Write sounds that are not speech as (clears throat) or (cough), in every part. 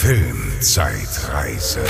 Filmzeitreise.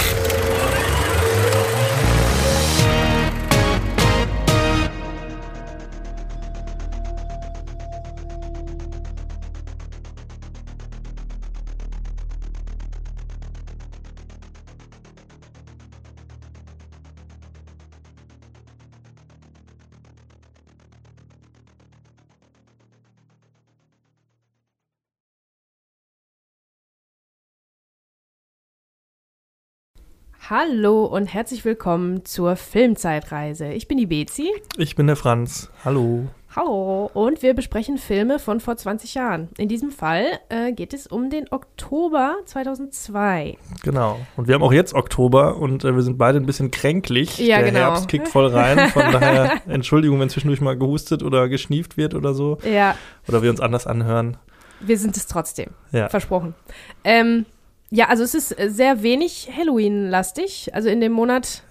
Hallo und herzlich willkommen zur Filmzeitreise. Ich bin die Bezi. Ich bin der Franz. Hallo. Hallo. Und wir besprechen Filme von vor 20 Jahren. In diesem Fall äh, geht es um den Oktober 2002. Genau. Und wir haben auch jetzt Oktober und äh, wir sind beide ein bisschen kränklich. Ja, der genau. Herbst kickt voll rein. Von (laughs) daher Entschuldigung, wenn zwischendurch mal gehustet oder geschnieft wird oder so. Ja, Oder wir uns anders anhören. wir sind es trotzdem. Ja. Versprochen. Ähm, ja, also es ist äh, sehr wenig Halloween-lastig. Also in dem Monat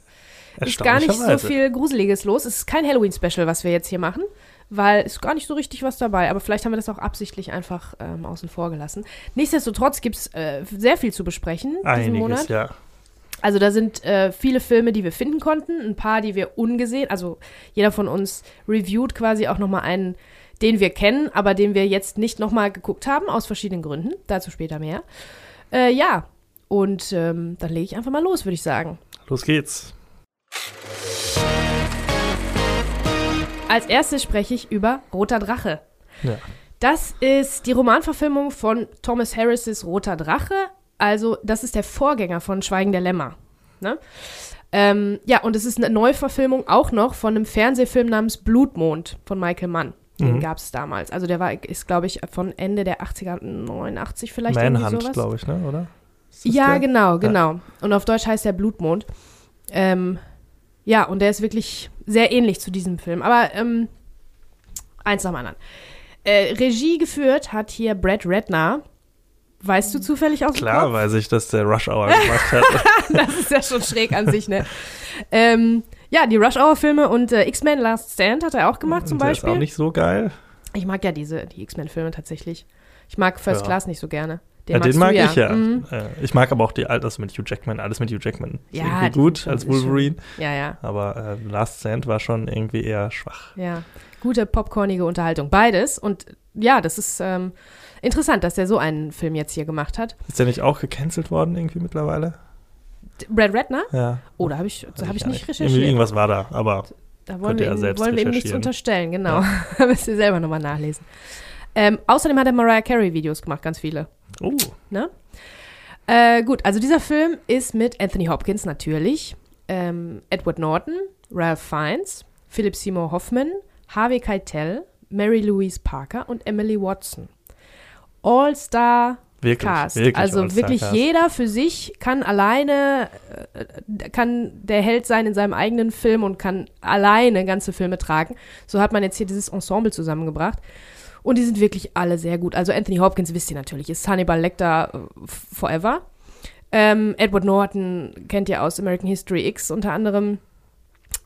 ist gar nicht so viel Gruseliges los. Es ist kein Halloween-Special, was wir jetzt hier machen, weil es gar nicht so richtig was dabei. Aber vielleicht haben wir das auch absichtlich einfach ähm, außen vor gelassen. Nichtsdestotrotz gibt es äh, sehr viel zu besprechen diesen Monat. Einiges, ja. Also da sind äh, viele Filme, die wir finden konnten, ein paar, die wir ungesehen, also jeder von uns reviewt quasi auch nochmal einen, den wir kennen, aber den wir jetzt nicht nochmal geguckt haben, aus verschiedenen Gründen. Dazu später mehr. Äh, ja, und ähm, dann lege ich einfach mal los, würde ich sagen. Los geht's. Als erstes spreche ich über Roter Drache. Ja. Das ist die Romanverfilmung von Thomas Harris' Roter Drache. Also, das ist der Vorgänger von Schweigen der Lämmer. Ne? Ähm, ja, und es ist eine Neuverfilmung auch noch von einem Fernsehfilm namens Blutmond von Michael Mann. Den Mhm. gab es damals. Also, der war, ist, glaube ich, von Ende der 80er, 89 vielleicht. irgendwie Manhunt, glaube ich, ne? Oder? Ja, der? genau, genau. Und auf Deutsch heißt der Blutmond. Ähm, ja, und der ist wirklich sehr ähnlich zu diesem Film. Aber ähm, eins nach dem anderen. Äh, Regie geführt hat hier Brad Redner. Weißt du zufällig aus dem Klar Kopf? weiß ich, dass der Rush Hour (laughs) gemacht hat. Das ist ja schon schräg an sich, ne? ähm, ja, die Rush Hour Filme und äh, X-Men Last Stand hat er auch gemacht zum der ist Beispiel. auch nicht so geil. ich mag ja diese, die X-Men Filme tatsächlich. Ich mag First Ja. Class nicht so gerne. Den, ja, den mag du ich ja. Mhm. Äh, ich mag aber auch die Alters mit Hugh Jackman. Alles mit Hugh Jackman. Ist Ja, gut als ist Wolverine. Ja, ja. Aber äh, Last Stand war schon irgendwie eher schwach. Ja, gute popcornige Unterhaltung. Beides. Und ja, das ist ähm, interessant, dass er so einen Film jetzt hier gemacht hat. Ist der nicht auch gecancelt worden irgendwie mittlerweile? Brad Redner? Ja. Oh, da habe ich, da hab ich ja nicht Irgendwie recherchiert. Irgendwas war da, aber Da wollen wir, ja selbst wollen wir ihm nichts unterstellen, genau. Da (laughs) müsst ihr selber nochmal nachlesen. Ähm, außerdem hat er Mariah Carey Videos gemacht, ganz viele. oh, Äh, gut, also dieser Film ist mit Anthony Hopkins natürlich, ähm, Edward Norton, Ralph Fiennes, Philip Seymour Hoffman, Harvey Keitel, Mary Louise Parker und Emily Watson. All-Star wirklich, Cast. wirklich also wirklich jeder für sich kann alleine, äh, kann der Held sein in seinem eigenen Film und kann alleine ganze Filme tragen. So hat man jetzt hier dieses Ensemble zusammengebracht. Und die sind wirklich alle sehr gut. Also Anthony Hopkins, wisst ihr natürlich, ist Hannibal Lecter äh, forever. Ähm, Edward Norton kennt ihr aus American History X unter anderem.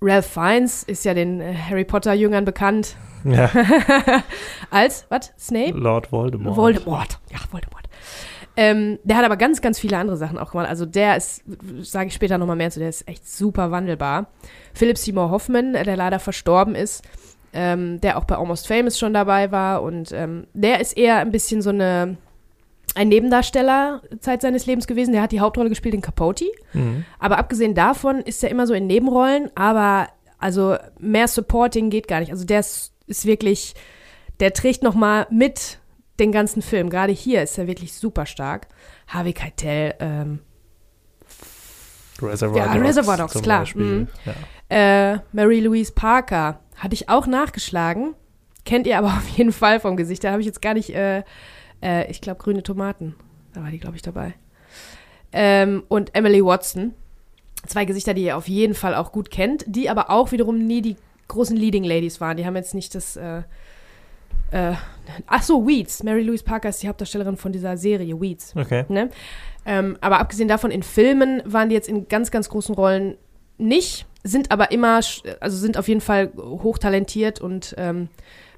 Ralph Fiennes ist ja den äh, Harry Potter-Jüngern bekannt Ja, (laughs) als, was, Snape? Lord Voldemort. Voldemort. Ja, Voldemort. Ähm, der hat aber ganz, ganz viele andere Sachen auch gemacht. Also der ist, sage ich später nochmal mehr zu, der ist echt super wandelbar. Philip Seymour Hoffman, der leider verstorben ist, ähm, der auch bei Almost Famous schon dabei war. Und ähm, der ist eher ein bisschen so eine, ein Nebendarsteller Zeit seines Lebens gewesen. Der hat die Hauptrolle gespielt in Capote. Mhm. Aber abgesehen davon ist er immer so in Nebenrollen, aber also mehr Supporting geht gar nicht. Also der ist, ist wirklich, der trägt noch mal mit den ganzen Film. Gerade hier ist er wirklich super stark. Harvey Keitel, ähm, Reservoir Ja, Dogs Reservoir Dogs, klar. Mhm. Ja. äh, Mary Louise Parker hatte ich auch nachgeschlagen. Kennt ihr aber (laughs) auf jeden Fall vom Gesicht. Da habe ich jetzt gar nicht, äh, äh, ich glaube, grüne Tomaten. Da war die, glaube ich, dabei. Ähm, und Emily Watson. Zwei Gesichter, die ihr auf jeden Fall auch gut kennt, die aber auch wiederum nie die großen Leading Ladies waren. Die haben jetzt nicht das. Äh, ach so, Weeds. Mary Louise Parker ist die Hauptdarstellerin von dieser Serie Weeds. Okay. Ne? Ähm, aber abgesehen davon, in Filmen waren die jetzt in ganz, ganz großen Rollen nicht, sind aber immer, also sind auf jeden Fall hochtalentiert und ähm,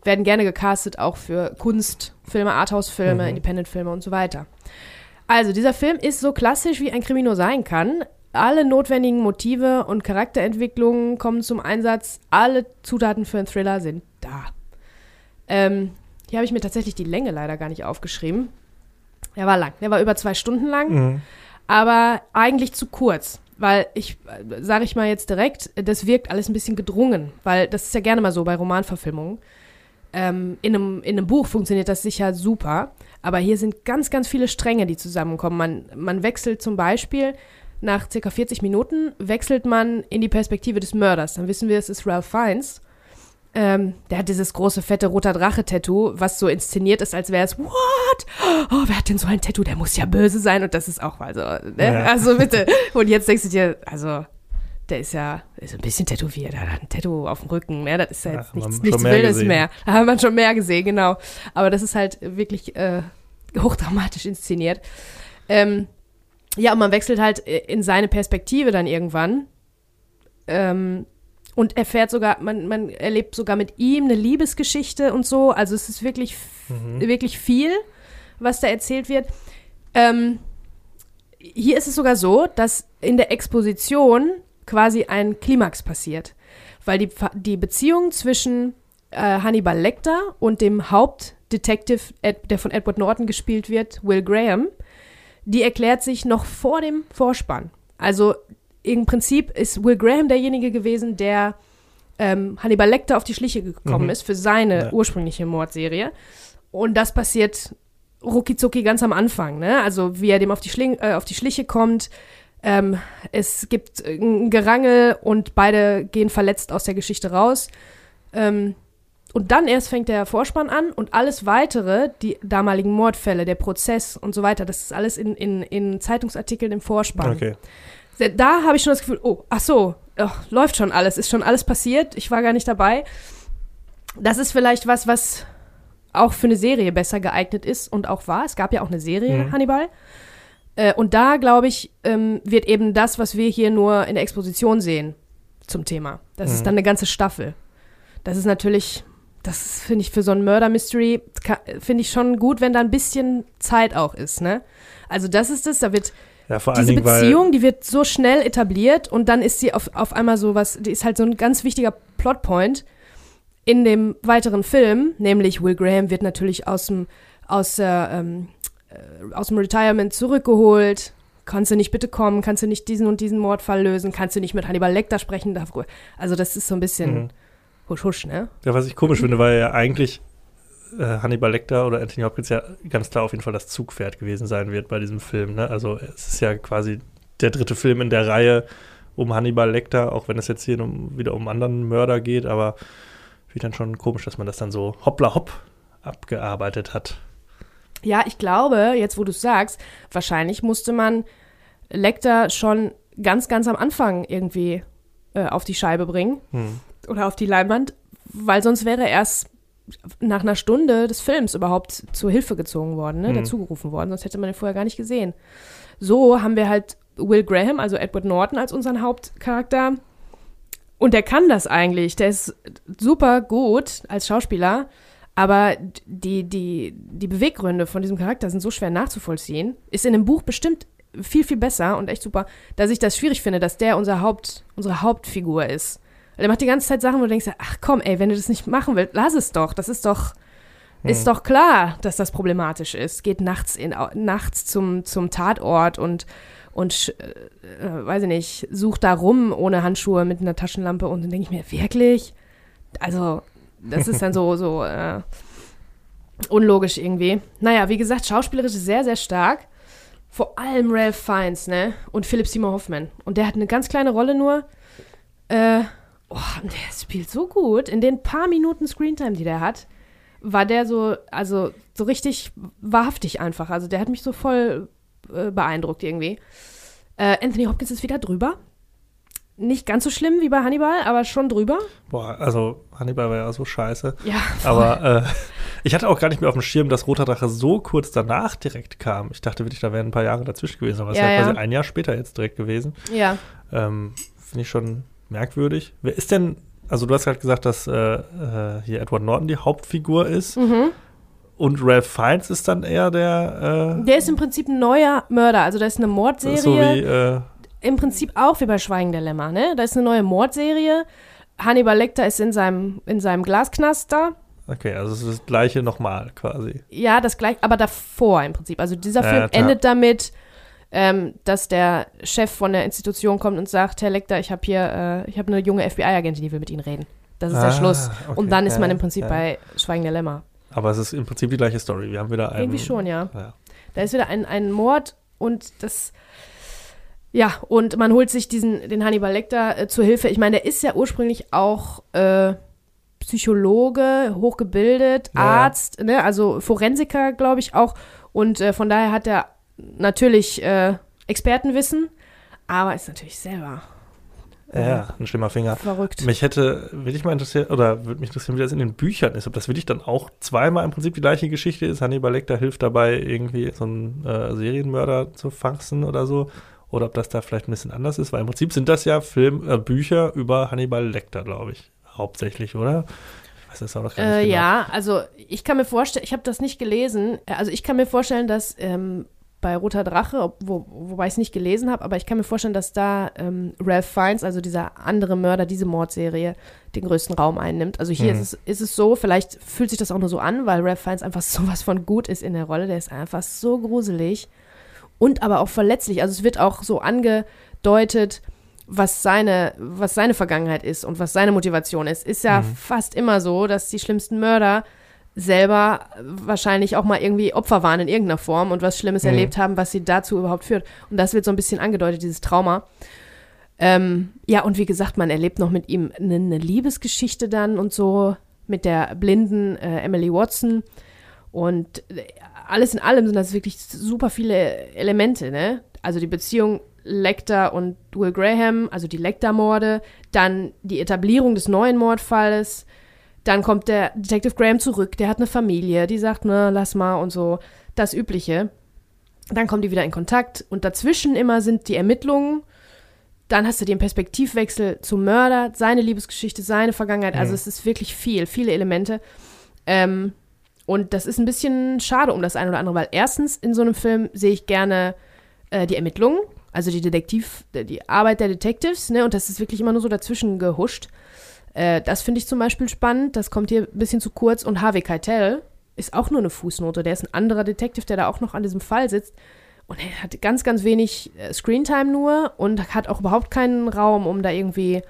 werden gerne gecastet, auch für Kunstfilme, Arthouse-Filme, Mhm. Independent-Filme und so weiter. Also, dieser Film ist so klassisch, wie ein Krimi nur sein kann. Alle notwendigen Motive und Charakterentwicklungen kommen zum Einsatz. Alle Zutaten für einen Thriller sind da. Ähm, hier habe ich mir tatsächlich die Länge leider gar nicht aufgeschrieben. Der war lang. Der war über zwei Stunden lang, Mhm. aber eigentlich zu kurz. Weil ich, sage ich mal jetzt direkt, das wirkt alles ein bisschen gedrungen. Weil das ist ja gerne mal so bei Romanverfilmungen. Ähm, in, einem, in einem Buch funktioniert das sicher super. Aber hier sind ganz, ganz viele Stränge, die zusammenkommen. Man, man wechselt zum Beispiel nach circa 40 Minuten, wechselt man in die Perspektive des Mörders. Dann wissen wir, es ist Ralph Fiennes. Ähm, der hat dieses große, fette roter Drache-Tattoo, was so inszeniert ist, als wäre es, what? Oh, wer hat denn so ein Tattoo? Der muss ja böse sein. Und das ist auch mal so, ne? Ja. Also bitte. Und jetzt denkst du dir, also, der ist ja ist ein bisschen tätowiert, der hat ein Tattoo auf dem Rücken, ne? Das ist ja Ja, jetzt wir nichts, nichts mehr Wildes gesehen. mehr. Da hat man schon mehr gesehen, genau. Aber das ist halt wirklich äh, hochdramatisch inszeniert. Ähm, ja, und man wechselt halt äh, in seine Perspektive dann irgendwann. Ähm, und erfährt sogar, man, man erlebt sogar mit ihm eine Liebesgeschichte und so. Also es ist wirklich, Mhm. wirklich viel, was da erzählt wird. Ähm, hier ist es sogar so, dass in der Exposition quasi ein Klimax passiert. Weil die, die Beziehung zwischen äh, Hannibal Lecter und dem Hauptdetective, Ed, der von Edward Norton gespielt wird, Will Graham, die erklärt sich noch vor dem Vorspann. Also im Prinzip ist Will Graham derjenige gewesen, der ähm, Hannibal Lecter auf die Schliche gekommen Mhm. ist für seine Ja. ursprüngliche Mordserie. Und das passiert rucki ganz am Anfang, ne? Also wie er dem auf die, Schling äh, auf die Schliche kommt. Ähm, es gibt ein Gerangel und beide gehen verletzt aus der Geschichte raus. Ähm, und dann erst fängt der Vorspann an und alles weitere, die damaligen Mordfälle, der Prozess und so weiter, das ist alles in, in, in Zeitungsartikeln im Vorspann. Okay. Da habe ich schon das Gefühl, oh, ach so, oh, läuft schon alles, ist schon alles passiert, ich war gar nicht dabei. Das ist vielleicht was, was auch für eine Serie besser geeignet ist und auch war. Es gab ja auch eine Serie, Mhm. Hannibal. Äh, und da, glaube ich, ähm, wird eben das, was wir hier nur in der Exposition sehen, zum Thema. Das Mhm. ist dann eine ganze Staffel. Das ist natürlich, das finde ich für so ein Murder-Mystery, ka- finde ich schon gut, wenn da ein bisschen Zeit auch ist, ne? Also das ist es, da wird Ja, vor allen diese Dingen, Beziehung, die wird so schnell etabliert und dann ist sie auf, auf einmal so was, die ist halt so ein ganz wichtiger Plotpoint in dem weiteren Film, nämlich Will Graham wird natürlich aus dem, aus, der, ähm, äh, aus dem Retirement zurückgeholt. Kannst du nicht bitte kommen? Kannst du nicht diesen und diesen Mordfall lösen? Kannst du nicht mit Hannibal Lecter sprechen? Also das ist so ein bisschen Mhm. husch husch, ne? Ja, was ich komisch finde, weil ja eigentlich äh, Hannibal Lecter oder Anthony Hopkins ja ganz klar auf jeden Fall das Zugpferd gewesen sein wird bei diesem Film. Ne? Also es ist ja quasi der dritte Film in der Reihe um Hannibal Lecter, auch wenn es jetzt hier um, wieder um anderen Mörder geht, aber wie dann schon komisch, dass man das dann so hoppla hopp abgearbeitet hat. Ja, ich glaube, jetzt wo du es sagst, wahrscheinlich musste man Lecter schon ganz, ganz am Anfang irgendwie äh, auf die Scheibe bringen Hm. oder auf die Leinwand, weil sonst wäre er erst nach einer Stunde des Films überhaupt zur Hilfe gezogen worden, ne, Mhm. dazugerufen worden, sonst hätte man ihn vorher gar nicht gesehen. So haben wir halt Will Graham, also Edward Norton als unseren Hauptcharakter. Und der kann das eigentlich. Der ist super gut als Schauspieler. Aber die, die, die Beweggründe von diesem Charakter sind so schwer nachzuvollziehen. Ist in dem Buch bestimmt viel, viel besser und echt super, dass ich das schwierig finde, dass der unser Haupt, unsere Hauptfigur ist. Weil der macht die ganze Zeit Sachen, wo du denkst, ach komm, ey, wenn du das nicht machen willst, lass es doch. Das ist doch, ist doch klar, dass das problematisch ist. Geht nachts, in, nachts zum, zum Tatort und, und äh, äh, weiß ich nicht, sucht da rum ohne Handschuhe mit einer Taschenlampe und dann denke ich mir, wirklich? Also, das ist dann so, so äh, unlogisch irgendwie. Naja, wie gesagt, schauspielerisch sehr, sehr stark. Vor allem Ralph Fiennes, ne? Und Philip Seymour Hoffman. Und der hat eine ganz kleine Rolle nur. Äh, oh, der spielt so gut. In den paar Minuten Screentime, die der hat, war der so, also so richtig wahrhaftig einfach. Also der hat mich so voll äh, beeindruckt irgendwie. Äh, Anthony Hopkins ist wieder drüber. Nicht ganz so schlimm wie bei Hannibal, aber schon drüber. Boah, also Hannibal war ja so scheiße. Ja, Aber äh, (laughs) ich hatte auch gar nicht mehr auf dem Schirm, dass Roter Drache so kurz danach direkt kam. Ich dachte wirklich, da wären ein paar Jahre dazwischen gewesen, aber es Ja, ist ja ja. quasi ein Jahr später jetzt direkt gewesen. ja. Ähm, Finde ich schon merkwürdig. Wer ist denn, also du hast gerade gesagt, dass äh, äh, hier Edward Norton die Hauptfigur ist. Mhm. und Ralph Fiennes ist dann eher der. Äh, Der ist im Prinzip ein neuer Mörder. Also da ist eine Mordserie. so wie. Äh, Im Prinzip auch wie bei Schweigen der Lämmer, ne? Da ist eine neue Mordserie. Hannibal Lecter ist in seinem, in seinem Glasknaster. okay, also es ist das gleiche nochmal quasi. Ja, das gleich, aber davor im Prinzip. Also dieser Film ja, endet damit, ähm, dass der Chef von der Institution kommt und sagt, Herr Lecter, ich habe hier, äh, ich habe eine junge FBI-Agentin, die will mit Ihnen reden. Das ist der Ah, Schluss. okay, Und dann ist man im Prinzip ja. bei Schweigen der Lämmer. Aber es ist im Prinzip die gleiche Story. Wir haben wieder einen. Irgendwie schon, ja. ja. Da ist wieder ein, ein Mord und das. Ja, und man holt sich diesen, den Hannibal Lecter äh, zur Hilfe. Ich meine, der ist ja ursprünglich auch äh, Psychologe, hochgebildet. Arzt, ne? also Forensiker, glaube ich auch. Und äh, von daher hat er natürlich äh, Expertenwissen, aber ist natürlich selber Ja, ja, ein schlimmer Finger. verrückt. Mich hätte, will ich mal interessieren, oder würde mich interessieren, wie das in den Büchern ist. Ob das wirklich dann auch zweimal im Prinzip die gleiche Geschichte ist. Hannibal Lecter hilft dabei, irgendwie so einen äh, Serienmörder zu fangsen oder so. Oder ob das da vielleicht ein bisschen anders ist. Weil im Prinzip sind das ja Film, äh, Bücher über Hannibal Lecter, glaube ich. Hauptsächlich, oder? Ich weiß das auch noch gar nicht Äh, genau. Ja, also ich kann mir vorstellen, ich habe das nicht gelesen, Äh, also ich kann mir vorstellen, dass ähm, bei Roter Drache, ob, wo, wobei ich es nicht gelesen habe, aber ich kann mir vorstellen, dass da ähm, Ralph Fiennes, also dieser andere Mörder, diese Mordserie, den größten Raum einnimmt. Also hier Mhm. ist, es, ist es so, vielleicht fühlt sich das auch nur so an, weil Ralph Fiennes einfach (laughs) sowas von gut ist in der Rolle, der ist einfach so gruselig und aber auch verletzlich. Also es wird auch so angedeutet, was seine, was seine Vergangenheit ist und was seine Motivation ist. Ist ja Mhm. fast immer so, dass die schlimmsten Mörder selber wahrscheinlich auch mal irgendwie Opfer waren in irgendeiner Form und was Schlimmes Mhm. erlebt haben, was sie dazu überhaupt führt. Und das wird so ein bisschen angedeutet, dieses Trauma. Ähm, ja, und wie gesagt, man erlebt noch mit ihm eine, eine Liebesgeschichte dann und so mit der blinden äh, Emily Watson. Und äh, alles in allem sind das wirklich super viele Elemente, ne? Also die Beziehung Lecter und Will Graham, also die Lecter-Morde, dann die Etablierung des neuen Mordfalles, dann kommt der Detective Graham zurück, der hat eine Familie, die sagt, ne, lass mal und so, das Übliche. Dann kommen die wieder in Kontakt und dazwischen immer sind die Ermittlungen. Dann hast du den Perspektivwechsel zum Mörder, seine Liebesgeschichte, seine Vergangenheit. Also Mhm. es ist wirklich viel, viele Elemente. Ähm, und das ist ein bisschen schade um das eine oder andere, weil erstens in so einem Film sehe ich gerne äh, die Ermittlungen, also die Detektiv, die Arbeit der Detectives, ne? Und das ist wirklich immer nur so dazwischen gehuscht. Äh, das finde ich zum Beispiel spannend. Das kommt hier ein bisschen zu kurz. Und Harvey Keitel ist auch nur eine Fußnote. Der ist ein anderer Detective, der da auch noch an diesem Fall sitzt. Und er hat ganz, ganz wenig äh, Screentime nur und hat auch überhaupt keinen Raum, um da irgendwie,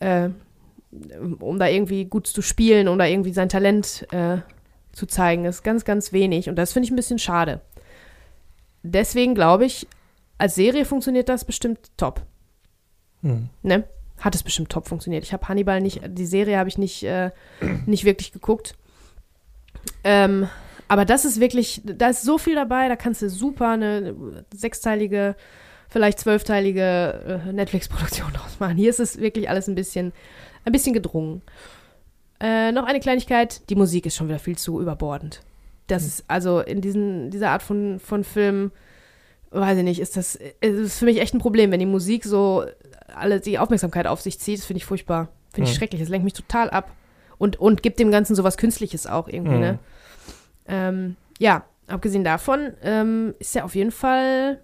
äh, um da irgendwie gut zu spielen, um da irgendwie sein Talent äh, zu zeigen. Das ist ganz, ganz wenig. Und das finde ich ein bisschen schade. Deswegen glaube ich, als Serie funktioniert das bestimmt top. Hm. Ne? Hat es bestimmt top funktioniert. Ich habe Hannibal nicht, die Serie habe ich nicht, äh, nicht wirklich geguckt. Ähm, aber das ist wirklich, da ist so viel dabei, da kannst du super eine sechsteilige, vielleicht zwölfteilige äh, Netflix-Produktion (laughs) draus machen. Hier ist es wirklich alles ein bisschen, ein bisschen gedrungen. Äh, noch eine Kleinigkeit, die Musik ist schon wieder viel zu überbordend. Das ist also in diesen, dieser Art von, von Film, weiß ich nicht, ist das, es ist für mich echt ein Problem, wenn die Musik so alle die Aufmerksamkeit auf sich zieht. Das finde ich furchtbar. Finde ich Mhm. schrecklich. Das lenkt mich total ab. Und, und gibt dem Ganzen so was Künstliches auch irgendwie, Mhm. ne? Ähm, ja, abgesehen davon ähm, ist er auf jeden Fall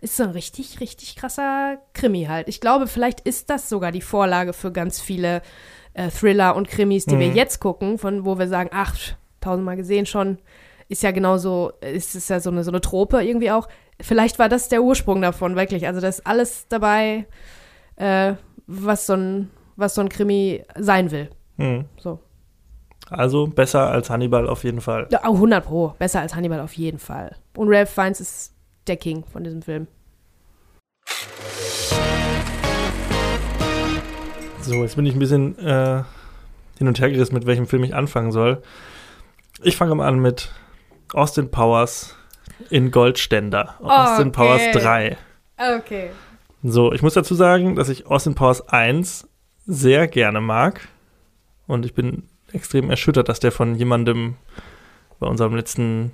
ist so ein richtig, richtig krasser Krimi halt. Ich glaube, vielleicht ist das sogar die Vorlage für ganz viele äh, Thriller und Krimis, die wir Mhm. jetzt gucken, von wo wir sagen, ach, tausendmal gesehen schon, ist ja genauso, ist es ja so eine, so eine Trope irgendwie auch. Vielleicht war das der Ursprung davon, wirklich. Also da ist alles dabei, äh, was so ein, was so ein Krimi sein will. Hm. So. Also besser als Hannibal auf jeden Fall. Ja, oh, 100 Pro. Besser als Hannibal auf jeden Fall. Und Ralph Fiennes ist der King von diesem Film. So, jetzt bin ich ein bisschen äh, hin und her gerissen, mit welchem Film ich anfangen soll. Ich fange mal an mit Austin Powers in Goldständer. Austin Okay. Powers 3. Okay. So, ich muss dazu sagen, dass ich Austin Powers 1 sehr gerne mag. Und ich bin extrem erschüttert, dass der von jemandem bei unserem letzten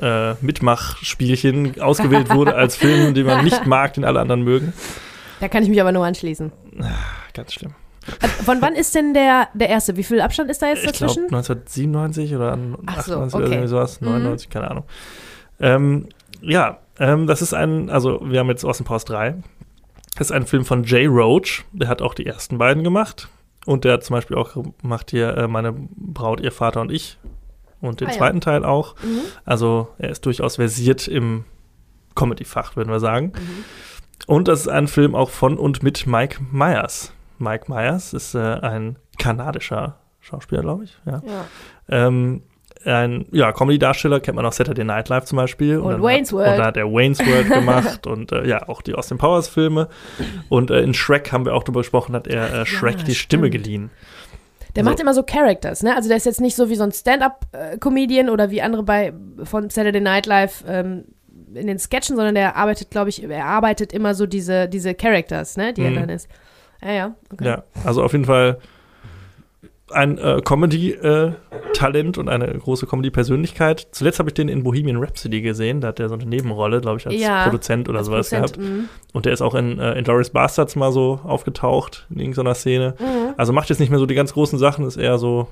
äh, Mitmachspielchen ausgewählt (laughs) wurde als Film, den man nicht (laughs) mag, den alle anderen mögen. Da kann ich mich aber nur anschließen. Ganz schlimm. Von wann ist denn der, der erste? Wie viel Abstand ist da jetzt Ich glaube dazwischen? 1997 oder Ach so, 98 oder okay. irgendwie sowas, Mhm. 99, keine Ahnung. Ähm, ja, ähm, das ist ein, also wir haben jetzt Austin Powers 3. Das ist ein Film von Jay Roach, der hat auch die ersten beiden gemacht. Und der hat zum Beispiel auch gemacht hier äh, Meine Braut, ihr Vater und ich. Und den Ah ja. zweiten Teil auch. Mhm. Also er ist durchaus versiert im Comedy-Fach, würden wir sagen. Mhm. Und das ist ein Film auch von und mit Mike Myers. Mike Myers ist äh, ein kanadischer Schauspieler, glaube ich. Ja. Ja. Ähm, ein ja, Comedy-Darsteller kennt man aus Saturday Night Live zum Beispiel. Und dann Wayne's hat, World. Und da hat er Wayne's World gemacht (laughs) und äh, ja, auch die Austin Powers Filme. Und äh, in Shrek haben wir auch drüber gesprochen, hat er äh, Shrek die stimmt. Stimme geliehen. Der So. macht immer so Characters, ne? Also der ist jetzt nicht so wie so ein Stand-up-Comedian oder wie andere bei von Saturday Night Live ähm, in den Sketchen, sondern der arbeitet, glaube ich, er arbeitet immer so diese, diese Characters, ne? Die Mhm. er dann ist. Ja, ja. Okay. Ja, also auf jeden Fall ein äh, Comedy-Talent und eine große Comedy-Persönlichkeit. Zuletzt habe ich den in Bohemian Rhapsody gesehen. Da hat er so eine Nebenrolle, glaube ich, als Ja, Produzent oder Als sowas Produzent, gehabt. mhm. Und der ist auch in äh, Inglourious Bastards mal so aufgetaucht in irgendeiner Szene. Mhm. Also macht jetzt nicht mehr so die ganz großen Sachen, ist eher so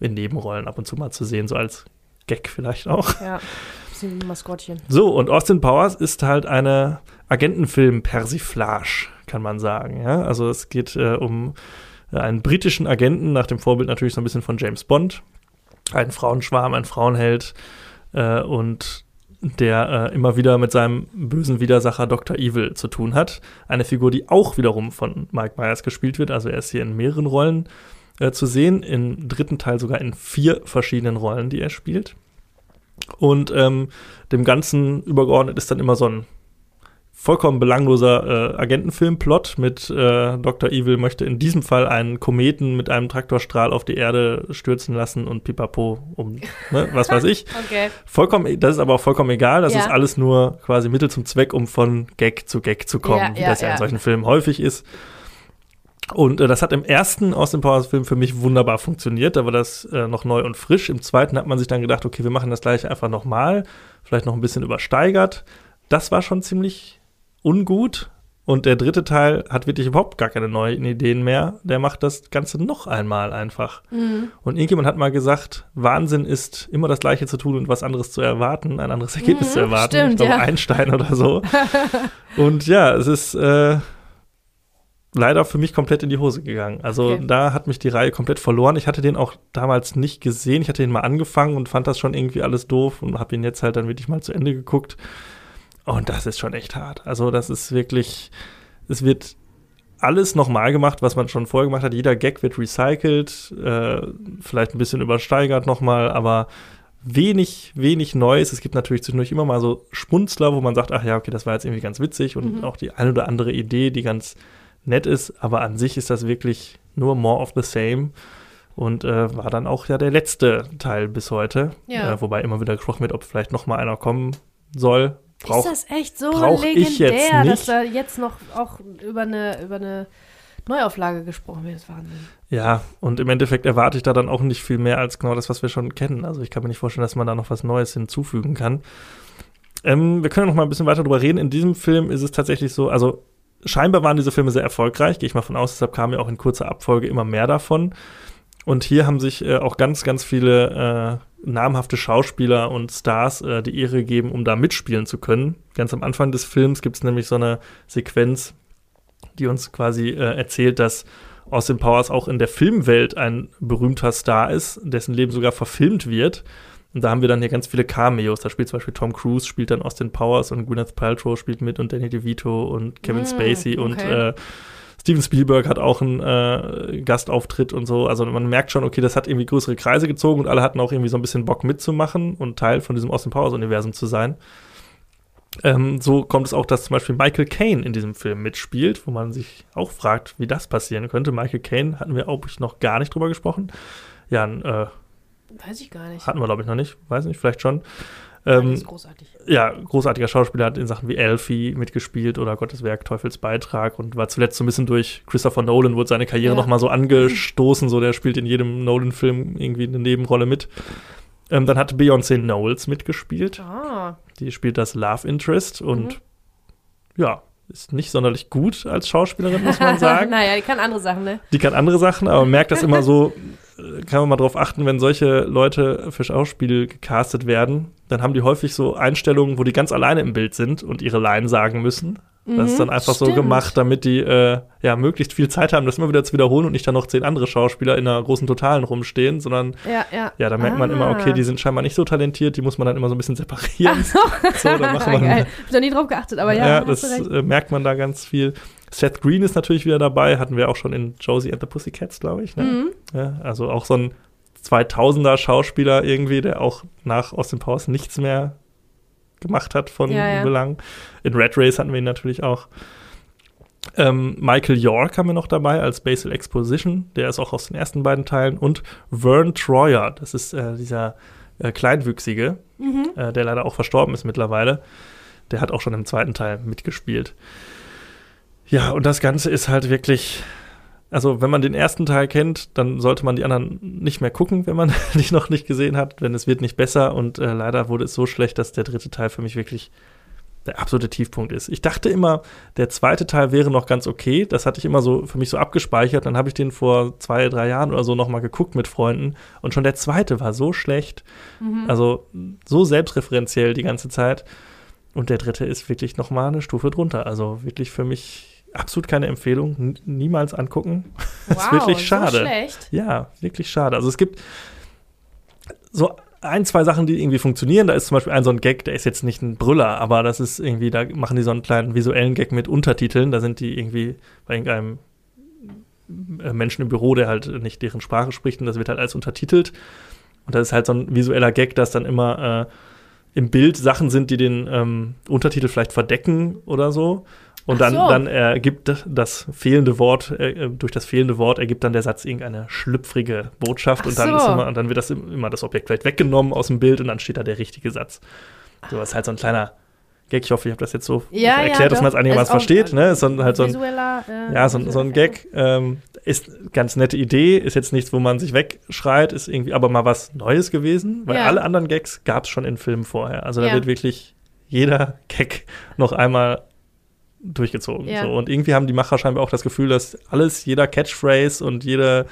in Nebenrollen ab und zu mal zu sehen, so als Gag vielleicht auch. Ja, bisschen wie ein Maskottchen. So, und Austin Powers ist halt eine Agentenfilm-Persiflage, kann man sagen. Ja? Also es geht äh, um äh, einen britischen Agenten, nach dem Vorbild natürlich so ein bisschen von James Bond. Ein Frauenschwarm, ein Frauenheld äh, und der äh, immer wieder mit seinem bösen Widersacher Dr. Evil zu tun hat. Eine Figur, die auch wiederum von Mike Myers gespielt wird. Also er ist hier in mehreren Rollen äh, zu sehen. Im dritten Teil sogar in vier verschiedenen Rollen, die er spielt. Und ähm, dem Ganzen übergeordnet ist dann immer so ein vollkommen belangloser äh, Agentenfilmplot mit äh, Dr. Evil möchte in diesem Fall einen Kometen mit einem Traktorstrahl auf die Erde stürzen lassen und pipapo um, ne, was weiß ich. (laughs) Okay. Vollkommen, das ist aber auch vollkommen egal. Das Ja. ist alles nur quasi Mittel zum Zweck, um von Gag zu Gag zu kommen, Ja, wie ja, das ja, in solchen Filmen häufig ist. Und äh, das hat im ersten Austin Powers Film für mich wunderbar funktioniert. Da war das äh, noch neu und frisch. Im zweiten hat man sich dann gedacht, okay, wir machen das gleiche einfach nochmal. Vielleicht noch ein bisschen übersteigert. Das war schon ziemlich ungut. Und der dritte Teil hat wirklich überhaupt gar keine neuen Ideen mehr. Der macht das Ganze noch einmal einfach. Mhm. Und irgendjemand hat mal gesagt, Wahnsinn ist, immer das Gleiche zu tun und was anderes zu erwarten, ein anderes Ergebnis Mhm, zu erwarten. stimmt, ich glaube, ja. Einstein oder so. (laughs) und ja, es ist äh, leider für mich komplett in die Hose gegangen. Also Okay. da hat mich die Reihe komplett verloren. Ich hatte den auch damals nicht gesehen. Ich hatte den mal angefangen und fand das schon irgendwie alles doof und habe ihn jetzt halt dann wirklich mal zu Ende geguckt. Und das ist schon echt hart. Also das ist wirklich, es wird alles nochmal gemacht, was man schon vorher gemacht hat. Jeder Gag wird recycelt, äh, vielleicht ein bisschen übersteigert nochmal, aber wenig, wenig Neues. Es gibt natürlich zwischendurch immer mal so Spunzler, wo man sagt, ach ja, okay, das war jetzt irgendwie ganz witzig und Mhm. auch die eine oder andere Idee, die ganz nett ist, aber an sich ist das wirklich nur more of the same. Und äh, war dann auch ja der letzte Teil bis heute. Ja. Äh, wobei immer wieder gesprochen wird, ob vielleicht noch mal einer kommen soll. Brauch, ist das echt so brauch ich legendär, jetzt dass nicht. da jetzt noch auch über eine, über eine Neuauflage gesprochen wird? Das Wahnsinn. Ja, und im Endeffekt erwarte ich da dann auch nicht viel mehr als genau das, was wir schon kennen. Also ich kann mir nicht vorstellen, dass man da noch was Neues hinzufügen kann. Ähm, wir können noch mal ein bisschen weiter drüber reden. In diesem Film ist es tatsächlich so, also scheinbar waren diese Filme sehr erfolgreich, gehe ich mal von aus, deshalb kamen ja auch in kurzer Abfolge immer mehr davon. Und hier haben sich äh, auch ganz, ganz viele äh, namhafte Schauspieler und Stars äh, die Ehre gegeben, um da mitspielen zu können. Ganz am Anfang des Films gibt es nämlich so eine Sequenz, die uns quasi äh, erzählt, dass Austin Powers auch in der Filmwelt ein berühmter Star ist, dessen Leben sogar verfilmt wird. Und da haben wir dann hier ganz viele Cameos. Da spielt zum Beispiel Tom Cruise, spielt dann Austin Powers und Gwyneth Paltrow spielt mit und Danny DeVito und Kevin Mm, Spacey und okay. äh, Steven Spielberg hat auch einen äh, Gastauftritt und so. Also man merkt schon, okay, das hat irgendwie größere Kreise gezogen und alle hatten auch irgendwie so ein bisschen Bock mitzumachen und Teil von diesem Austin Powers-Universum zu sein. Ähm, so kommt es auch, dass zum Beispiel Michael Caine in diesem Film mitspielt, wo man sich auch fragt, wie das passieren könnte. Michael Caine hatten wir auch noch gar nicht drüber gesprochen. Ja, äh, Weiß ich gar nicht. hatten wir, glaube ich, noch nicht. Weiß nicht, vielleicht schon. Ähm, ist großartig. ja, großartiger Schauspieler, hat in Sachen wie Elfie mitgespielt oder Gottes Werk, Teufels Beitrag und war zuletzt so ein bisschen durch Christopher Nolan, wurde seine Karriere Ja. noch mal so angestoßen, so der spielt in jedem Nolan-Film irgendwie eine Nebenrolle mit. Ähm, dann hat Beyoncé Knowles mitgespielt, Ah, die spielt das Love Interest und ja, ist nicht sonderlich gut als Schauspielerin, muss man (laughs) sagen. naja, die kann andere Sachen, ne? Die kann andere Sachen, aber man merkt das immer so, kann man mal drauf achten, wenn solche Leute für Schauspiel gecastet werden, dann haben die häufig so Einstellungen, wo die ganz alleine im Bild sind und ihre Line sagen müssen. Das ist dann einfach stimmt. so gemacht, damit die äh, ja möglichst viel Zeit haben, das immer wieder zu wiederholen und nicht dann noch zehn andere Schauspieler in einer großen Totalen rumstehen, sondern Ja, ja. ja, da merkt man immer, okay, die sind scheinbar nicht so talentiert, die muss man dann immer so ein bisschen separieren. Ach so, So, da macht man- Geil. Hab da nie drauf geachtet, aber ja, ja, das äh, merkt man da ganz viel. Seth Green ist natürlich wieder dabei, hatten wir auch schon in Josie and the Pussycats, glaube ich. Ne? Mhm. Ja, also auch so ein 2000er Schauspieler irgendwie, der auch nach Austin Powers nichts mehr gemacht hat von Ja, ja. Belang. In Red Race hatten wir ihn natürlich auch. Ähm, Michael York haben wir noch dabei als Basil Exposition, der ist auch aus den ersten beiden Teilen. Und Vern Troyer, das ist äh, dieser äh, Kleinwüchsige, Mhm. äh, der leider auch verstorben ist mittlerweile. Der hat auch schon im zweiten Teil mitgespielt. Ja, und das Ganze ist halt wirklich, also wenn man den ersten Teil kennt, dann sollte man die anderen nicht mehr gucken, wenn man (laughs) die noch nicht gesehen hat, denn es wird nicht besser und äh, leider wurde es so schlecht, dass der dritte Teil für mich wirklich der absolute Tiefpunkt ist. Ich dachte immer, der zweite Teil wäre noch ganz okay. Das hatte ich immer so für mich so abgespeichert. Dann habe ich den vor zwei, drei Jahren oder so nochmal geguckt mit Freunden. Und schon der zweite war so schlecht. Mhm. Also so selbstreferenziell die ganze Zeit. Und der dritte ist wirklich nochmal eine Stufe drunter. Also wirklich für mich absolut keine Empfehlung. N niemals angucken. Das ist wirklich schade. So schlecht. Ja, wirklich schade. Also es gibt so ein, zwei Sachen, die irgendwie funktionieren. Da ist zum Beispiel ein so ein Gag, der ist jetzt nicht ein Brüller, aber das ist irgendwie, da machen die so einen kleinen visuellen Gag mit Untertiteln. Da sind die irgendwie bei irgendeinem äh, Menschen im Büro, der halt nicht deren Sprache spricht und das wird halt alles untertitelt. Und das ist halt so ein visueller Gag, dass dann immer äh, im Bild Sachen sind, die den ähm, Untertitel vielleicht verdecken oder so. Und dann, so. dann ergibt das fehlende Wort, äh, durch das fehlende Wort ergibt dann der Satz irgendeine schlüpfrige Botschaft Ach und dann, so. ist immer, und dann wird das im- immer das Objekt vielleicht weggenommen aus dem Bild und dann steht da der richtige Satz. So, das ist halt so ein kleiner Gag. Ich hoffe, ich habe das jetzt so Ja, erklärt, ja, dass man es einigermaßen versteht. Ne? Ist so ein, halt so ein, Visueller, äh, ja, so, ein- so ein Gag. Ähm, ist ganz nette Idee, ist jetzt nichts, wo man sich wegschreit, ist irgendwie aber mal was Neues gewesen, weil Ja. alle anderen Gags gab es schon in Filmen vorher. Also da wird wirklich jeder Gag noch einmal durchgezogen. Ja. So. Und irgendwie haben die Macher scheinbar auch das Gefühl, dass alles, jeder Catchphrase und jeder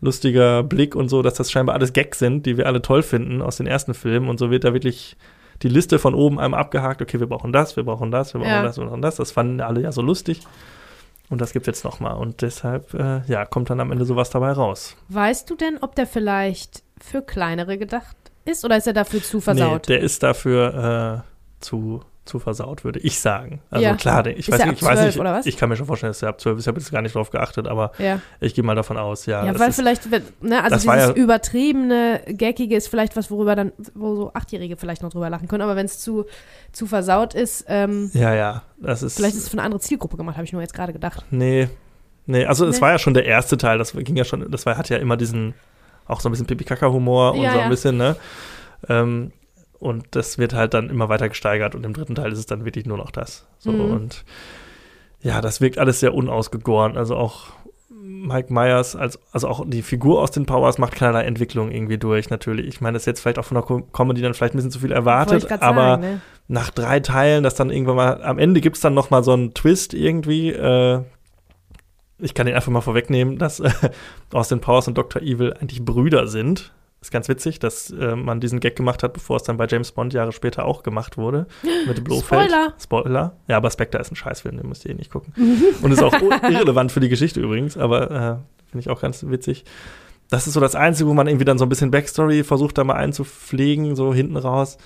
lustiger Blick und so, dass das scheinbar alles Gags sind, die wir alle toll finden aus den ersten Filmen. Und so wird da wirklich die Liste von oben einmal abgehakt. Okay, wir brauchen das, wir brauchen das, wir brauchen Ja. das, wir brauchen das. Das fanden alle ja so lustig. Und das gibt's jetzt noch mal. Und deshalb, äh, ja, kommt dann am Ende sowas dabei raus. Weißt du denn, ob der vielleicht für kleinere gedacht ist oder ist er dafür zu versaut? Nee, der ist dafür äh, zu, zu versaut, würde ich sagen. Also Ja. klar, ich Ist weiß, nicht, ich weiß 12 nicht, oder was? ich kann mir schon vorstellen, dass der ab 12 ist. Ich habe jetzt gar nicht drauf geachtet, aber ja, ich gehe mal davon aus, ja. ja weil ist, vielleicht, ne, also dieses ja- übertriebene, gackige ist vielleicht was, worüber dann, wo so Achtjährige vielleicht noch drüber lachen können, aber wenn es zu, zu versaut ist, ähm, ja, ja, das ist. vielleicht ist es für eine andere Zielgruppe gemacht, habe ich nur jetzt gerade gedacht. Nee. Nee, also es Nee. war ja schon der erste Teil, das ging ja schon, das war, hat ja immer diesen, auch so ein bisschen Pipi-Kaka-Humor und so ein bisschen, ne? Ähm, und das wird halt dann immer weiter gesteigert und im dritten Teil ist es dann wirklich nur noch das. So, Mhm. und ja, das wirkt alles sehr unausgegoren. Also auch Mike Myers, als, also auch die Figur aus den Powers macht keinerlei Entwicklung irgendwie durch, natürlich. Ich meine, das ist jetzt vielleicht auch von der Co- Comedy dann vielleicht ein bisschen zu viel erwartet, aber sagen, ne? nach drei Teilen, dass dann irgendwann mal, am Ende gibt es dann noch mal so einen Twist irgendwie. Äh, ich kann den einfach mal vorwegnehmen, dass äh, Austin Powers und Dr. Evil eigentlich Brüder sind. Ist ganz witzig, dass äh, man diesen Gag gemacht hat, bevor es dann bei James Bond Jahre später auch gemacht wurde. Mit (gasps) Blofeld. Spoiler. Spoiler. Ja, aber Spectre ist ein Scheißfilm, den müsst ihr eh nicht gucken. und ist auch (laughs) irrelevant für die Geschichte übrigens, aber äh, finde ich auch ganz witzig. Das ist so das Einzige, wo man irgendwie dann so ein bisschen Backstory versucht, da mal einzupflegen, so hinten raus.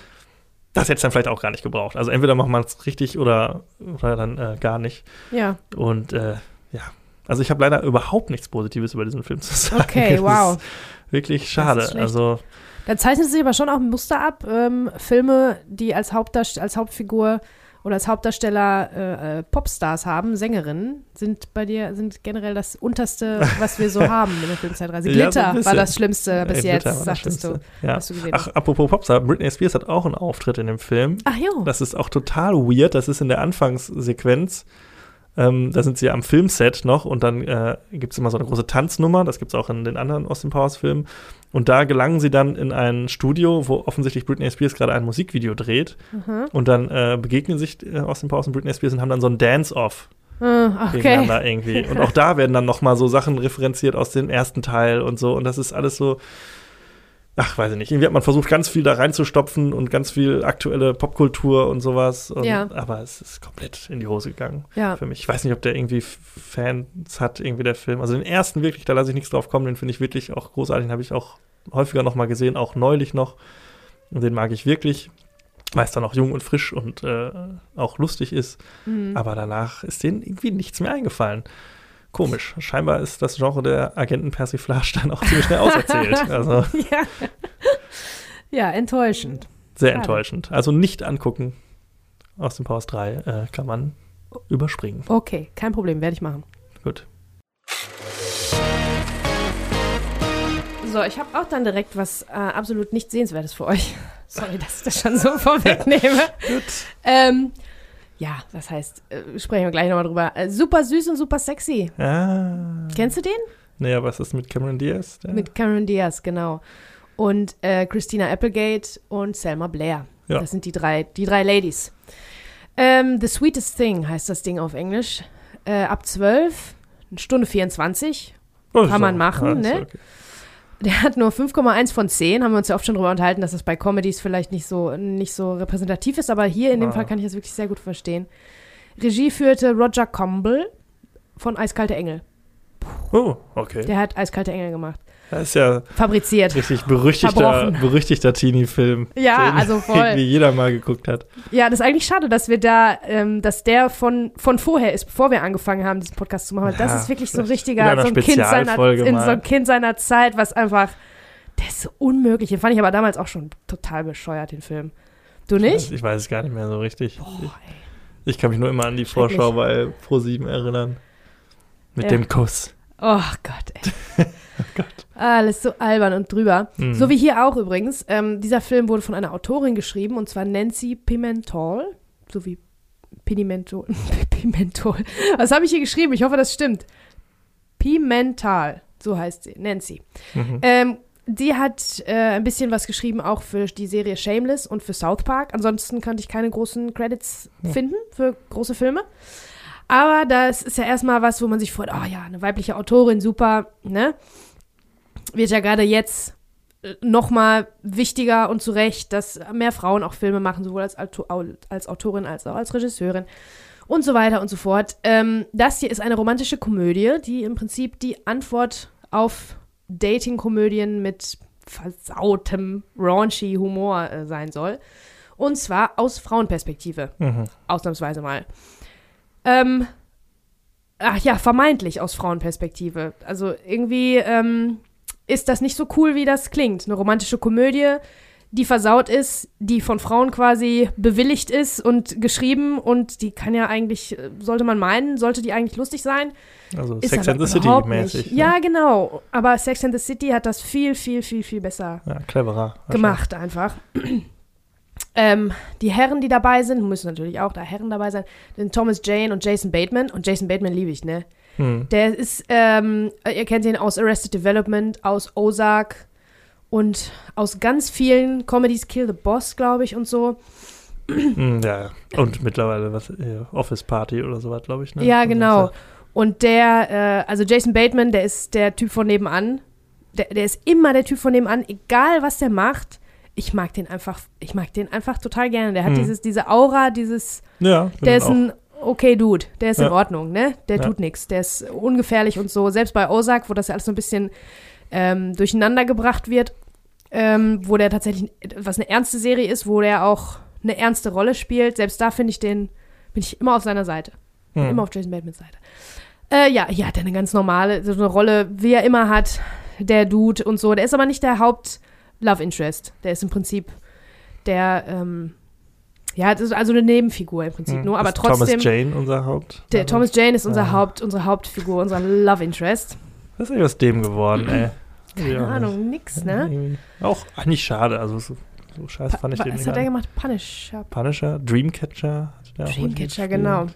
Das hätte es dann vielleicht auch gar nicht gebraucht. Also entweder macht man es richtig oder, oder dann äh, gar nicht. Ja, Und äh, ja, also ich habe leider überhaupt nichts Positives über diesen Film zu sagen. okay, (laughs) Das wow. ist wirklich schade. also Da zeichnet sich aber schon auch ein Muster ab. Ähm, Filme, die als, Hauptdarst als Hauptfigur oder als Hauptdarsteller äh, äh, Popstars haben, Sängerinnen, sind bei dir sind generell das unterste, was wir so (laughs) haben in der Filmzeitreise. Ja, so ein Glitter war das Schlimmste bis Ey, jetzt, Glitter sagtest du. Schlimmste. Ja. Hast du gesehen. Ach, apropos Popstar, Britney Spears hat auch einen Auftritt in dem Film. Ach jo. Das ist auch total weird. Das ist in der Anfangssequenz. Ähm, da sind sie am Filmset noch und dann äh, gibt es immer so eine große Tanznummer, das gibt es auch in den anderen Austin Powers Filmen. Und da gelangen sie dann in ein Studio, wo offensichtlich Britney Spears gerade ein Musikvideo dreht. Mhm. Und dann äh, begegnen sich äh, Austin Powers und Britney Spears und haben dann so ein Dance-Off Ah, okay. gegeneinander irgendwie. (laughs) Und auch da werden dann noch mal so Sachen referenziert aus dem ersten Teil und so. Und das ist alles so, ach, weiß ich nicht. Irgendwie hat man versucht, ganz viel da reinzustopfen und ganz viel aktuelle Popkultur und sowas. Und, Ja. Aber es ist komplett in die Hose gegangen Ja. für mich. Ich weiß nicht, ob der irgendwie Fans hat, irgendwie der Film. Also den ersten wirklich, da lasse ich nichts drauf kommen. Den finde ich wirklich auch großartig. Den habe ich auch häufiger noch mal gesehen, auch neulich noch. Und den mag ich wirklich. Weil es dann auch jung und frisch und äh, auch lustig ist. Mhm. Aber danach ist denen irgendwie nichts mehr eingefallen. Komisch. Scheinbar ist das Genre der Agentenpersiflage dann auch ziemlich schnell auserzählt. (laughs) Also ja. (laughs) ja, enttäuschend. sehr Schade. enttäuschend. Also nicht angucken. Aus dem Powers 3 äh, kann man überspringen. Okay, kein Problem, werde ich machen. Gut. So, ich habe auch dann direkt was äh, absolut nicht Sehenswertes für euch. (laughs) Sorry, dass ich das schon so vorwegnehme. Gut. ähm, ja, was heißt, äh, sprechen wir gleich nochmal drüber. Äh, super süß und super sexy. Ah. Kennst du den? Naja, was ist mit Cameron Diaz? Der- Mit Cameron Diaz, genau. Und äh, Christina Applegate und Selma Blair. Ja. Das sind die drei, die drei Ladies. Ähm, The Sweetest Thing heißt das Ding auf Englisch. Äh, ab 12, eine Stunde 24. Oh, ist kann man machen, ist ne? okay. Der hat nur 5,1 von 10. Haben wir uns ja oft schon drüber unterhalten, dass das bei Comedies vielleicht nicht so, nicht so repräsentativ ist. Aber hier in dem Ah. Fall kann ich das wirklich sehr gut verstehen. Regie führte Roger Comble von Eiskalte Engel. Oh, okay. Der hat Eiskalte Engel gemacht. Das ist ja Fabriziert. richtig berüchtigter, berüchtigter Teenie-Film. Ja, den also (laughs) voll. Irgendwie jeder mal geguckt hat. Ja, das ist eigentlich schade, dass wir da, ähm, dass der von, von vorher ist, bevor wir angefangen haben, diesen Podcast zu machen. Weil das Ja, ist wirklich so ein richtiger, so ein, kind seiner, in so ein Kind seiner Zeit, was einfach, der ist so unmöglich. Den fand ich aber damals auch schon total bescheuert, den Film. Du nicht? Ich weiß es gar nicht mehr so richtig. Boah, ey. Ich kann mich nur immer an die. Vorschau bei Pro7 erinnern. Mit Ja. dem Kuss. Oh Gott, ey. (laughs) Oh. Alles so albern und drüber. Mhm. So wie hier auch übrigens. Ähm, dieser Film wurde von einer Autorin geschrieben, und zwar Nancy Pimental. So wie Pimentol. (laughs) Pimentol. Was habe ich hier geschrieben? Ich hoffe, das stimmt. Pimental. So heißt sie. Nancy. Mhm. Ähm, die hat äh, ein bisschen was geschrieben, auch für die Serie Shameless und für South Park. Ansonsten konnte ich keine großen Credits Ja. finden für große Filme. Aber das ist ja erstmal was, wo man sich freut, oh ja, eine weibliche Autorin, super, ne? Wird ja gerade jetzt nochmal wichtiger und zu Recht, dass mehr Frauen auch Filme machen, sowohl als, als Autorin als auch als Regisseurin und so weiter und so fort. Ähm, das hier ist eine romantische Komödie, die im Prinzip die Antwort auf Dating-Komödien mit versautem, raunchy Humor äh, sein soll. Und zwar aus Frauenperspektive, Mhm. ausnahmsweise mal. Ähm, ach ja, vermeintlich aus Frauenperspektive. Also irgendwie ähm, ist das nicht so cool, wie das klingt. Eine romantische Komödie, die versaut ist, die von Frauen quasi bewilligt ist und geschrieben und die kann ja eigentlich, äh, sollte man meinen, sollte die eigentlich lustig sein. Also Ist Sex and the City mäßig. Ne? Ja, genau. Aber Sex and the City hat das viel, viel, viel, viel besser ja, cleverer. gemacht einfach. (clears throat) ähm, die Herren, die dabei sind, müssen natürlich auch da Herren dabei sein, sind Thomas Jane und Jason Bateman. Und Jason Bateman liebe ich, ne? Hm. Der ist, ähm, ihr kennt ihn aus Arrested Development, aus Ozark und aus ganz vielen Comedies, Kill the Boss, glaube ich, und so. Hm, ja. Und mittlerweile was, äh, Office Party oder sowas, glaube ich. Ne? Ja, Also genau. Und der, äh, also Jason Bateman, der ist der Typ von nebenan. Der, der ist immer der Typ von nebenan, egal was der macht. Ich mag den einfach, ich mag den einfach total gerne. Der hat Hm. dieses, diese Aura, dieses, Ja, der ist ein okay Dude, der ist in Ja. Ordnung, ne? Der Ja. tut nichts, der ist ungefährlich und so. Selbst bei Ozark, wo das ja alles so ein bisschen ähm, durcheinander gebracht wird, ähm, wo der tatsächlich, was eine ernste Serie ist, wo der auch eine ernste Rolle spielt, selbst da finde ich den, bin ich immer auf seiner Seite. auch, hm. Immer auf Jason Batemans Seite. Äh, ja, hier hat er eine ganz normale, so eine Rolle, wie er immer hat, der Dude und so. Der ist aber nicht der Haupt-Love Interest. Der ist im Prinzip der, ähm, ja, das ist also eine Nebenfigur im Prinzip Hm. nur, aber Ist trotzdem. Thomas Jane unser Haupt. Der Thomas Jane ist unser Ah. Haupt, unsere Hauptfigur, unser Love Interest. Was ist eigentlich aus dem geworden, ey? Keine Ja, Ahnung, nix, ne? Auch eigentlich schade. Also so, so scheiße fand ich den Was nicht. hat er gemacht? Punisher. Punisher, Dreamcatcher. hat der auch Dreamcatcher, genau.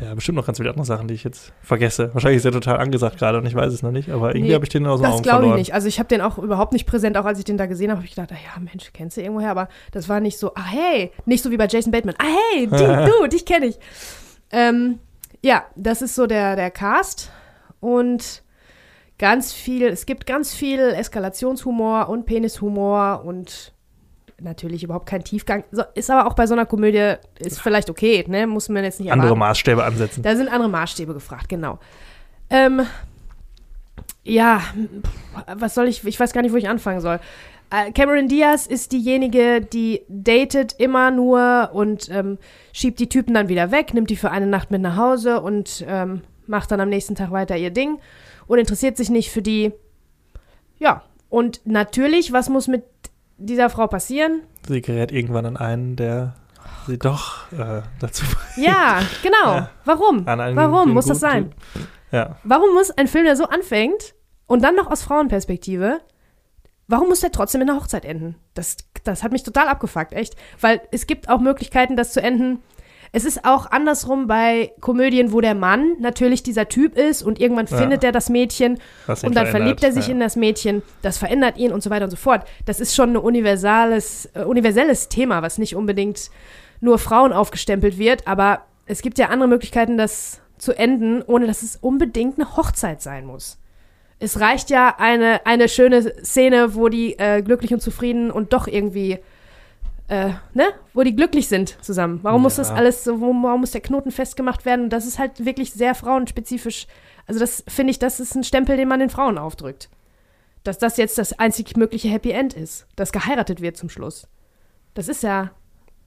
Ja, bestimmt noch ganz viele andere Sachen, die ich jetzt vergesse. Wahrscheinlich ist er total angesagt gerade und ich weiß es noch nicht, aber irgendwie Nee, habe ich den aus Das Augen glaube ich nicht. Also ich habe den auch überhaupt nicht präsent. Auch als ich den da gesehen habe, habe ich gedacht, ah ja, Mensch, kennst du irgendwoher? Aber das war nicht so, ah hey, nicht so wie bei Jason Bateman. Ah hey, (laughs) die, du, dich kenne ich. Ähm, ja, das ist so der, der Cast. Und ganz viel, es gibt ganz viel Eskalationshumor und Penishumor und natürlich überhaupt kein Tiefgang. So, ist aber auch bei so einer Komödie, ist vielleicht okay, ne? Muss man jetzt nicht Andere erwarten. Maßstäbe ansetzen. Da sind andere Maßstäbe gefragt, genau. Ähm, ja, was soll ich, ich weiß gar nicht, wo ich anfangen soll. Äh, Cameron Diaz ist diejenige, die datet immer nur und ähm, schiebt die Typen dann wieder weg, nimmt die für eine Nacht mit nach Hause und ähm, macht dann am nächsten Tag weiter ihr Ding und interessiert sich nicht für die. Ja, und natürlich, was muss mit dieser Frau passieren? Sie gerät irgendwann an einen, der sie doch äh, dazu Ja, genau. Ja. Warum? einen Warum muss das sein? Ja, Warum muss ein Film, der so anfängt und dann noch aus Frauenperspektive, warum muss der trotzdem in der Hochzeit enden? Das, das hat mich total abgefuckt, echt. Weil es gibt auch Möglichkeiten, das zu enden. Es ist auch andersrum bei Komödien, wo der Mann natürlich dieser Typ ist und irgendwann Ja. findet er das Mädchen ihn und dann verliebt er sich ja. in das Mädchen, das verändert ihn und so weiter und so fort. Das ist schon ein universales, äh, universelles Thema, was nicht unbedingt nur Frauen aufgestempelt wird, aber es gibt ja andere Möglichkeiten, das zu enden, ohne dass es unbedingt eine Hochzeit sein muss. Es reicht ja eine, eine schöne Szene, wo die äh, glücklich und zufrieden und doch irgendwie, äh, ne, wo die glücklich sind zusammen. Warum muss Ja. das alles so, warum muss der Knoten festgemacht werden? Und das ist halt wirklich sehr frauenspezifisch. Also das finde ich, das ist ein Stempel, den man den Frauen aufdrückt. Dass das jetzt das einzig mögliche Happy End ist, dass geheiratet wird zum Schluss. Das ist ja,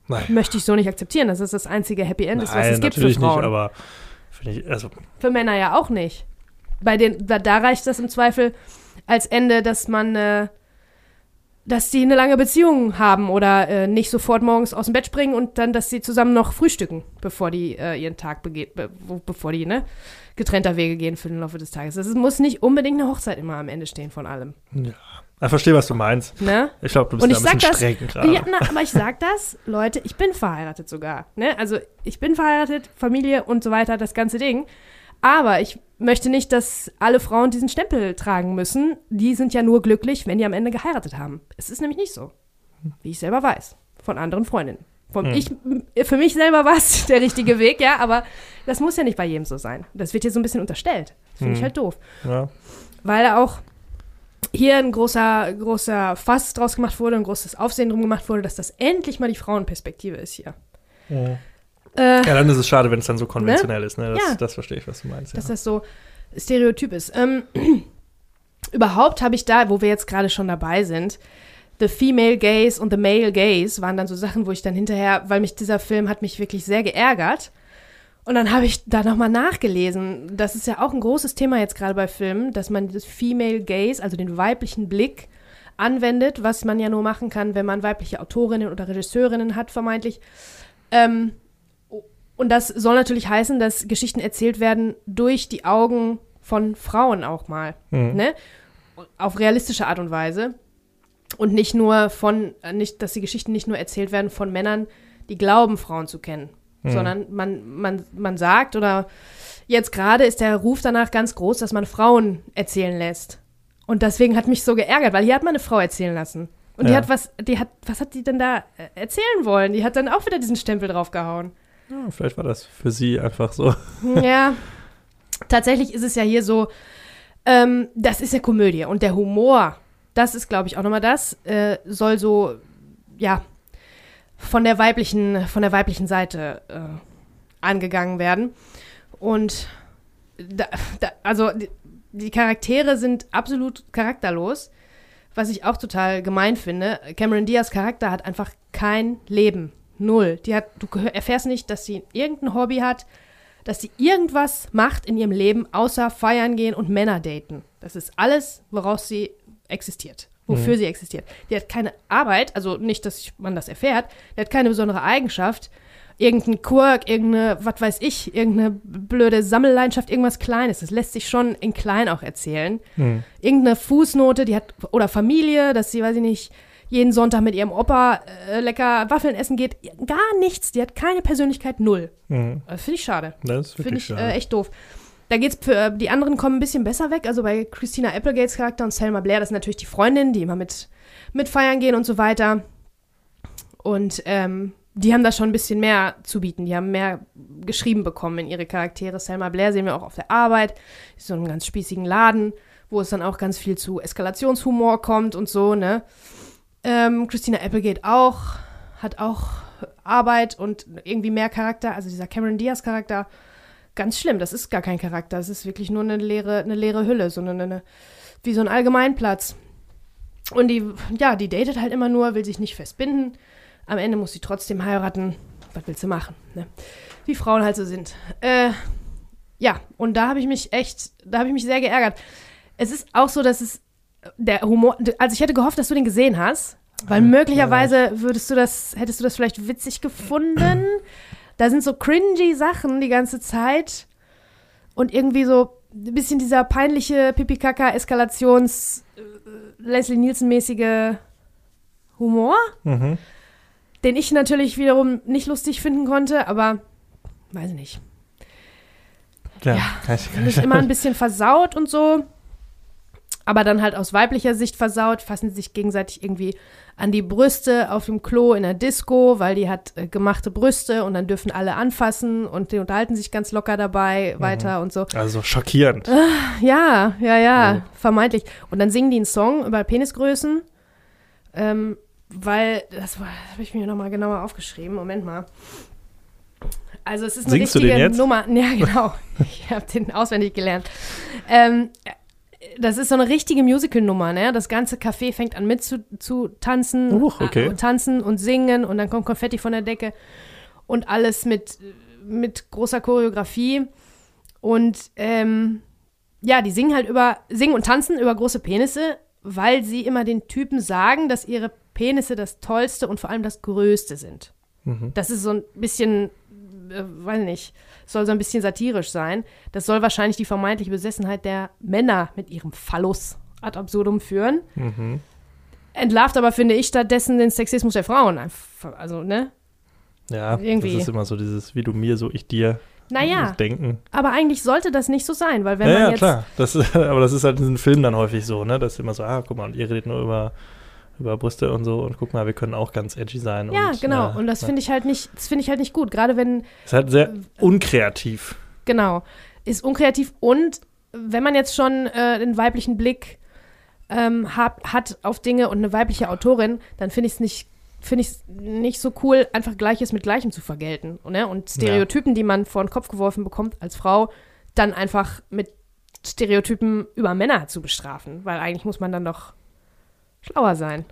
Nein, möchte ich so nicht akzeptieren, dass das das einzige Happy End ist, was Nein es gibt für natürlich Frauen. nicht, aber finde ich, also Für Männer ja auch nicht. Bei den, da, da reicht das im Zweifel als Ende, dass man, äh, dass die eine lange Beziehung haben oder äh, nicht sofort morgens aus dem Bett springen und dann, dass sie zusammen noch frühstücken, bevor die äh, ihren Tag begeht, be bevor die, ne, getrennter Wege gehen für den Laufe des Tages. Es muss nicht unbedingt eine Hochzeit immer am Ende stehen von allem. ja. Ich verstehe, was du meinst. Ne? Ich glaube, du bist Und da ich ein bisschen das- streng gerade. Ja, na, aber ich sag das, Leute, ich bin verheiratet sogar. Ne? Also ich bin verheiratet, Familie und so weiter, das ganze Ding. Aber ich möchte nicht, dass alle Frauen diesen Stempel tragen müssen. Die sind ja nur glücklich, wenn die am Ende geheiratet haben. Es ist nämlich nicht so. Wie ich selber weiß. Von anderen Freundinnen. Von Hm. ich, für mich selber war es (laughs) der richtige Weg, ja, aber das muss ja nicht bei jedem so sein. Das wird hier so ein bisschen unterstellt. Das finde ich Hm. halt doof Ja. weil auch hier ein großer, großer Fass draus gemacht wurde, ein großes Aufsehen drum gemacht wurde, dass das endlich mal die Frauenperspektive ist hier. Ja. Äh, ja, dann ist es schade, wenn es dann so konventionell ist. Ne? Das, Ja. das verstehe ich, was du meinst. dass Ja. das so Stereotyp ist. Ähm, (clears throat) überhaupt habe ich da, wo wir jetzt gerade schon dabei sind, The Female Gaze und The Male Gaze waren dann so Sachen, wo ich dann hinterher, weil mich dieser Film hat mich wirklich sehr geärgert. Und dann habe ich da nochmal nachgelesen. Das ist ja auch ein großes Thema jetzt gerade bei Filmen, dass man das Female Gaze, also den weiblichen Blick, anwendet, was man ja nur machen kann, wenn man weibliche Autorinnen oder Regisseurinnen hat, vermeintlich. Ähm, und das soll natürlich heißen, dass Geschichten erzählt werden durch die Augen von Frauen auch mal. Mhm. Ne? Auf realistische Art und Weise. Und nicht nur von, äh, nicht, dass die Geschichten nicht nur erzählt werden von Männern, die glauben, Frauen zu kennen. Mhm. Sondern man, man, man sagt, oder jetzt gerade ist der Ruf danach ganz groß, dass man Frauen erzählen lässt. Und deswegen hat mich so geärgert, weil hier hat man eine Frau erzählen lassen. Und die Ja. hat was, die hat, was hat die denn da äh, erzählen wollen? Die hat dann auch wieder diesen Stempel draufgehauen. Ja, vielleicht war das für sie einfach so. (laughs) Ja, tatsächlich ist es ja hier so, ähm, das ist ja Komödie und der Humor, das ist, glaube ich, auch nochmal das, äh, soll so, ja, von der weiblichen, von der weiblichen Seite äh, angegangen werden. Und da, da, also die, die Charaktere sind absolut charakterlos, was ich auch total gemein finde. Cameron Diaz Charakter hat einfach kein Leben. Null. Die hat, du erfährst nicht, dass sie irgendein Hobby hat, dass sie irgendwas macht in ihrem Leben, außer feiern gehen und Männer daten. Das ist alles, woraus sie existiert, wofür Mhm. sie existiert. Die hat keine Arbeit, also nicht, dass man das erfährt, die hat keine besondere Eigenschaft, irgendein Quirk, irgendeine, was weiß ich, irgendeine blöde Sammelleidenschaft, irgendwas Kleines. Das lässt sich schon in klein auch erzählen Hm. irgendeine Fußnote, die hat, oder Familie, dass sie, weiß ich nicht, jeden Sonntag mit ihrem Opa äh, lecker Waffeln essen geht. Gar nichts. Die hat keine Persönlichkeit, null. Mhm. Das finde ich schade. Das ist Finde wirklich ich schade. äh, echt doof. Da geht's für, äh, die anderen kommen ein bisschen besser weg. Also bei Christina Applegates Charakter und Selma Blair, das ist natürlich die Freundin, die immer mit, mit feiern gehen und so weiter. Und ähm, die haben da schon ein bisschen mehr zu bieten. Die haben mehr geschrieben bekommen in ihre Charaktere. Selma Blair sehen wir auch auf der Arbeit. Ist so in einem ganz spießigen Laden, wo es dann auch ganz viel zu Eskalationshumor kommt und so, ne? Ähm, Christina Applegate auch, hat auch Arbeit und irgendwie mehr Charakter. Also dieser Cameron Diaz Charakter, ganz schlimm. Das ist gar kein Charakter. Das ist wirklich nur eine leere, eine leere Hülle, so eine, eine, wie so ein Allgemeinplatz. Und die, ja, die datet halt immer nur, will sich nicht festbinden. Am Ende muss sie trotzdem heiraten. Was willst du machen? Ne? Wie Frauen halt so sind. Äh, ja, und da habe ich mich echt, da habe ich mich sehr geärgert. Es ist auch so, dass es der Humor, also ich hätte gehofft, dass du den gesehen hast, weil möglicherweise würdest du das, hättest du das vielleicht witzig gefunden. (clears throat) Da sind so cringy Sachen die ganze Zeit und irgendwie so ein bisschen dieser peinliche Pipi-Kaka-Eskalations äh, Leslie Nielsen-mäßige Humor, Mhm. den ich natürlich wiederum nicht lustig finden konnte, aber weiß ich nicht. Ja, Ja, kann ich, kann ich immer ein bisschen versaut und so. Aber dann halt aus weiblicher Sicht versaut, fassen sie sich gegenseitig irgendwie an die Brüste auf dem Klo in der Disco, weil die hat äh, gemachte Brüste und dann dürfen alle anfassen und die unterhalten sich ganz locker dabei weiter und so. also schockierend. Ja, ja, ja, Ja. vermeintlich. Und dann singen die einen Song über Penisgrößen, ähm, weil, das, das habe ich mir nochmal genauer aufgeschrieben. Moment mal. Also es ist eine Singst richtige? Nummer. (laughs) Ja, genau. ich habe den auswendig gelernt. Ähm, das ist so eine richtige Musical-Nummer, ne? Das ganze Café fängt an mit zu, zu tanzen, Huch, okay. äh, und tanzen und singen und dann kommt Konfetti von der Decke und alles mit, mit großer Choreografie. Und ähm, ja, die singen halt über, singen und tanzen über große Penisse, weil sie immer den Typen sagen, dass ihre Penisse das Tollste und vor allem das Größte sind. Mhm. Das ist so ein bisschen, äh, weiß nicht, soll so ein bisschen satirisch sein. Das soll wahrscheinlich die vermeintliche Besessenheit der Männer mit ihrem Phallus ad absurdum führen. Mhm. Entlarvt aber, finde ich, stattdessen den Sexismus der Frauen. Also, ne? Ja, Irgendwie. das ist immer so dieses, wie du mir, so ich dir. Naja, Denken. aber eigentlich sollte das nicht so sein, weil wenn ja, man ja, jetzt klar. Das, (laughs) aber das ist halt in diesen Filmen dann häufig so, ne? Das ist immer so, ah, guck mal, und ihr redet nur über, über Brüste und so und guck mal, wir können auch ganz edgy sein. Ja, und, genau. äh, und das ja. finde ich halt nicht, das finde ich halt nicht gut. Gerade wenn, Ist halt sehr unkreativ. genau, ist unkreativ und wenn man jetzt schon äh, den weiblichen Blick ähm, hat, hat auf Dinge und eine weibliche Autorin, dann finde ich es nicht, finde ich es nicht so cool, einfach Gleiches mit Gleichem zu vergelten. Ne? Und Stereotypen, die man vor den Kopf geworfen bekommt als Frau, dann einfach mit Stereotypen über Männer zu bestrafen. Weil eigentlich muss man dann doch schlauer sein.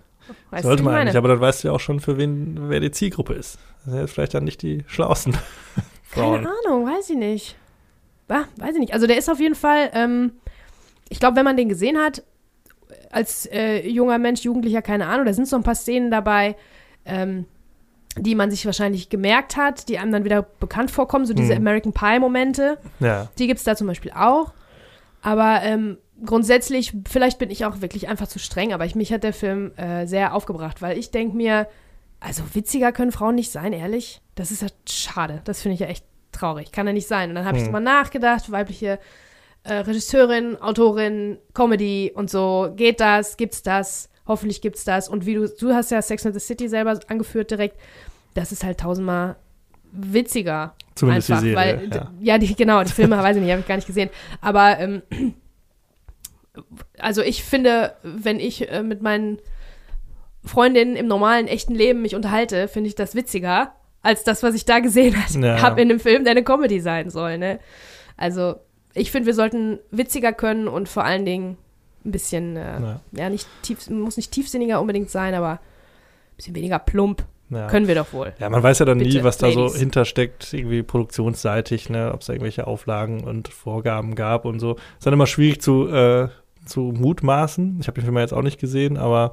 Weißt Sollte man eigentlich, aber dann weißt du ja auch schon, für wen, wer die Zielgruppe ist. Das sind jetzt vielleicht dann nicht die schlauesten (laughs) Frauen. Keine Ahnung, weiß ich nicht. Ah, weiß ich nicht. Also der ist auf jeden Fall, ähm, ich glaube, wenn man den gesehen hat, als äh, junger Mensch, Jugendlicher, keine Ahnung, da sind so ein paar Szenen dabei, ähm, die man sich wahrscheinlich gemerkt hat, die einem dann wieder bekannt vorkommen, so diese Mhm. American Pie-Momente. Ja, Die gibt es da zum Beispiel auch. Aber ähm, grundsätzlich, vielleicht bin ich auch wirklich einfach zu streng, aber ich, mich hat der Film äh, sehr aufgebracht, weil ich denke mir, also witziger können Frauen nicht sein, ehrlich. Das ist ja schade. Das finde ich ja echt traurig. Kann ja nicht sein. Und dann habe ich Hm. drüber nachgedacht, weibliche äh, Regisseurin, Autorin, Comedy und so. Geht das? Gibt's das? Hoffentlich gibt's das. Und wie du, du hast ja Sex and the City selber angeführt direkt. Das ist halt tausendmal witziger. zumindest einfach, die Serie. weil, ja. ja, die, genau, die Filme, (laughs) weiß ich nicht, habe ich gar nicht gesehen. Aber, ähm, also ich finde, wenn ich äh, mit meinen Freundinnen im normalen, echten Leben mich unterhalte, finde ich das witziger, als das, was ich da gesehen Ja. habe in einem Film, der eine Comedy sein soll, ne? Also, ich finde, wir sollten witziger können und vor allen Dingen ein bisschen, äh, Ja. ja, nicht tief, muss nicht tiefsinniger unbedingt sein, aber ein bisschen weniger plump. Ja. Können wir doch wohl. Ja, man weiß ja dann nie, Bitte, was da so Ladies. hintersteckt, irgendwie produktionsseitig, ne, ob es da irgendwelche Auflagen und Vorgaben gab und so. Ist dann immer schwierig zu, äh, zu mutmaßen. Ich habe den Film ja jetzt auch nicht gesehen, aber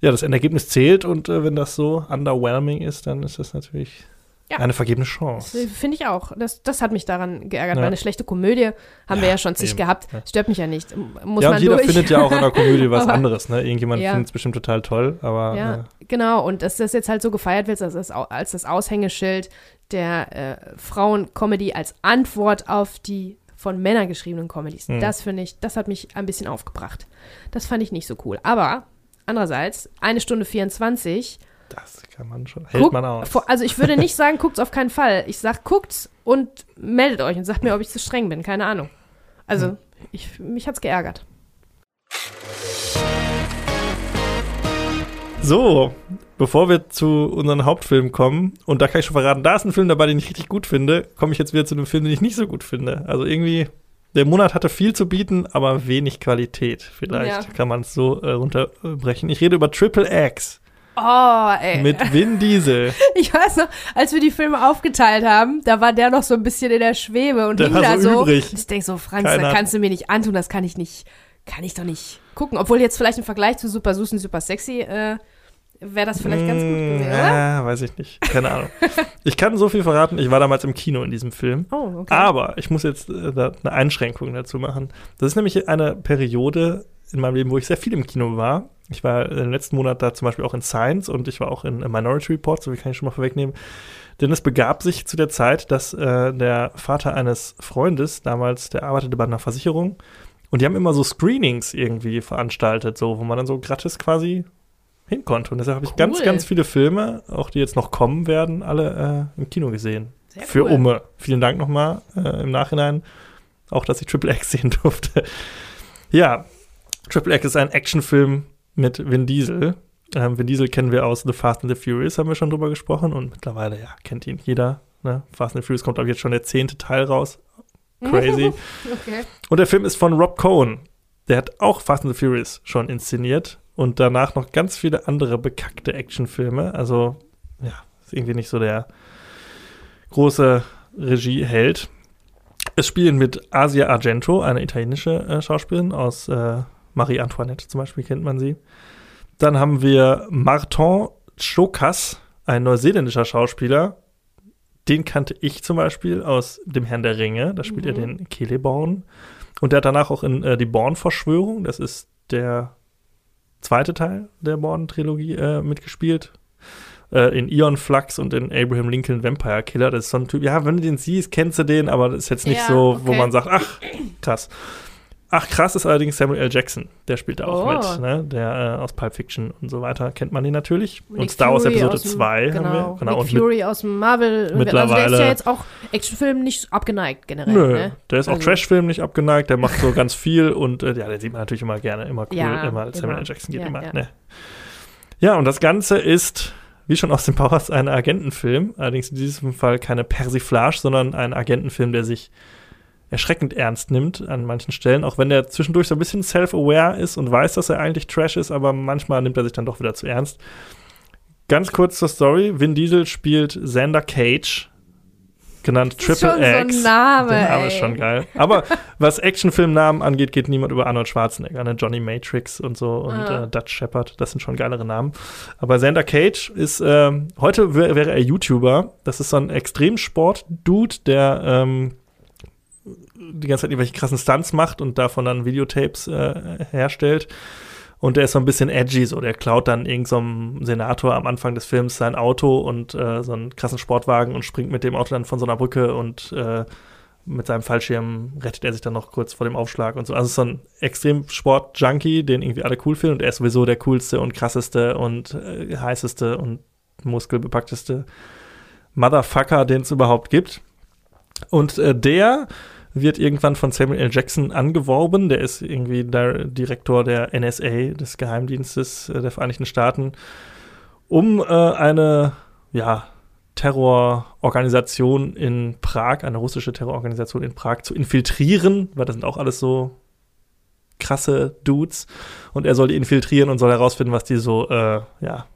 ja, das Endergebnis zählt und äh, wenn das so underwhelming ist, dann ist das natürlich Ja. Eine vergebene Chance. Finde ich auch. Das, das hat mich daran geärgert, Ja. weil eine schlechte Komödie haben wir ja schon zig eben. gehabt. Ja. Stört mich ja nicht. Muss ja, und man jeder durch. findet ja auch in der Komödie (laughs) was Aber- anderes, ne? Irgendjemand Ja. findet es bestimmt total toll, aber Ja, äh, genau. Und dass das jetzt halt so gefeiert wird, als das, als das Aushängeschild der äh, Frauen-Comedy als Antwort auf die von Männern geschriebenen Comedies. Hm. Das finde ich, das hat mich ein bisschen aufgebracht. Das fand ich nicht so cool. Aber andererseits, eine Stunde 24, das kann man schon, hält Guck- man aus. also ich würde nicht (laughs) sagen, guckt's auf keinen Fall. Ich sag, guckt's und meldet euch und sagt mir, ob ich zu streng bin. Keine Ahnung. Also, Hm. ich, mich hat's geärgert. So, bevor wir zu unseren Hauptfilmen kommen, und da kann ich schon verraten, da ist ein Film dabei, den ich richtig gut finde, komme ich jetzt wieder zu einem Film, den ich nicht so gut finde. Also irgendwie, der Monat hatte viel zu bieten, aber wenig Qualität. Vielleicht Ja. kann man es so äh, runterbrechen. Ich rede über Triple X Oh, ey. mit Vin Diesel. (laughs) Ich weiß noch, als wir die Filme aufgeteilt haben, da war der noch so ein bisschen in der Schwebe und Der hing da so übrig. Ich denk so, Franz, Keiner- das kannst du mir nicht antun, das kann ich nicht, kann ich doch nicht gucken. Obwohl jetzt vielleicht im Vergleich zu Super Süß und Super Sexy äh, wäre das vielleicht ganz gut Mm, gewesen, oder? Ja, weiß ich nicht. Keine Ahnung. ich kann so viel verraten, ich war damals im Kino in diesem Film. Oh, okay. Aber ich muss jetzt äh, da eine Einschränkung dazu machen. Das ist nämlich eine Periode in meinem Leben, wo ich sehr viel im Kino war. Ich war im letzten Monat da zum Beispiel auch in Science und ich war auch in Minority Report, so wie kann ich schon mal vorwegnehmen. Denn es begab sich zu der Zeit, dass äh, der Vater eines Freundes, damals, der arbeitete bei einer Versicherung, und die haben immer so Screenings irgendwie veranstaltet, so, wo man dann so gratis quasi hin konnte. Und deshalb habe ich Cool. ganz, ganz viele Filme, auch die jetzt noch kommen werden, alle äh, im Kino gesehen. Sehr Für cool. Umme. Vielen Dank nochmal äh, im Nachhinein. Auch, dass ich Triple X (laughs) sehen durfte. Ja, Triple X ist ein Actionfilm mit Vin Diesel. Ähm, Vin Diesel kennen wir aus The Fast and the Furious, haben wir schon drüber gesprochen. Und mittlerweile, ja, kennt ihn jeder. Ne? Fast and the Furious kommt aber jetzt schon der zehnte Teil raus. Crazy. (laughs) okay. Und der Film ist von Rob Cohen. Der hat auch Fast and the Furious schon inszeniert und danach noch ganz viele andere bekackte Actionfilme. Also, ja, ist irgendwie nicht so der große Regieheld. Es spielen mit Asia Argento, eine italienische äh, Schauspielerin aus äh, Marie Antoinette zum Beispiel, kennt man sie. Dann haben wir Martin Chokas, ein neuseeländischer Schauspieler. Den kannte ich zum Beispiel aus dem Herrn der Ringe. Da spielt er Mhm. den Celeborn. Und der hat danach auch in äh, die Born-Verschwörung, das ist der zweite Teil der Born-Trilogie, äh, mitgespielt. Äh, in Ion Flux und in Abraham Lincoln Vampire Killer. Das ist so ein Typ, ja, wenn du den siehst, kennst du den, aber das ist jetzt nicht Ja, so, wo okay. man sagt, ach, krass. Ach, krass ist allerdings Samuel L. Jackson. Der spielt da auch Oh. mit, ne? Der äh, aus Pulp Fiction und so weiter kennt man den natürlich. Nick und Star Wars Fury Episode aus dem- 2 genau. haben wir. Genau, Nick und Fury aus dem Marvel. Also der mittlerweile- ist ja jetzt auch Actionfilm nicht abgeneigt generell. Nö, Ne? der ist auch Also- Trashfilm nicht abgeneigt, der macht so ganz viel und äh, ja, den sieht man natürlich immer gerne, immer cool, Ja, immer Samuel. L. Jackson geht Ja, immer, ja. ne. Ja, und das Ganze ist, wie schon aus dem Powers, ein Agentenfilm, allerdings in diesem Fall keine Persiflage, sondern ein Agentenfilm, der sich erschreckend ernst nimmt an manchen Stellen, auch wenn der zwischendurch so ein bisschen self-aware ist und weiß, dass er eigentlich Trash ist, aber manchmal nimmt er sich dann doch wieder zu ernst. Ganz kurz zur Story. Vin Diesel spielt Xander Cage, genannt Das ist Triple schon so ein X. Name, Der Name ey. ist schon geil. Aber was Actionfilmnamen angeht, geht niemand über Arnold Schwarzenegger. Ne? Johnny Matrix und so und Ah. äh, Dutch Shepard, das sind schon geilere Namen. Aber Xander Cage ist, ähm, heute wär, wäre er YouTuber. Das ist so ein Extremsport-Dude, der ähm, die ganze Zeit irgendwelche krassen Stunts macht und davon dann Videotapes äh, herstellt. Und der ist so ein bisschen edgy, so der klaut dann irgendeinem Senator am Anfang des Films sein Auto und äh, so einen krassen Sportwagen und springt mit dem Auto dann von so einer Brücke und äh, mit seinem Fallschirm rettet er sich dann noch kurz vor dem Aufschlag und so. Also so ein Extremsport-Junkie, den irgendwie alle cool finden und er ist sowieso der coolste und krasseste und äh, heißeste und muskelbepackteste Motherfucker, den es überhaupt gibt. Und äh, der wird irgendwann von Samuel L. Jackson angeworben. Der ist irgendwie der Direktor der NSA, des Geheimdienstes äh, der Vereinigten Staaten, um äh, eine, ja, Terrororganisation in Prag, eine russische Terrororganisation in Prag zu infiltrieren, weil das sind auch alles so krasse Dudes. Und er soll die infiltrieren und soll herausfinden, was die so, äh, ja,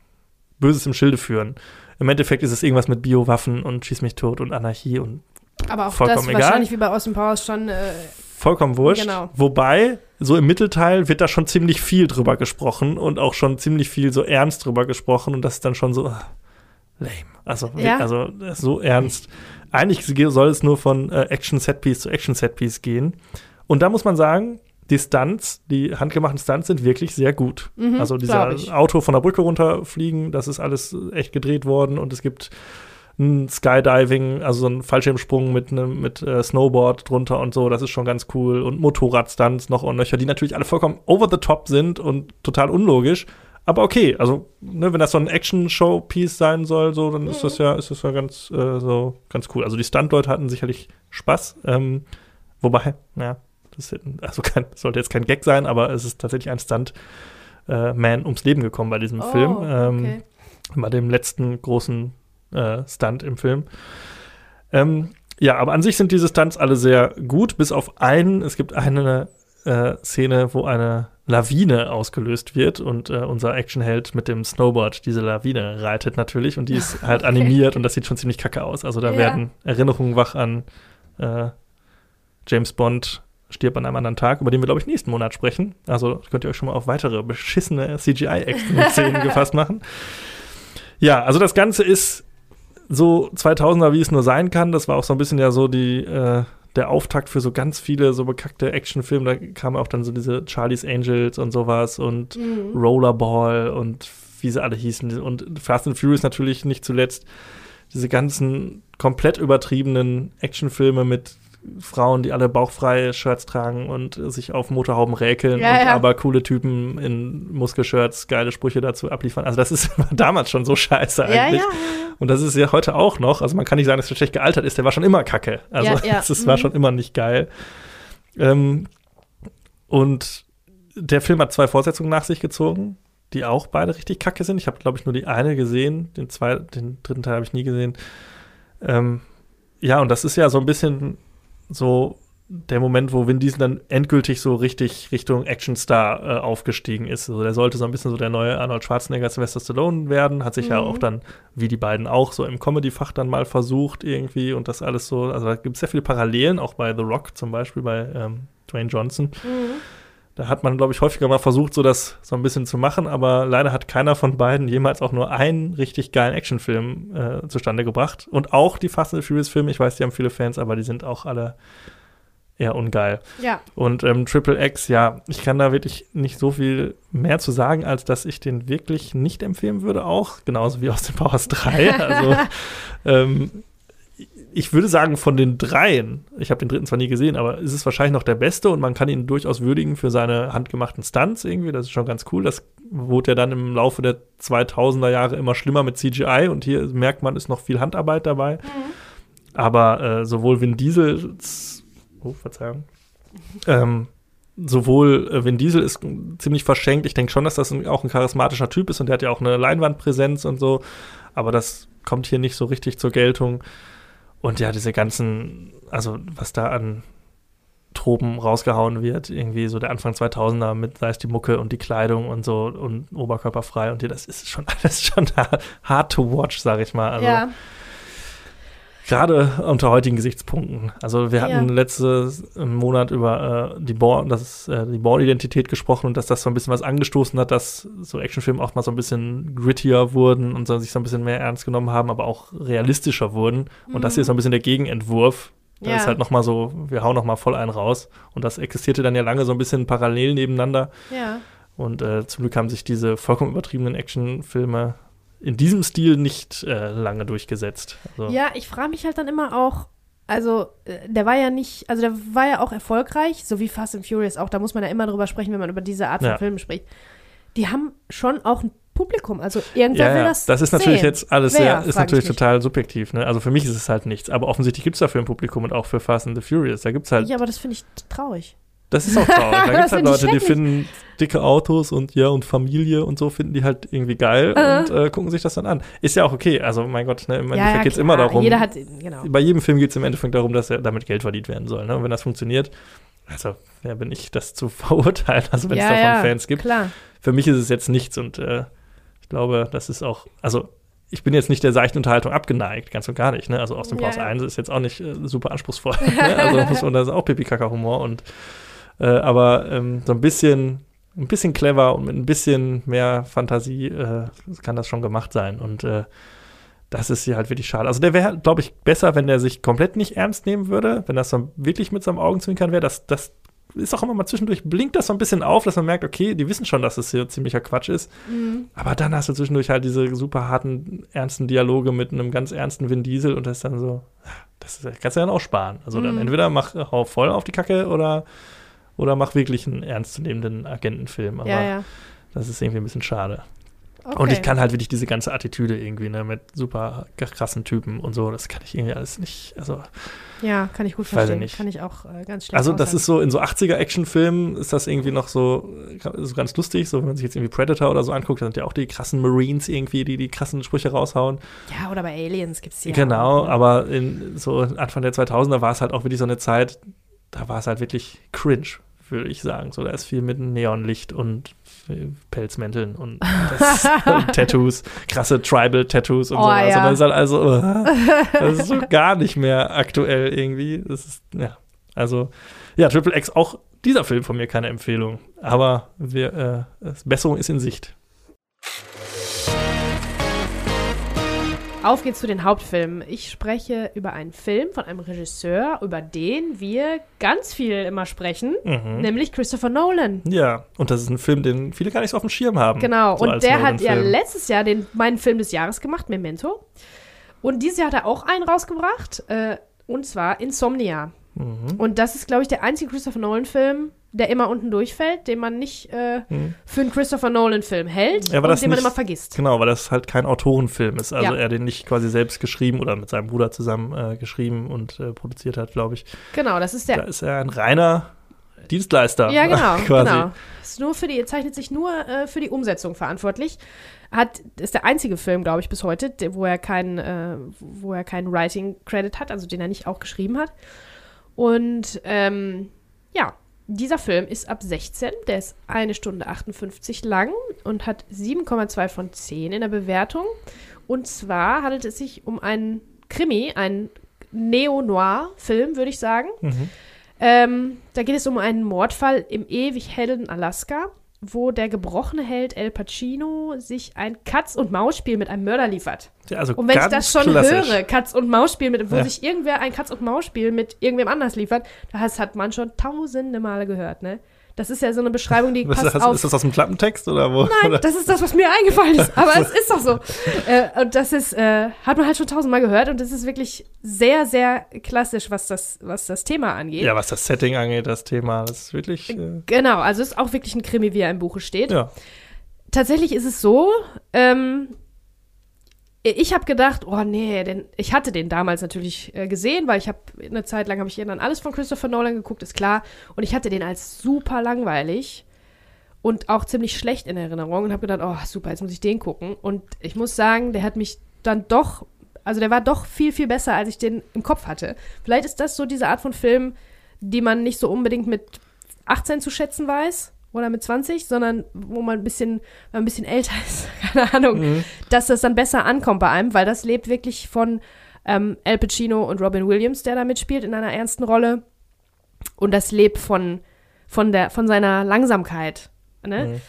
Böses im Schilde führen. Im Endeffekt ist es irgendwas mit Biowaffen und Schieß mich tot und Anarchie und Aber auch Vollkommen das egal. wahrscheinlich wie bei Austin Powers schon. Äh, vollkommen wurscht. Genau. Wobei, so im Mittelteil wird da schon ziemlich viel drüber gesprochen und auch schon ziemlich viel so ernst drüber gesprochen und das ist dann schon so, ah, lame. Also, Ja. also so ernst. Eigentlich soll es nur von äh, Action-Setpiece zu Action-Setpiece gehen. Und da muss man sagen, die Stunts, die handgemachten Stunts sind wirklich sehr gut. Mhm, also dieser. Auto von der Brücke runterfliegen, das ist alles echt gedreht worden und es gibt ein Skydiving, also so ein Fallschirmsprung mit einem mit äh, Snowboard drunter und so, das ist schon ganz cool und Motorradstunts noch und nöcher, die natürlich alle vollkommen over the top sind und total unlogisch, aber okay, also ne, wenn das so ein Action-Show-Piece sein soll, so, dann ist das ja, ist das ja ganz äh, so ganz cool. Also die Stunt-Leute hatten sicherlich Spaß, ähm, wobei, ja, das also kein, sollte jetzt kein Gag sein, aber es ist tatsächlich ein Stunt. Äh, Man ums Leben gekommen bei diesem Oh, Film. Ähm, okay. bei dem letzten großen äh, Stunt im Film. Ähm, ja, aber an sich sind diese Stunts alle sehr gut, bis auf einen. Es gibt eine äh, Szene, wo eine Lawine ausgelöst wird und äh, unser Actionheld mit dem Snowboard diese Lawine reitet natürlich und die ist (laughs) halt animiert und das sieht schon ziemlich kacke aus. Also da Ja. werden Erinnerungen wach an äh, James Bond stirbt an einem anderen Tag, über den wir, glaube ich, nächsten Monat sprechen. Also könnt ihr euch schon mal auf weitere beschissene CGI-Action-Szenen (laughs) gefasst machen. Ja, also das Ganze ist so 2000er, wie es nur sein kann. Das war auch so ein bisschen ja so die, äh, der Auftakt für so ganz viele so bekackte Actionfilme. Da kamen auch dann so diese Charlie's Angels und sowas und Mhm. Rollerball und wie sie alle hießen. Und Fast and Furious natürlich nicht zuletzt. Diese ganzen komplett übertriebenen Actionfilme mit Frauen, die alle bauchfreie Shirts tragen und sich auf Motorhauben räkeln Ja, und ja. aber coole Typen in Muskelshirts geile Sprüche dazu abliefern. Also das ist (laughs) damals schon so scheiße eigentlich. ja. Und das ist ja heute auch noch. Also man kann nicht sagen, dass er schlecht gealtert ist. Der war schon immer kacke. Also das (laughs) ist, war Mhm. schon immer nicht geil. Ähm, und der Film hat zwei Fortsetzungen nach sich gezogen, die auch beide richtig kacke sind. Ich habe, glaube ich, nur die eine gesehen. Den, zwei, den dritten Teil habe ich nie gesehen. Ähm, ja, und das ist ja so ein bisschen so der Moment, wo Vin Diesel dann endgültig so richtig Richtung Actionstar äh, aufgestiegen ist. Also der sollte so ein bisschen so der neue Arnold Schwarzenegger, Sylvester Stallone werden. Hat sich ja Mhm. auch dann, wie die beiden auch, so im Comedy-Fach dann mal versucht irgendwie und das alles so. Also da gibt es sehr viele Parallelen, auch bei The Rock zum Beispiel, bei ähm, Dwayne Johnson. Mhm. Da hat man, glaube ich, häufiger mal versucht, so das so ein bisschen zu machen, aber leider hat keiner von beiden jemals auch nur einen richtig geilen Actionfilm äh, zustande gebracht. Und auch die Fast and Furious Filme, ich weiß, die haben viele Fans, aber die sind auch alle eher ungeil. Ja. Und ähm, Triple X, ja, ich kann da wirklich nicht so viel mehr zu sagen, als dass ich den wirklich nicht empfehlen würde, auch genauso wie aus den Powers 3. (laughs) Also ähm, ich würde sagen, von den dreien, ich habe den dritten zwar nie gesehen, aber ist es wahrscheinlich noch der beste und man kann ihn durchaus würdigen für seine handgemachten Stunts irgendwie. Das ist schon ganz cool. Das wurde ja dann im Laufe der 2000er Jahre immer schlimmer mit CGI und hier merkt man, ist noch viel Handarbeit dabei. Aber äh, sowohl Vin Diesel, oh, Verzeihung, ähm, sowohl äh, Vin Diesel ist ziemlich verschenkt. Ich denke schon, dass das auch ein charismatischer Typ ist und der hat ja auch eine Leinwandpräsenz und so. Aber das kommt hier nicht so richtig zur Geltung. Und ja, diese ganzen, also was da an Tropen rausgehauen wird, irgendwie so der Anfang 2000er mit, sei es die Mucke und die Kleidung und so und oberkörperfrei und hier, das ist schon (laughs) alles schon hard to watch, sag ich mal. Also, ja. Gerade unter heutigen Gesichtspunkten. Also wir hatten Ja. letztes Monat über äh, die Born, das ist, äh, die Born-Identität gesprochen und dass das so ein bisschen was angestoßen hat, dass so Actionfilme auch mal so ein bisschen grittier wurden und so, sich so ein bisschen mehr ernst genommen haben, aber auch realistischer wurden. Und das hier ist so ein bisschen der Gegenentwurf. Da Mhm. Ja. ist halt noch mal so, wir hauen noch mal voll einen raus. Und das existierte dann ja lange so ein bisschen parallel nebeneinander. Ja. Und äh, zum Glück haben sich diese vollkommen übertriebenen Actionfilme in diesem Stil nicht äh, lange durchgesetzt. Also, Ja, ich frage mich halt dann immer auch, also äh, der war ja nicht, also der war ja auch erfolgreich, so wie Fast and Furious auch, da muss man ja immer drüber sprechen, wenn man über diese Art von Ja. Filmen spricht. Die haben schon auch ein Publikum, also irgendwer Ja, will das das ist natürlich sehen. jetzt alles Wer, sehr, ist natürlich total subjektiv. Ne? Also für mich ist es halt nichts. Aber offensichtlich gibt es dafür ein Publikum und auch für Fast and the Furious. Da gibt es halt, Ja, aber das finde ich traurig. Das ist auch traurig. Da (laughs) gibt es halt Leute, die finden dicke Autos und ja und Familie und so finden die halt irgendwie geil Äh. und äh, gucken sich das dann an. Ist ja auch okay. Also mein Gott, ne, im ja, Endeffekt ja, geht es immer darum. Jeder hat, genau. bei jedem Film geht es im Endeffekt darum, dass er damit Geld verdient werden soll. Ne? Und wenn das funktioniert, also wer bin ich, das zu (laughs) verurteilen, also wenn es ja, davon ja, Fans gibt. Klar. Für mich ist es jetzt nichts und äh, ich glaube, das ist auch, also ich bin jetzt nicht der seichten Unterhaltung abgeneigt, ganz und gar nicht. Ne? Also aus dem Ja, Paus ja. 1 ist jetzt auch nicht äh, super anspruchsvoll. (laughs) ne? Also muss man, das ist auch Pipi-Kaka-Humor und äh, aber ähm, so ein bisschen, ein bisschen clever und mit ein bisschen mehr Fantasie äh, kann das schon gemacht sein. Und äh, das ist hier halt wirklich schade. Also der wäre, glaube ich, besser, wenn der sich komplett nicht ernst nehmen würde, wenn das so wirklich mit seinem Augenzwinkern wäre. Das, das ist auch immer mal zwischendurch, blinkt das so ein bisschen auf, dass man merkt, okay, die wissen schon, dass es hier ziemlicher Quatsch ist. Mhm. Aber dann hast du zwischendurch halt diese super harten, ernsten Dialoge mit einem ganz ernsten Vin Diesel und das ist dann so, das kannst du dann auch sparen. Also dann Mhm. entweder mach hau voll auf die Kacke oder, oder mach wirklich einen ernstzunehmenden Agentenfilm. Aber Ja, ja. das ist irgendwie ein bisschen schade. Okay. Und ich kann halt wirklich diese ganze Attitüde irgendwie, ne, mit super krassen Typen und so, das kann ich irgendwie alles nicht, also Ja, kann ich gut verstehen. nicht. Kann ich auch äh, ganz schlecht Also das aushalten. ist so, in so 80er-Actionfilmen ist das irgendwie noch so, äh, so ganz lustig, so wenn man sich jetzt irgendwie Predator oder so anguckt, da sind ja auch die krassen Marines irgendwie, die die krassen Sprüche raushauen. Ja, oder bei Aliens gibt es die genau, auch, ne? aber in so Anfang der 2000er war es halt auch wirklich so eine Zeit, da war es halt wirklich cringe, würde ich sagen. So, da ist viel mit Neonlicht und äh, Pelzmänteln und, (laughs) das, und Tattoos, krasse Tribal-Tattoos und Oh, so. Also ja. das ist halt also, äh, das ist so (laughs) gar nicht mehr aktuell irgendwie. Das ist, ja, also, ja, Triple X, auch dieser Film von mir keine Empfehlung. Aber wir, äh, Besserung ist in Sicht. Auf geht's zu den Hauptfilmen. Ich spreche über einen Film von einem Regisseur, über den wir ganz viel immer sprechen, Mhm. nämlich Christopher Nolan. Ja, und das ist ein Film, den viele gar nicht so auf dem Schirm haben. Genau, so und der hat ja letztes Jahr den, meinen Film des Jahres gemacht, Memento. Und dieses Jahr hat er auch einen rausgebracht, äh, und zwar Insomnia. Mhm. Und das ist, glaube ich, der einzige Christopher Nolan-Film, der immer unten durchfällt, den man nicht äh, Mhm. für einen Christopher Nolan-Film hält Ja, und den man nicht- immer vergisst. Genau, weil das halt kein Autorenfilm ist. Also Ja. er den nicht quasi selbst geschrieben oder mit seinem Bruder zusammen äh, geschrieben und äh, produziert hat, glaube ich. Genau, das ist Da der. ist er ein reiner Dienstleister. Ja, genau, (laughs) quasi. genau. Ist nur für die, zeichnet sich nur äh, für die Umsetzung verantwortlich. Hat, ist der einzige Film, glaube ich, bis heute, wo er keinen, äh, wo er keinen Writing Credit hat, also den er nicht auch geschrieben hat. Und ähm, ja, dieser Film ist ab 16, der ist eine Stunde 58 lang und hat 7,2 von 10 in der Bewertung. Und zwar handelt es sich um einen Krimi, einen Neo-Noir-Film, würde ich sagen. Mhm. Ähm, da geht es um einen Mordfall im ewig hellen Alaska, wo der gebrochene Held El Pacino sich ein Katz-und-Maus-Spiel mit einem Mörder liefert. Ja, also Und wenn ich das schon klassisch. höre, Katz-und-Maus-Spiel, mit, wo Ja. sich irgendwer ein Katz-und-Maus-Spiel mit irgendwem anders liefert, das hat man schon tausende Male gehört, ne? Das ist ja so eine Beschreibung, die (laughs) passt das, auf. ist das aus dem Klappentext oder wo? Nein, oder? das ist das, was mir eingefallen ist. Aber es (laughs) ist doch so. Äh, und das ist, äh, hat man halt schon tausendmal gehört und das ist wirklich sehr, sehr klassisch, was das, was das Thema angeht. Ja, was das Setting angeht, das Thema, das ist wirklich. Äh, Genau, also ist auch wirklich ein Krimi, wie er im Buche steht. ja. Tatsächlich ist es so, ähm, ich habe gedacht, oh nee, denn ich hatte den damals natürlich äh, gesehen, weil ich habe eine Zeit lang habe ich dann alles von Christopher Nolan geguckt, ist klar, und ich hatte den als super langweilig und auch ziemlich schlecht in Erinnerung und habe gedacht, oh super, jetzt muss ich den gucken. Und ich muss sagen, der hat mich dann doch, also der war doch viel viel besser, als ich den im Kopf hatte. Vielleicht ist das so diese Art von Film, die man nicht so unbedingt mit 18 zu schätzen weiß oder mit 20, sondern wo man ein bisschen, wenn man ein bisschen älter (laughs) ist, keine Ahnung, Mhm. dass das dann besser ankommt bei einem, weil das lebt wirklich von ähm, Al Pacino und Robin Williams, der da mitspielt in einer ernsten Rolle. Und das lebt von, von, der, von seiner Langsamkeit. Ne? Mhm.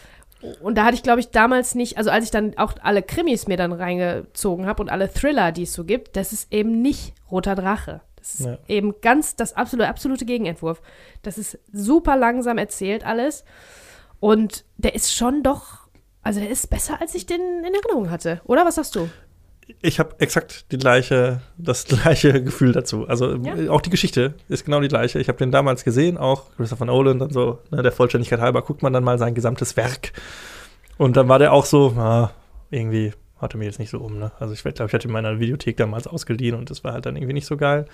Und da hatte ich, glaube ich, damals nicht, also als ich dann auch alle Krimis mir dann reingezogen habe und alle Thriller, die es so gibt, das ist eben nicht Roter Drache. Das ist Ja. eben ganz das absolute, absolute Gegenentwurf. Das ist super langsam erzählt alles. Und der ist schon doch, also der ist besser, als ich den in Erinnerung hatte. Oder was sagst du? Ich habe exakt die gleiche, das (laughs) gleiche Gefühl dazu. Also Ja. auch die Geschichte ist genau die gleiche. Ich habe den damals gesehen, auch Christopher Nolan, dann so, ne, der Vollständigkeit halber, guckt man dann mal sein gesamtes Werk. Und dann war der auch so, ah, irgendwie hatte mir jetzt nicht so um. Ne? Also ich glaube, ich hatte in meiner Videothek damals ausgeliehen und das war halt dann irgendwie nicht so geil.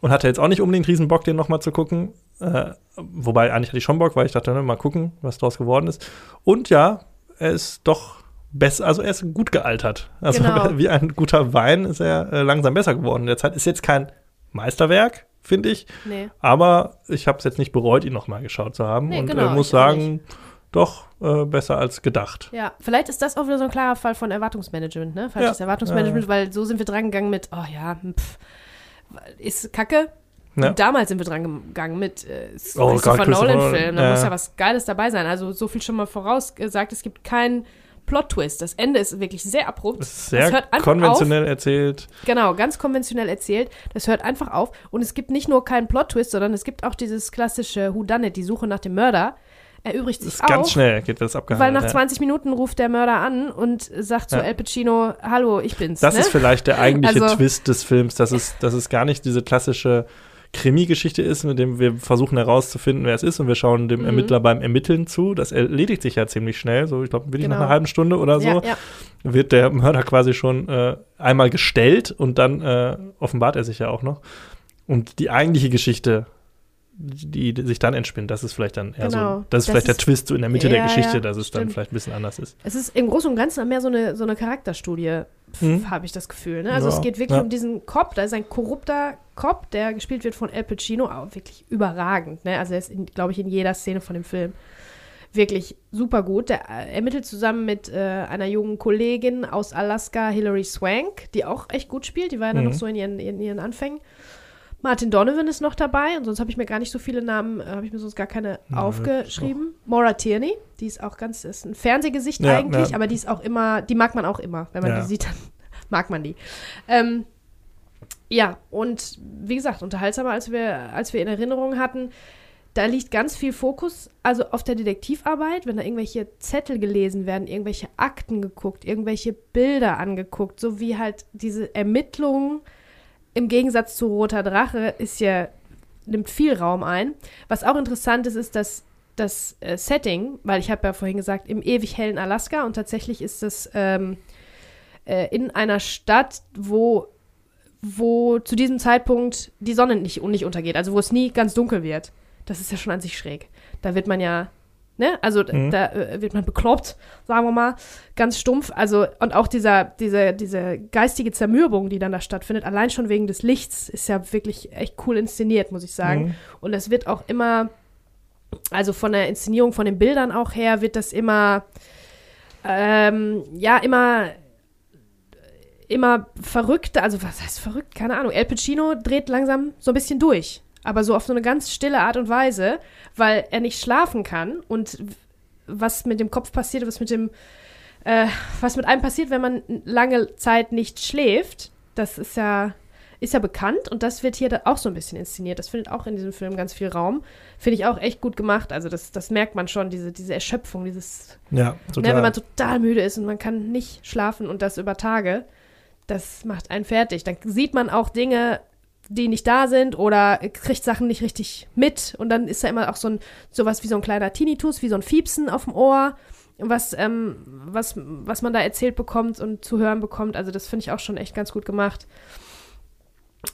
Und hatte jetzt auch nicht unbedingt riesen Bock, den nochmal zu gucken. Äh, wobei, eigentlich hatte ich schon Bock, weil ich dachte, ne, mal gucken, was draus geworden ist. Und ja, er ist doch besser, also er ist gut gealtert. Also Genau. (laughs) wie ein guter Wein ist er äh, langsam besser geworden. In der Zeit ist jetzt kein Meisterwerk, finde ich. Nee. Aber ich habe es jetzt nicht bereut, ihn nochmal geschaut zu haben. Nee, und genau, äh, muss sagen, doch äh, besser als gedacht. Ja, vielleicht ist das auch wieder so ein klarer Fall von Erwartungsmanagement, ne? Falsches Ja. Erwartungsmanagement, weil so sind wir dran gegangen mit, oh ja, hm, pff, ist kacke. Ja. Und damals sind wir dran gegangen mit äh, Oh Christopher Gott, Christopher Nolan-Film. Da Nolan, muss ja. ja was Geiles dabei sein. Also so viel schon mal vorausgesagt, es gibt keinen Plot-Twist. Das Ende ist wirklich sehr abrupt. Sehr das konventionell auf. erzählt. Genau, ganz konventionell erzählt. Das hört einfach auf. Und es gibt nicht nur keinen Plot-Twist, sondern es gibt auch dieses klassische Whodunit, die Suche nach dem Mörder. Erübrigt sich auch. Ganz schnell geht das abgehandelt. Weil nach ja. 20 Minuten ruft der Mörder an und sagt zu ja. Al Pacino, hallo, ich bin's. Das ne? ist vielleicht der eigentliche also, Twist des Films. Das ist, das ist gar nicht diese klassische Krimi-Geschichte ist, mit dem wir versuchen herauszufinden, wer es ist und wir schauen dem mhm. Ermittler beim Ermitteln zu. Das erledigt sich ja ziemlich schnell, so ich glaube, wirklich genau. nach einer halben Stunde oder so, ja, ja. wird der Mörder quasi schon äh, einmal gestellt und dann äh, offenbart er sich ja auch noch. Und die eigentliche Geschichte die, die sich dann entspinnt. Das ist vielleicht dann eher genau. so, das ist das vielleicht ist, der Twist so in der Mitte ja, der Geschichte, ja, dass es stimmt. dann vielleicht ein bisschen anders ist. Es ist im Großen und Ganzen mehr so eine, so eine Charakterstudie, mhm. habe ich das Gefühl. Ne? Also ja, es geht wirklich um diesen Cop, da ist ein korrupter Cop, der gespielt wird von Al Pacino, auch wirklich überragend. Ne? Also er ist, glaube ich, in jeder Szene von dem Film wirklich super gut. Der äh, ermittelt zusammen mit äh, einer jungen Kollegin aus Alaska, Hilary Swank, die auch echt gut spielt. Die war ja mhm. dann noch so in ihren, in ihren Anfängen. Martin Donovan ist noch dabei und sonst habe ich mir gar nicht so viele Namen, äh, habe ich mir sonst gar keine ja, aufgeschrieben. Maura Tierney, die ist auch ganz, ist ein Fernsehgesicht ja, eigentlich, ja. aber die ist auch immer, die mag man auch immer. Wenn man die sieht, dann (laughs) mag man die. Ähm, ja, und wie gesagt, unterhaltsamer, als wir, als wir in Erinnerung hatten. Da liegt ganz viel Fokus, also auf der Detektivarbeit, wenn da irgendwelche Zettel gelesen werden, irgendwelche Akten geguckt, irgendwelche Bilder angeguckt, so wie halt diese Ermittlungen im Gegensatz zu Roter Drache ist ja, nimmt viel Raum ein. Was auch interessant ist, ist, dass das äh, Setting, weil ich habe ja vorhin gesagt, im ewig hellen Alaska und tatsächlich ist das ähm, äh, in einer Stadt, wo, wo zu diesem Zeitpunkt die Sonne nicht, nicht untergeht, also wo es nie ganz dunkel wird. Das ist ja schon an sich schräg. Da wird man ja Ne? Also mhm. da äh, wird man bekloppt, sagen wir mal, ganz stumpf. Also, und auch dieser, diese, diese geistige Zermürbung, die dann da stattfindet, allein schon wegen des Lichts, ist ja wirklich echt cool inszeniert, muss ich sagen. Mhm. Und es wird auch immer, also von der Inszenierung, von den Bildern auch her, wird das immer, ähm, ja, immer immer verrückter, also was heißt verrückt? Keine Ahnung. El Pacino dreht langsam so ein bisschen durch aber so auf so eine ganz stille Art und Weise, weil er nicht schlafen kann und was mit dem Kopf passiert, was mit dem, äh, was mit einem passiert, wenn man lange Zeit nicht schläft, das ist ja, ist ja bekannt und das wird hier auch so ein bisschen inszeniert. Das findet auch in diesem Film ganz viel Raum. Finde ich auch echt gut gemacht. Also das, das merkt man schon, diese, diese Erschöpfung, dieses, ja, total. Ne, wenn man total müde ist und man kann nicht schlafen und das über Tage, das macht einen fertig. Dann sieht man auch Dinge die nicht da sind oder kriegt Sachen nicht richtig mit und dann ist da immer auch so ein sowas wie so ein kleiner Tinnitus, wie so ein Fiepsen auf dem Ohr, was ähm, was was man da erzählt bekommt und zu hören bekommt. Also das finde ich auch schon echt ganz gut gemacht.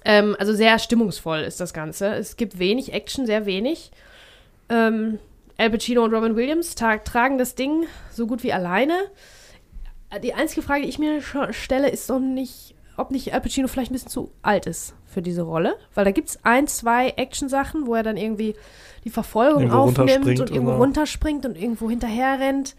Ähm, also sehr stimmungsvoll ist das Ganze. Es gibt wenig Action, sehr wenig. Ähm, Al Pacino und Robin Williams tragen das Ding so gut wie alleine. Die einzige Frage, die ich mir stelle, ist doch nicht, ob nicht Al Pacino vielleicht ein bisschen zu alt ist für diese Rolle. Weil da gibt es ein, zwei Action-Sachen, wo er dann irgendwie die Verfolgung irgendwo aufnimmt und irgendwo runterspringt und irgendwo hinterher rennt.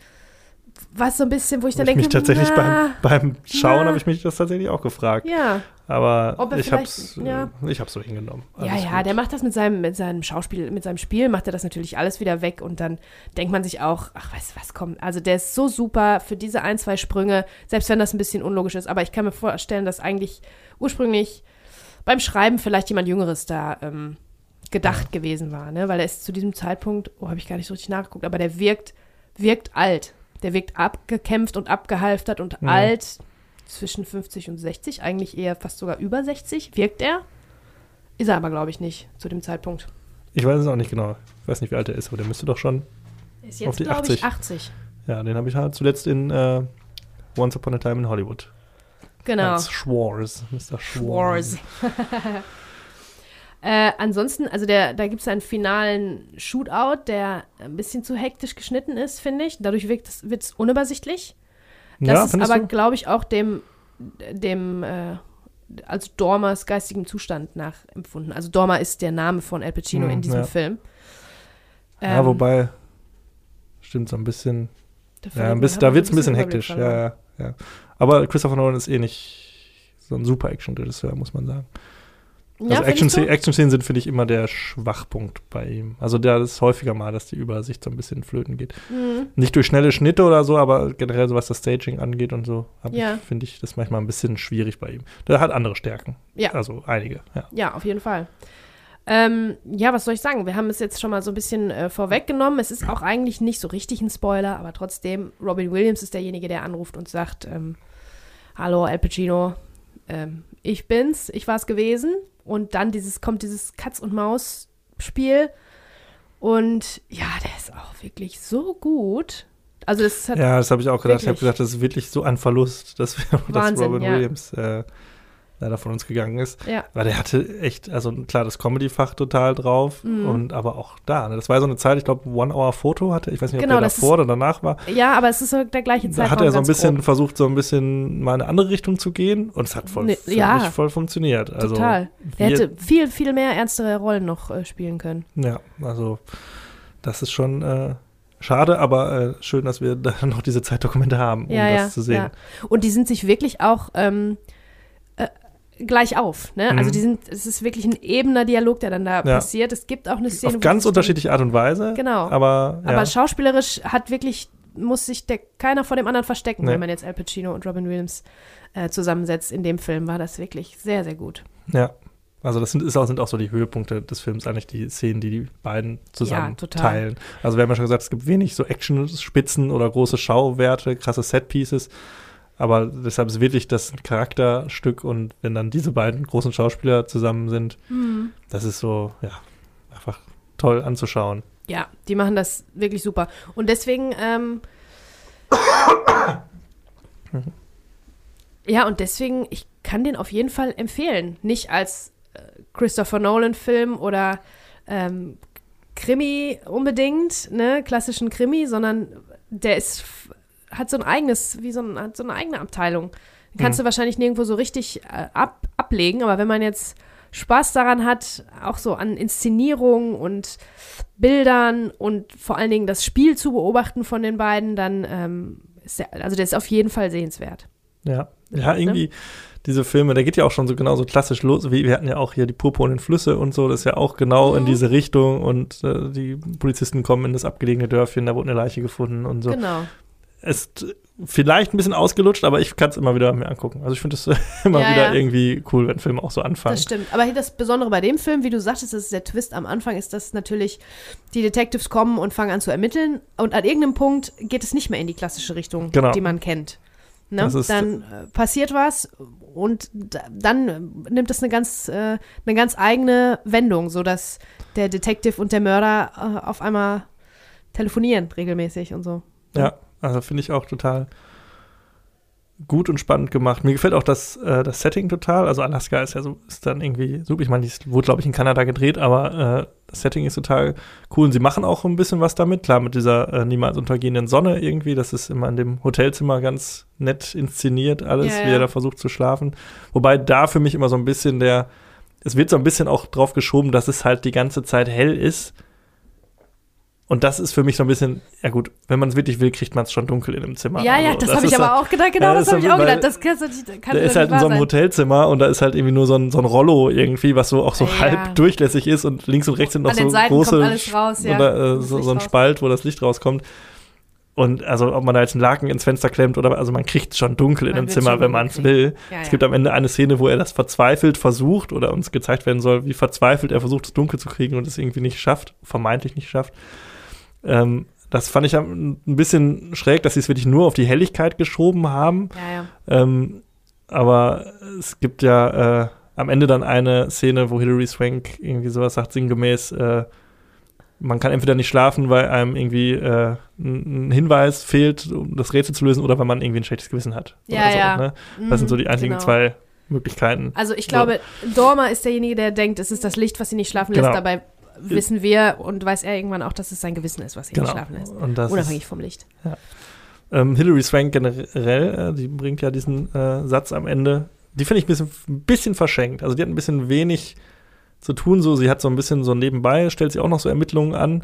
Was so ein bisschen, wo ich dann ich denke, mich tatsächlich na, beim, beim Schauen habe ich mich das tatsächlich auch gefragt. Ja. Aber ich habe es ja. ich hab's so hingenommen. Alles ja, ja, gut. der macht das mit seinem, mit seinem Schauspiel, mit seinem Spiel, macht er das natürlich alles wieder weg und dann denkt man sich auch, ach, weißt du was, kommt. Also der ist so super für diese ein, zwei Sprünge, selbst wenn das ein bisschen unlogisch ist. Aber ich kann mir vorstellen, dass eigentlich ursprünglich beim Schreiben vielleicht jemand Jüngeres da ähm, gedacht ja. gewesen war, ne? Weil er ist zu diesem Zeitpunkt, oh, habe ich gar nicht so richtig nachgeguckt, aber der wirkt, wirkt alt. Der wirkt abgekämpft und abgehalftert und ja. alt, zwischen 50 und 60, eigentlich eher fast sogar über 60, wirkt er. Ist er aber, glaube ich, nicht zu dem Zeitpunkt. Ich weiß es auch nicht genau. Ich weiß nicht, wie alt er ist, aber der müsste doch schon ist jetzt, auf die 80. Ich, 80. Ja, den habe ich halt zuletzt in uh, Once Upon a Time in Hollywood Genau. Als Schwarz, Mr. Schwarz. (laughs) äh, ansonsten, also der, da gibt es einen finalen Shootout, der ein bisschen zu hektisch geschnitten ist, finde ich. Dadurch wird es unübersichtlich. Das ja, ist aber, glaube ich, auch dem, dem äh, also Dormers geistigem Zustand nachempfunden. Also Dormer ist der Name von Al Pacino hm, in diesem ja. Film. Ähm, ja, wobei, stimmt so ein bisschen. Ja, ein bisschen, da wird es ein bisschen hektisch. Ja, ja, ja. Aber Christopher Nolan ist eh nicht so ein super Action-Regisseur, muss man sagen. Ja, also Action-Szenen? Action sind, finde ich, immer der Schwachpunkt bei ihm. Also da ist häufiger mal, dass die Übersicht so ein bisschen flöten geht. Mhm. Nicht durch schnelle Schnitte oder so, aber generell so was das Staging angeht und so, Ja. finde ich das manchmal ein bisschen schwierig bei ihm. Der hat andere Stärken. Ja. Also einige, ja. Ja, auf jeden Fall. Ähm, ja, was soll ich sagen? Wir haben es jetzt schon mal so ein bisschen äh, vorweggenommen. Es ist auch eigentlich nicht so richtig ein Spoiler, aber trotzdem, Robin Williams ist derjenige, der anruft und sagt, ähm, hallo Al Pacino, ähm, ich bin's, ich war's gewesen. Und dann dieses, kommt dieses Katz-und-Maus-Spiel. Und ja, der ist auch wirklich so gut. Also das hat Ja, das habe ich auch gedacht. Ich habe gedacht, das ist wirklich so ein Verlust, dass, wir, dass Wahnsinn, Robin ja. Williams äh, leider von uns gegangen ist. ja, Weil der hatte echt, also klar, das Comedy-Fach total drauf Mhm. und aber auch da. Ne? Das war so eine Zeit, ich glaube, One-Hour-Foto hatte. Ich weiß nicht, ob Genau, der das davor oder danach war. ja, aber es ist so der gleiche Da Zeitraum. hat er so ein bisschen grob. versucht, so ein bisschen mal in eine andere Richtung zu gehen und es hat voll, völlig ja. voll funktioniert. Also, Total. Der wir- hätte viel, viel mehr ernstere Rollen noch äh, spielen können. Ja, also das ist schon äh, schade, aber äh, schön, dass wir (laughs) da noch diese Zeitdokumente haben, um ja, das ja, zu sehen. Ja. Und die sind sich wirklich auch ähm, äh, gleich auf. Ne? Also Mhm. die sind, es ist wirklich ein ebener Dialog, der dann da passiert. Es gibt auch eine Szene. Auf ganz unterschiedliche Art und Weise. Genau. Aber, ja. Aber schauspielerisch hat wirklich, muss sich der, keiner vor dem anderen verstecken, Nee. wenn man jetzt Al Pacino und Robin Williams äh, zusammensetzt. In dem Film war das wirklich sehr, sehr gut. Ja. Also das sind, ist auch, sind auch so die Höhepunkte des Films, eigentlich die Szenen, die die beiden zusammen total. teilen. Also wir haben ja schon gesagt, es gibt wenig so Action-Spitzen oder große Schauwerte, krasse Set-Pieces. Aber deshalb ist wirklich das Charakterstück und wenn dann diese beiden großen Schauspieler zusammen sind, das ist so, ja, einfach toll anzuschauen. Ja, die machen das wirklich super. Und deswegen, ähm, ja, und deswegen, ich kann den auf jeden Fall empfehlen. Nicht als äh, Christopher Nolan-Film oder ähm, Krimi unbedingt, ne, klassischen Krimi, sondern der ist, hat so ein eigenes, wie so, ein, hat so eine eigene Abteilung. Den kannst Mhm. du wahrscheinlich nirgendwo so richtig äh, ab, ablegen, aber wenn man jetzt Spaß daran hat, auch so an Inszenierung und Bildern und vor allen Dingen das Spiel zu beobachten von den beiden, dann ähm, ist der, also der ist auf jeden Fall sehenswert. Ja, ja, irgendwie diese Filme, der geht ja auch schon so genauso klassisch los. Wie, wir hatten ja auch hier die purpurnen Flüsse und so, das ist ja auch genau in Mhm. diese Richtung und äh, die Polizisten kommen in das abgelegene Dörfchen, da wurde eine Leiche gefunden und so. Genau. Ist vielleicht ein bisschen ausgelutscht, aber ich kann es immer wieder mir angucken. Also ich finde es (laughs) immer Ja, wieder ja. irgendwie cool, wenn Filme auch so anfangen. Das stimmt. Aber das Besondere bei dem Film, wie du sagtest, ist der Twist am Anfang, ist, dass natürlich die Detectives kommen und fangen an zu ermitteln und an irgendeinem Punkt geht es nicht mehr in die klassische Richtung, Genau. die man kennt. Ne? Dann äh, passiert was und dann äh, nimmt es eine ganz, äh, eine ganz eigene Wendung, sodass der Detective und der Mörder äh, auf einmal telefonieren regelmäßig und so. Ja, also finde ich auch total gut und spannend gemacht. Mir gefällt auch das, äh, das Setting total. Also Alaska ist ja so, ist dann irgendwie super. Ich meine, die wurde, glaube ich, in Kanada gedreht, aber äh, das Setting ist total cool. Und sie machen auch ein bisschen was damit. Klar, mit dieser äh, niemals untergehenden Sonne irgendwie. Das ist immer in dem Hotelzimmer ganz nett inszeniert, alles, Ja, wie er da versucht zu schlafen. Wobei da für mich immer so ein bisschen der, es wird so ein bisschen auch drauf geschoben, dass es halt die ganze Zeit hell ist. Und das ist für mich so ein bisschen, ja gut, wenn man es wirklich will, kriegt man es schon dunkel in einem Zimmer. Ja, ja, Also, das, habe ich aber halt- auch gedacht, genau Ja, das das habe ich auch weil- gedacht. Das kann nicht, kann Der ist halt in so einem sein. Hotelzimmer und da ist halt irgendwie nur so ein, so ein Rollo irgendwie, was so auch so Ja. halb durchlässig ist und links und rechts sind noch An so große kommt alles raus, ja. oder, äh, Das so, so ein raus. Spalt, wo das Licht rauskommt. Und also ob man da jetzt einen Laken ins Fenster klemmt oder also man kriegt schon dunkel in Man einem wird Zimmer, wenn man es will. Ja, Es gibt am Ende eine Szene, wo er das verzweifelt versucht oder uns gezeigt werden soll, wie verzweifelt er versucht, es dunkel zu kriegen und es irgendwie nicht schafft, vermeintlich nicht schafft. Ähm, das fand ich ein bisschen schräg, dass sie es wirklich nur auf die Helligkeit geschoben haben. Ja, ja. Ähm, aber es gibt ja äh, am Ende dann eine Szene, wo Hilary Swank irgendwie sowas sagt, sinngemäß, äh, man kann entweder nicht schlafen, weil einem irgendwie äh, ein Hinweis fehlt, um das Rätsel zu lösen, oder weil man irgendwie ein schlechtes Gewissen hat. Ja, so, ja. Ne? Das sind so die Mhm, einzigen genau. zwei Möglichkeiten. Also ich glaube, Dormer ist derjenige, der denkt, es ist das Licht, was ihn nicht schlafen lässt. Genau. Dabei wissen wir und weiß er irgendwann auch, dass es sein Gewissen ist, was ihn Genau. schlafen lässt. Und das Unabhängig ist, vom Licht. ähm, Hilary Swank generell, äh, die bringt ja diesen äh, Satz am Ende, die finde ich ein bisschen, ein bisschen verschenkt. Also die hat ein bisschen wenig zu tun, so sie hat so ein bisschen so nebenbei, stellt sie auch noch so Ermittlungen an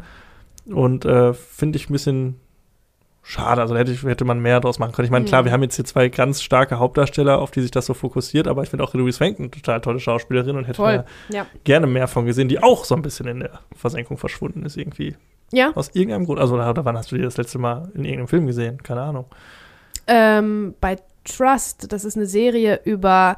und äh, finde ich ein bisschen schade. Also da hätte, ich- hätte man mehr draus machen können. Ich meine, klar, Mhm. wir haben jetzt hier zwei ganz starke Hauptdarsteller, auf die sich das so fokussiert, aber ich finde auch Louise Swank eine total tolle Schauspielerin und hätte da Ja. gerne mehr von gesehen, die auch so ein bisschen in der Versenkung verschwunden ist irgendwie. Ja. Aus irgendeinem Grund. Also, oder wann hast du die das letzte Mal in irgendeinem Film gesehen? Keine Ahnung. Ähm, bei Trust, das ist eine Serie über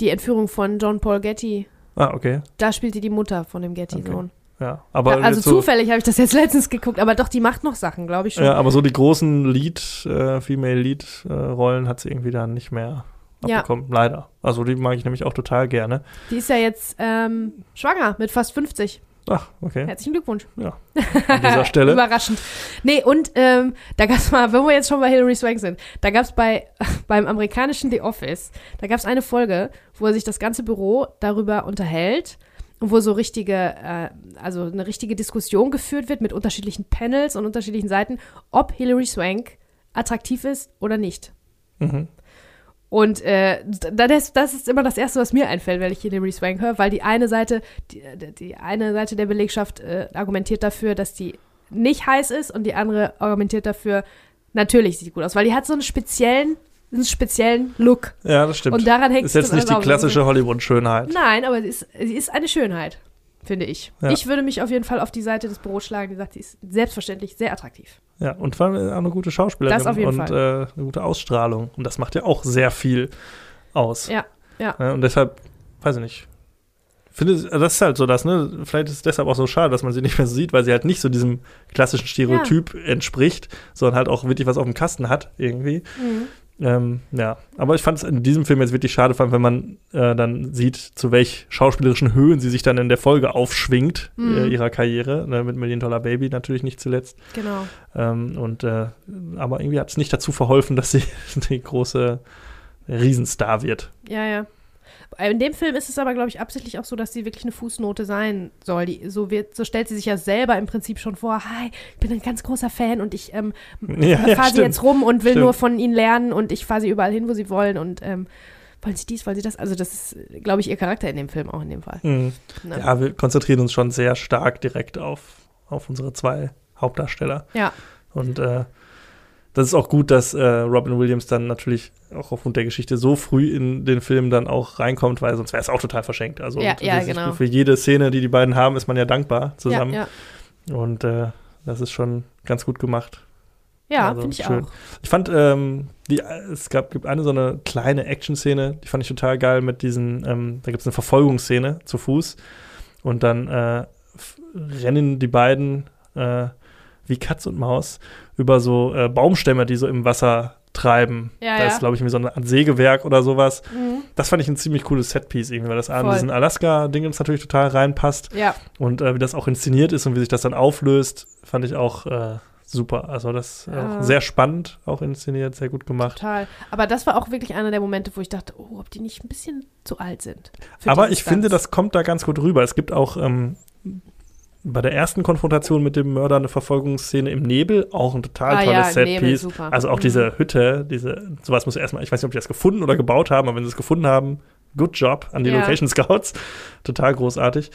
die Entführung von John Paul Getty. Ah, okay. Da spielt sie die Mutter von dem Getty-Sohn. Ja. Aber Da- Also jetzt so, zufällig habe ich das jetzt (laughs) letztens geguckt, aber doch, die macht noch Sachen, glaube ich schon. Ja, aber so die großen Lead, äh, Female Lead-Rollen hat sie irgendwie dann nicht mehr Ja. abbekommen. Leider. Also die mag ich nämlich auch total gerne. Die ist ja jetzt ähm, schwanger mit fast 50. Ach, okay. Herzlichen Glückwunsch. An dieser (laughs) Stelle. Überraschend. Nee, und ähm, da gab es mal, wenn wir jetzt schon bei Hilary Swank sind, da gab es bei, (laughs) beim amerikanischen The Office, da gab es eine Folge, wo sich das ganze Büro darüber unterhält wo so richtige, äh, also eine richtige Diskussion geführt wird mit unterschiedlichen Panels und unterschiedlichen Seiten, ob Hilary Swank attraktiv ist oder nicht. Mhm. Und äh, da- das, das ist immer das Erste, was mir einfällt, wenn ich Hilary Swank höre, weil die eine Seite, die, die eine Seite der Belegschaft äh, argumentiert dafür, dass die nicht heiß ist und die andere argumentiert dafür, natürlich sieht sie gut aus, weil die hat so einen speziellen, einen speziellen Look. Ja, das stimmt. Und daran hängt ist jetzt nicht die klassische Hollywood-Schönheit. Nein, aber sie ist, sie ist eine Schönheit, finde ich. Ja. Ich würde mich auf jeden Fall auf die Seite des Büros schlagen, die sagt, sie ist selbstverständlich sehr attraktiv. Ja, und vor allem auch eine gute Schauspielerin Das auf jeden und Fall. Äh, eine gute Ausstrahlung. Und das macht ja auch sehr viel aus. Ja, ja. und deshalb, weiß ich nicht. Finde, das ist halt so das, ne? Vielleicht ist es deshalb auch so schade, dass man sie nicht mehr so sieht, weil sie halt nicht so diesem klassischen Stereotyp entspricht, sondern halt auch wirklich was auf dem Kasten hat, irgendwie. Mhm. Ähm, ja, aber ich fand es in diesem Film jetzt wirklich schade, vor allem wenn man äh, dann sieht, zu welch schauspielerischen Höhen sie sich dann in der Folge aufschwingt, Mhm. äh, ihrer Karriere, ne, mit Million Dollar Baby natürlich nicht zuletzt. Genau. Ähm, und äh, aber irgendwie hat es nicht dazu verholfen, dass sie (laughs) die große Riesenstar wird. Ja, ja. In dem Film ist es aber, glaube ich, absichtlich auch so, dass sie wirklich eine Fußnote sein soll. Die, so, wird, so stellt sie sich ja selber im Prinzip schon vor, hi, ich bin ein ganz großer Fan und ich ähm, (laughs) Ja, fahre sie jetzt rum und will Stimmt. nur von ihnen lernen und ich fahre sie überall hin, wo sie wollen und ähm, wollen sie dies, wollen sie das. Also das ist, glaube ich, ihr Charakter in dem Film auch in dem Fall. Mhm. Ne? Ja, wir konzentrieren uns schon sehr stark direkt auf, auf unsere zwei Hauptdarsteller. Ja. Und äh, das ist auch gut, dass äh, Robin Williams dann natürlich auch aufgrund der Geschichte so früh in den Film dann auch reinkommt, weil sonst wäre es auch total verschenkt. Also Ja, ja, genau. für jede Szene, die die beiden haben, ist man ja dankbar zusammen. Ja. Und äh, das ist schon ganz gut gemacht. ja Also finde ich schön. auch. Ich fand, ähm, die, es gab, gibt eine so eine kleine Action-Szene, die fand ich total geil mit diesen, ähm, da gibt es eine Verfolgungsszene zu Fuß und dann äh, rennen die beiden äh, wie Katz und Maus über so äh, Baumstämme, die so im Wasser treiben. Ja, da ja. ist, glaube ich, wie so Art Sägewerk oder sowas. Mhm. Das fand ich ein ziemlich cooles Setpiece irgendwie, weil das an diesen Alaska-Dingens natürlich total reinpasst. Ja, Und äh, wie das auch inszeniert ist und wie sich das dann auflöst, fand ich auch äh, super. Also das äh, Ja. auch sehr spannend, auch inszeniert, sehr gut gemacht. total. Aber das war auch wirklich einer der Momente, wo ich dachte, oh, ob die nicht ein bisschen zu alt sind. Aber ich finde, Stunts. das kommt da ganz gut rüber. Es gibt auch ähm, bei der ersten Konfrontation mit dem Mörder eine Verfolgungsszene im Nebel, auch ein total Ah tolles ja, Setpiece. Also auch Mhm. diese Hütte, diese, sowas muss erstmal, ich weiß nicht, ob die das gefunden oder gebaut haben, aber wenn sie es gefunden haben, good job an die Ja. Location Scouts. (laughs) Total großartig.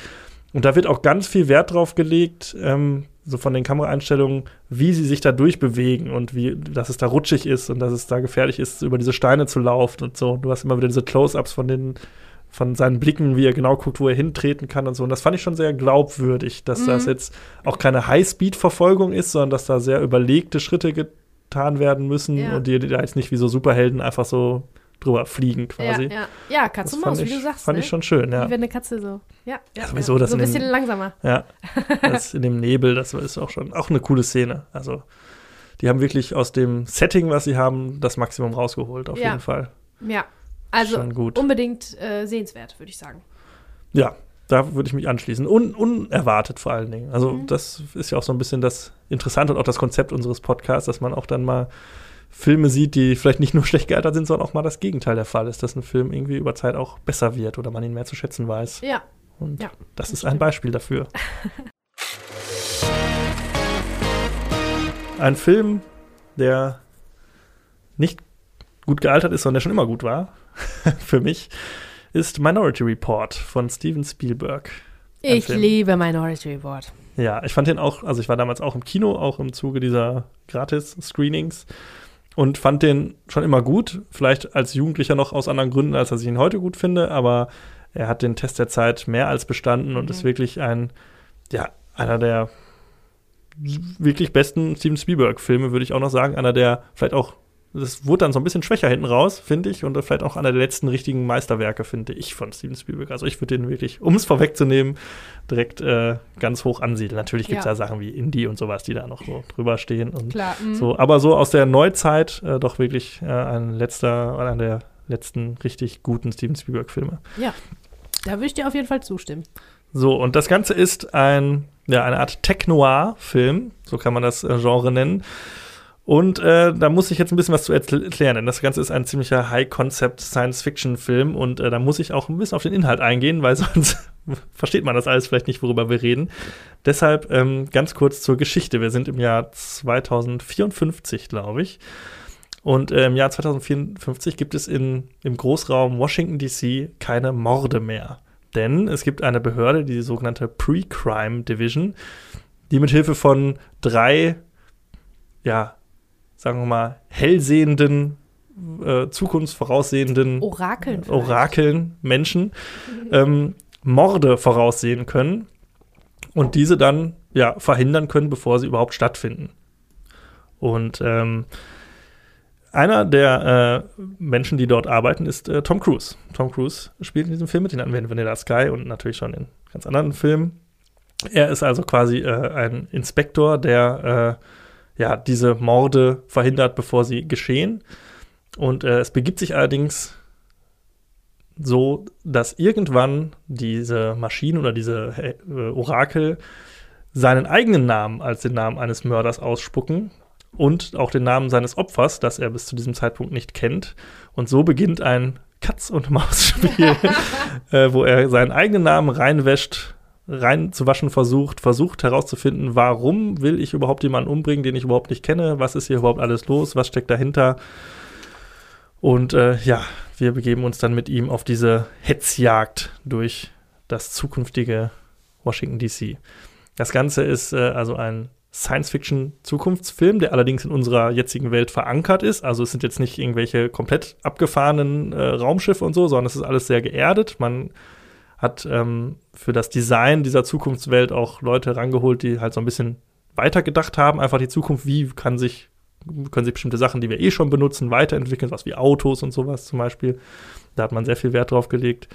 Und da wird auch ganz viel Wert drauf gelegt, ähm, so von den Kameraeinstellungen, wie sie sich da durchbewegen und wie, dass es da rutschig ist und dass es da gefährlich ist, über diese Steine zu laufen und so. Du hast immer wieder diese Close-ups von den, von seinen Blicken, wie er genau guckt, wo er hintreten kann und so. Und das fand ich schon sehr glaubwürdig, dass Mhm. das jetzt auch keine High-Speed-Verfolgung ist, sondern dass da sehr überlegte Schritte getan werden müssen Ja. und die, da jetzt nicht wie so Superhelden einfach so drüber fliegen ja, quasi. ja. ja, Katz Das und Maus, ich, wie du sagst. fand ne? ich schon schön, ja. Wie wenn eine Katze so. Ja, ja, Ja, sowieso, das so ein bisschen langsamer. Ja, (laughs) das in dem Nebel, das ist auch schon auch eine coole Szene. Also, die haben wirklich aus dem Setting, was sie haben, das Maximum rausgeholt, auf Ja. jeden Fall. Ja, also schon gut. unbedingt äh, sehenswert, würde ich sagen. Ja, da würde ich mich anschließen. Un unerwartet vor allen Dingen. Also, Mhm. das ist ja auch so ein bisschen das Interessante und auch das Konzept unseres Podcasts, dass man auch dann mal Filme sieht, die vielleicht nicht nur (laughs) schlecht gealtert sind, sondern auch mal das Gegenteil der Fall ist, dass ein Film irgendwie über Zeit auch besser wird oder man ihn mehr zu schätzen weiß. Ja, Und Ja, das das ist ein stimmt. Beispiel dafür. (laughs) ein Film, der nicht gut gealtert ist, sondern der schon immer gut war, (laughs) für mich, ist Minority Report von Steven Spielberg. Ich liebe Minority Report. Ja, ich fand den auch, also ich war damals auch im Kino, auch im Zuge dieser Gratis-Screenings und fand den schon immer gut. Vielleicht als Jugendlicher noch aus anderen Gründen, als dass ich ihn heute gut finde, aber er hat den Test der Zeit mehr als bestanden mhm. und ist wirklich ein, ja, einer der wirklich besten Steven Spielberg-Filme, würde ich auch noch sagen. Einer der vielleicht auch das wurde dann so ein bisschen schwächer hinten raus, finde ich, und vielleicht auch einer der letzten richtigen Meisterwerke, finde ich, von Steven Spielberg. Also ich würde den wirklich, um es vorwegzunehmen, direkt äh, ganz hoch ansiedeln. Natürlich gibt es ja. da Sachen wie Indie und sowas, die da noch so drüber stehen. Und Klar, mhm. so, aber so aus der Neuzeit äh, doch wirklich äh, ein letzter, einer der letzten richtig guten Steven Spielberg-Filme. Ja, da würde ich dir auf jeden Fall zustimmen. So, und das Ganze ist ein, ja, eine Art Tech-Noir-Film, so kann man das äh, Genre nennen. Und äh, da muss ich jetzt ein bisschen was zu erklären, denn das Ganze ist ein ziemlicher High-Concept-Science-Fiction-Film und äh, da muss ich auch ein bisschen auf den Inhalt eingehen, weil (laughs) sonst versteht man das alles vielleicht nicht, worüber wir reden. Deshalb ähm, ganz kurz zur Geschichte. Wir sind im Jahr 2054, glaube ich. Und äh, im Jahr 2054 gibt es in, im Großraum Washington, D.C. keine Morde mehr. Denn es gibt eine Behörde, die sogenannte Pre-Crime Division, die mit Hilfe von drei ja, sagen wir mal, hellsehenden, äh, zukunftsvoraussehenden Orakeln, Orakeln Menschen ähm, Morde voraussehen können und diese dann ja verhindern können, bevor sie überhaupt stattfinden. Und ähm, einer der äh, Menschen, die dort arbeiten, ist äh, Tom Cruise. Tom Cruise spielt in diesem Film mit, den hatten wir in Vanilla Sky und natürlich schon in ganz anderen Filmen. Er ist also quasi äh, ein Inspektor, der äh, ja, diese Morde verhindert, bevor sie geschehen. Und äh, es begibt sich allerdings so, dass irgendwann diese Maschinen oder diese äh, Orakel seinen eigenen Namen als den Namen eines Mörders ausspucken und auch den Namen seines Opfers, das er bis zu diesem Zeitpunkt nicht kennt. Und so beginnt ein Katz-und-Maus-Spiel, (laughs) äh, wo er seinen eigenen Namen reinwäscht reinzuwaschen versucht, versucht herauszufinden, warum will ich überhaupt jemanden umbringen, den ich überhaupt nicht kenne, was ist hier überhaupt alles los, was steckt dahinter. Und äh, ja, wir begeben uns dann mit ihm auf diese Hetzjagd durch das zukünftige Washington DC. Das Ganze ist äh, also ein Science-Fiction-Zukunftsfilm, der allerdings in unserer jetzigen Welt verankert ist. Also es sind jetzt nicht irgendwelche komplett abgefahrenen äh, Raumschiffe und so, sondern es ist alles sehr geerdet. Man hat ähm, für das Design dieser Zukunftswelt auch Leute rangeholt, die halt so ein bisschen weitergedacht haben. Einfach die Zukunft, wie kann sich, können sich bestimmte Sachen, die wir eh schon benutzen, weiterentwickeln, was wie Autos und sowas zum Beispiel. Da hat man sehr viel Wert drauf gelegt.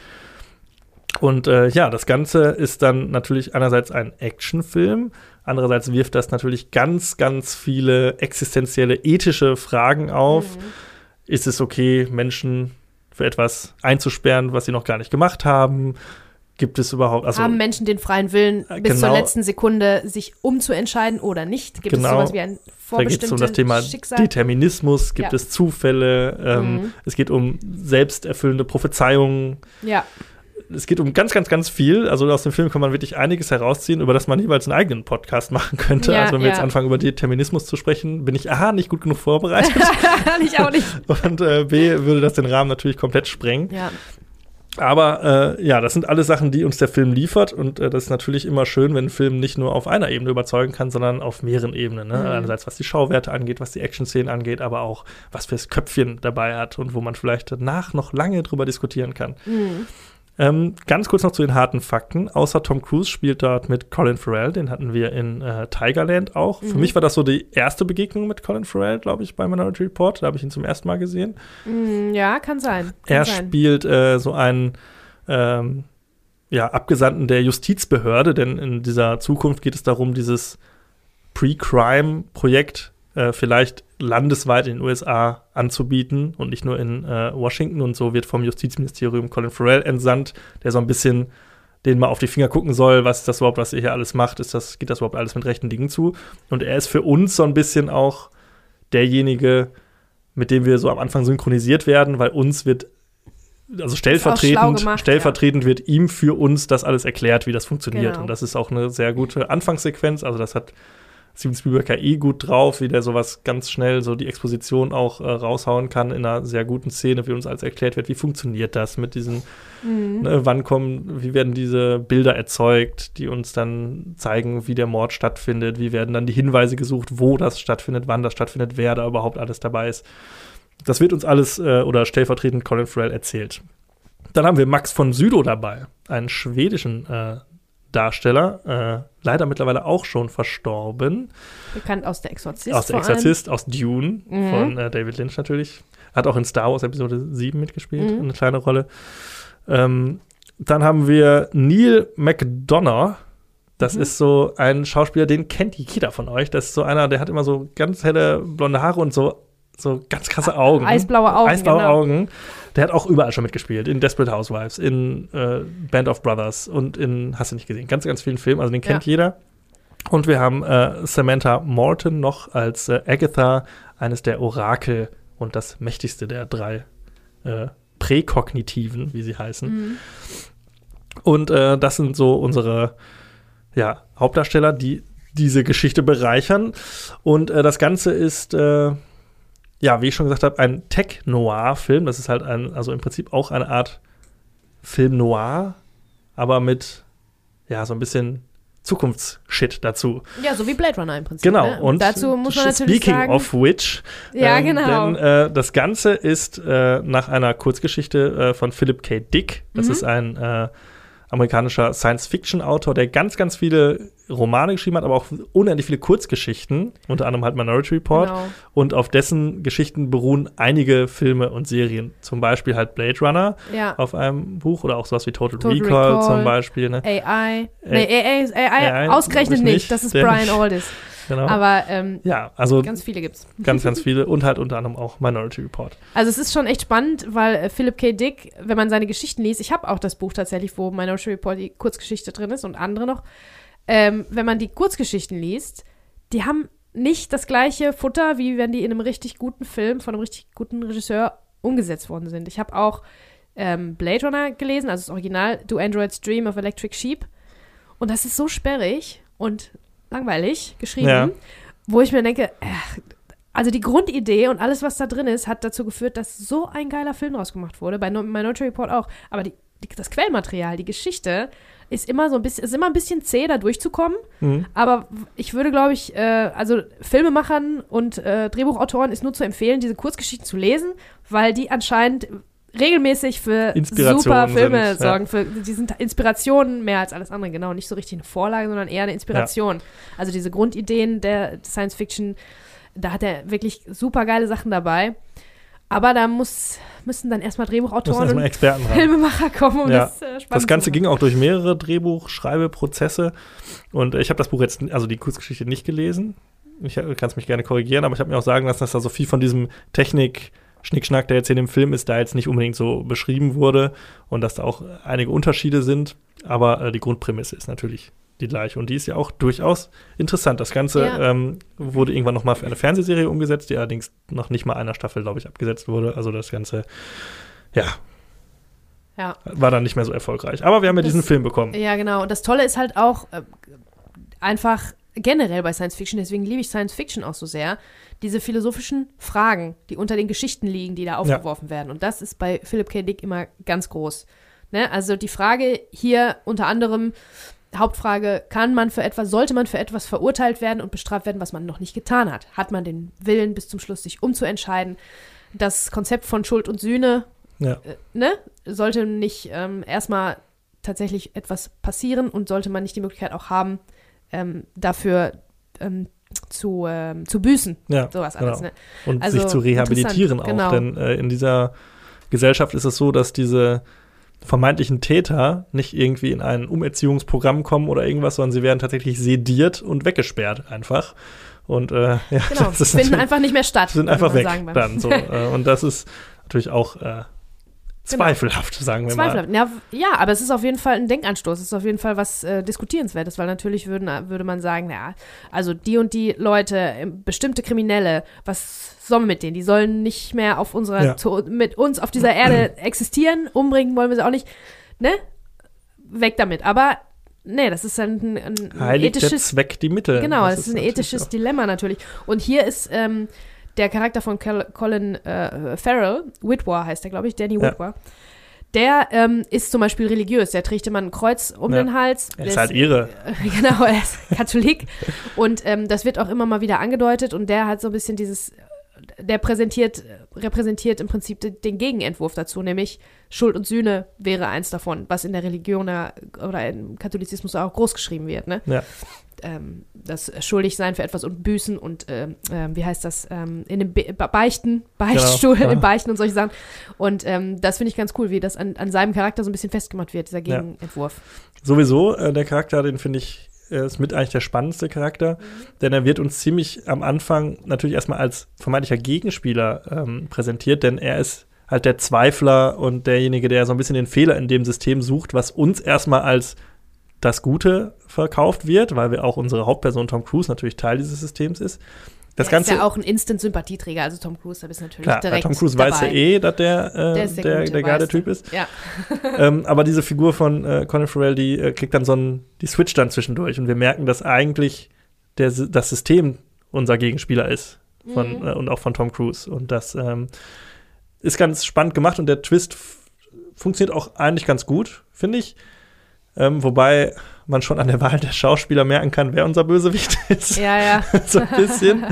Und äh, ja, das Ganze ist dann natürlich einerseits ein Actionfilm, andererseits wirft das natürlich ganz, ganz viele existenzielle ethische Fragen auf. Mhm. Ist es okay, Menschen für etwas einzusperren, was sie noch gar nicht gemacht haben? Gibt es überhaupt. Also, haben Menschen den freien Willen, bis genau, zur letzten Sekunde sich umzuentscheiden oder nicht? Gibt genau, es sowas wie ein vorbestimmtes Da geht es um das Thema Schicksal? Determinismus, gibt ja. es Zufälle, ähm, mhm. es geht um selbsterfüllende Prophezeiungen. Ja es geht um ganz, ganz, ganz viel. Also aus dem Film kann man wirklich einiges herausziehen, über das man jeweils einen eigenen Podcast (laughs) machen könnte. Ja, also wenn wir ja. jetzt anfangen, über Determinismus zu sprechen, bin ich A, nicht gut genug vorbereitet. (laughs) ich auch nicht. (laughs) Und äh, B, würde das den Rahmen natürlich komplett sprengen. Ja. Aber äh, ja, das sind alles Sachen, die uns der Film liefert. Und äh, das ist natürlich immer schön, wenn ein Film nicht nur auf einer Ebene überzeugen kann, sondern auf mehreren Ebenen. Ne? Mhm. Einerseits, was die Schauwerte angeht, was die Action-Szenen angeht, aber auch, was fürs Köpfchen dabei hat und wo man vielleicht danach noch lange drüber diskutieren kann. Mhm. Ähm, ganz kurz noch zu den harten Fakten. Außer Tom Cruise spielt dort mit Colin Farrell, den hatten wir in äh, Tigerland auch. Mhm. Für mich war das so die erste Begegnung mit Colin Farrell, glaube ich, bei Minority Report. Da habe ich ihn zum ersten Mal gesehen. Mhm, ja, kann sein. Kann er sein. spielt äh, so einen ähm, ja, Abgesandten der Justizbehörde, denn in dieser Zukunft geht es darum, dieses Pre-Crime-Projekt äh, vielleicht landesweit in den USA anzubieten und nicht nur in äh, Washington. Und so wird vom Justizministerium Colin Farrell entsandt, der so ein bisschen den mal auf die Finger gucken soll, was ist das überhaupt, was ihr hier alles macht, ist das, geht das überhaupt alles mit rechten Dingen zu? Und er ist für uns so ein bisschen auch derjenige, mit dem wir so am Anfang synchronisiert werden, weil uns wird, also stellvertretend, gemacht, stellvertretend ja. wird ihm für uns das alles erklärt, wie das funktioniert. Genau. Und das ist auch eine sehr gute Anfangssequenz. Also das hat Steven Spielberg ja eh gut drauf, wie der sowas ganz schnell, so die Exposition auch äh, raushauen kann in einer sehr guten Szene, wie uns alles erklärt wird, wie funktioniert das mit diesen, Mhm. ne, wann kommen, wie werden diese Bilder erzeugt, die uns dann zeigen, wie der Mord stattfindet, wie werden dann die Hinweise gesucht, wo das stattfindet, wann das stattfindet, wer da überhaupt alles dabei ist. Das wird uns alles äh, oder stellvertretend Colin Farrell erzählt. Dann haben wir Max von Südow dabei, einen schwedischen äh, Darsteller, äh, leider mittlerweile auch schon verstorben, Bekannt aus der Exorzist. aus der. Exorzist, aus Dune Mhm. von äh, David Lynch natürlich. Hat auch in Star Wars Episode 7 mitgespielt, Mhm. eine kleine Rolle. Ähm, dann haben wir Neil McDonough. Das Mhm. ist so ein Schauspieler, den kennt jeder von euch. Das ist so einer, der hat immer so ganz helle blonde Haare und so, so ganz krasse Augen. Eisblaue Augen, Eisblaue genau. Augen. Der hat auch überall schon mitgespielt. In Desperate Housewives, in äh, Band of Brothers und in, hast du nicht gesehen, ganz, ganz vielen Filmen. Also den kennt Ja. jeder. Und wir haben äh, Samantha Morton noch als äh, Agatha, eines der Orakel und das mächtigste der drei äh, Präkognitiven, wie sie heißen. Mhm. Und äh, das sind so unsere ja, Hauptdarsteller, die diese Geschichte bereichern. Und äh, das Ganze ist, äh, ja, wie ich schon gesagt habe, ein Tech-Noir-Film. Das ist halt ein, also im Prinzip auch eine Art Film Noir, aber mit, ja, so ein bisschen Zukunftsshit dazu. Ja, so wie Blade Runner im Prinzip. Genau. Ne? Und dazu muss man natürlich speaking sagen. of which, ja, ähm, genau. Denn äh, das Ganze ist äh, nach einer Kurzgeschichte äh, von Philip K. Dick. Das Mhm. ist ein äh, amerikanischer Science-Fiction-Autor, der ganz, ganz viele Romane geschrieben hat, aber auch unendlich viele Kurzgeschichten, unter anderem halt Minority Report. genau. Und auf dessen Geschichten beruhen einige Filme und Serien. Zum Beispiel halt Blade Runner Ja. auf einem Buch oder auch sowas wie Total, Total Recall, Recall. zum Beispiel. Ne? AI. Nee, AI, AI, AI ausgerechnet nicht. nicht. Das ist Brian. Aldiss. Genau. Aber ähm, ja, also ganz viele gibt's. (laughs) ganz, ganz viele und halt unter anderem auch Minority Report. Also es ist schon echt spannend, weil äh, Philip K. Dick, wenn man seine Geschichten liest, ich habe auch das Buch tatsächlich, wo Minority Report die Kurzgeschichte drin ist und andere noch. Ähm, wenn man die Kurzgeschichten liest, die haben nicht das gleiche Futter, wie wenn die in einem richtig guten Film von einem richtig guten Regisseur umgesetzt worden sind. Ich habe auch ähm, Blade Runner gelesen, also das Original Do Androids Dream of Electric Sheep. Und das ist so sperrig und langweilig geschrieben, Ja. wo ich mir denke, äh, also die Grundidee und alles, was da drin ist, hat dazu geführt, dass so ein geiler Film draus gemacht wurde. Bei No- Minority Report auch. Aber die, die, das Quellmaterial, die Geschichte, ist immer so ein bisschen, ist immer ein bisschen zäh, da durchzukommen. Mhm. Aber ich würde, glaube ich, äh, also Filmemachern und äh, Drehbuchautoren ist nur zu empfehlen, diese Kurzgeschichten zu lesen, weil die anscheinend regelmäßig für super Filme sind, ja. sorgen. Für, die sind Inspirationen mehr als alles andere, genau. Nicht so richtig eine Vorlage, sondern eher eine Inspiration. Also diese Grundideen der Science Fiction, da hat er wirklich super geile Sachen dabei. Aber da muss, müssen dann erstmal Drehbuchautoren erstmal und Experten ran. Filmemacher kommen, um Ja. das äh, Das Ganze ging auch durch mehrere Drehbuchschreibeprozesse und ich habe das Buch jetzt, also die Kurzgeschichte nicht gelesen. Ich kann es mich gerne korrigieren, aber ich habe mir auch sagen lassen, dass da so viel von diesem Technik Schnickschnack, der jetzt in dem Film ist, da jetzt nicht unbedingt so beschrieben wurde und dass da auch einige Unterschiede sind, aber äh, die Grundprämisse ist natürlich die gleiche und die ist ja auch durchaus interessant. Das Ganze Ja. ähm, wurde irgendwann noch mal für eine Fernsehserie umgesetzt, die allerdings noch nicht mal einer Staffel, glaube ich, abgesetzt wurde. Also das Ganze, ja, Ja. war dann nicht mehr so erfolgreich. Aber wir haben ja Das- diesen Film bekommen. Ja, genau. Und das Tolle ist halt auch äh, einfach generell bei Science Fiction, deswegen liebe ich Science Fiction auch so sehr, diese philosophischen Fragen, die unter den Geschichten liegen, die da aufgeworfen werden. Und das ist bei Philip K. Dick immer ganz groß. Ne? Also die Frage hier unter anderem, Hauptfrage, kann man für etwas, sollte man für etwas verurteilt werden und bestraft werden, was man noch nicht getan hat? Hat man den Willen bis zum Schluss, sich umzuentscheiden? Das Konzept von Schuld und Sühne Ja. äh, ne, sollte nicht ähm, erstmal tatsächlich etwas passieren und sollte man nicht die Möglichkeit auch haben, ähm, dafür ähm, zu, ähm, zu büßen. Ja, Sowas genau. alles. Ne? Und Also, sich zu rehabilitieren auch. genau. Denn äh, in dieser Gesellschaft ist es so, dass diese vermeintlichen Täter nicht irgendwie in ein Umerziehungsprogramm kommen oder irgendwas, sondern sie werden tatsächlich sediert und weggesperrt einfach. Und äh, (laughs) ja, Genau, das finden einfach nicht mehr statt. sind einfach weg dann so. (laughs) äh, und das ist natürlich auch äh, zweifelhaft, sagen wir mal. Zweifelhaft. Ja, aber es ist auf jeden Fall ein Denkanstoß. Es ist auf jeden Fall was äh, Diskutierenswertes, weil natürlich würden, würde man sagen, ja, also die und die Leute, äh, bestimmte Kriminelle, was sollen wir mit denen? Die sollen nicht mehr auf unserer, Ja. zu, mit uns auf dieser Erde (clears throat) existieren. Umbringen wollen wir sie auch nicht. Ne? Weg damit. Aber Nee, das ist ein, ein, ein ethisches Zweck die Mittel. Genau, Das das ist ein ethisches Dilemma natürlich. Und hier ist ähm, der Charakter von Col Colin äh, Farrell, Whitwer heißt er, glaube ich, Danny Ja. Whitwer. Der ähm, ist zum Beispiel religiös. Der trägt immer ein Kreuz um Ja. den Hals. Er Der ist halt irre. (laughs) genau, er ist Katholik. Und ähm, das wird auch immer mal wieder angedeutet. Und der hat so ein bisschen dieses, der präsentiert, repräsentiert im Prinzip de- den Gegenentwurf dazu, nämlich Schuld und Sühne wäre eins davon, was in der Religion ja- oder im Katholizismus auch groß geschrieben wird. Ne? Ja. Ähm, das schuldig sein für etwas und büßen und ähm, ähm, wie heißt das ähm, in dem Be Be- Beichten, Beichtstuhl, Genau, ja. im Beichten und solche Sachen. Und ähm, das finde ich ganz cool, wie das an, an seinem Charakter so ein bisschen festgemacht wird, dieser Ja. Gegenentwurf. Sowieso, äh, der Charakter, den finde ich, er ist mit eigentlich der spannendste Charakter, denn er wird uns ziemlich am Anfang natürlich erstmal als vermeintlicher Gegenspieler ähm, präsentiert, denn er ist halt der Zweifler und derjenige, der so ein bisschen den Fehler in dem System sucht, was uns erstmal als das Gute verkauft wird, weil wir auch unsere Hauptperson Tom Cruise natürlich Teil dieses Systems ist. Das der Ganze ist ja auch ein Instant-Sympathieträger, also Tom Cruise, da bist du natürlich Klar, direkt Tom Cruise dabei. weiß ja eh, dass der, äh, Der der der, der geile. Typ ist. Ja, (laughs) ähm, aber diese Figur von äh, Colin Farrell, die äh, kriegt dann so einen, die switcht dann zwischendurch und wir merken, dass eigentlich der, das System unser Gegenspieler ist von, Mhm. äh, und auch von Tom Cruise und das ähm, ist ganz spannend gemacht und der Twist funktioniert auch eigentlich ganz gut, finde ich. Ähm, wobei man schon an der Wahl der Schauspieler merken kann, wer unser Bösewicht (laughs) ist. ja, ja. (laughs) so ein bisschen.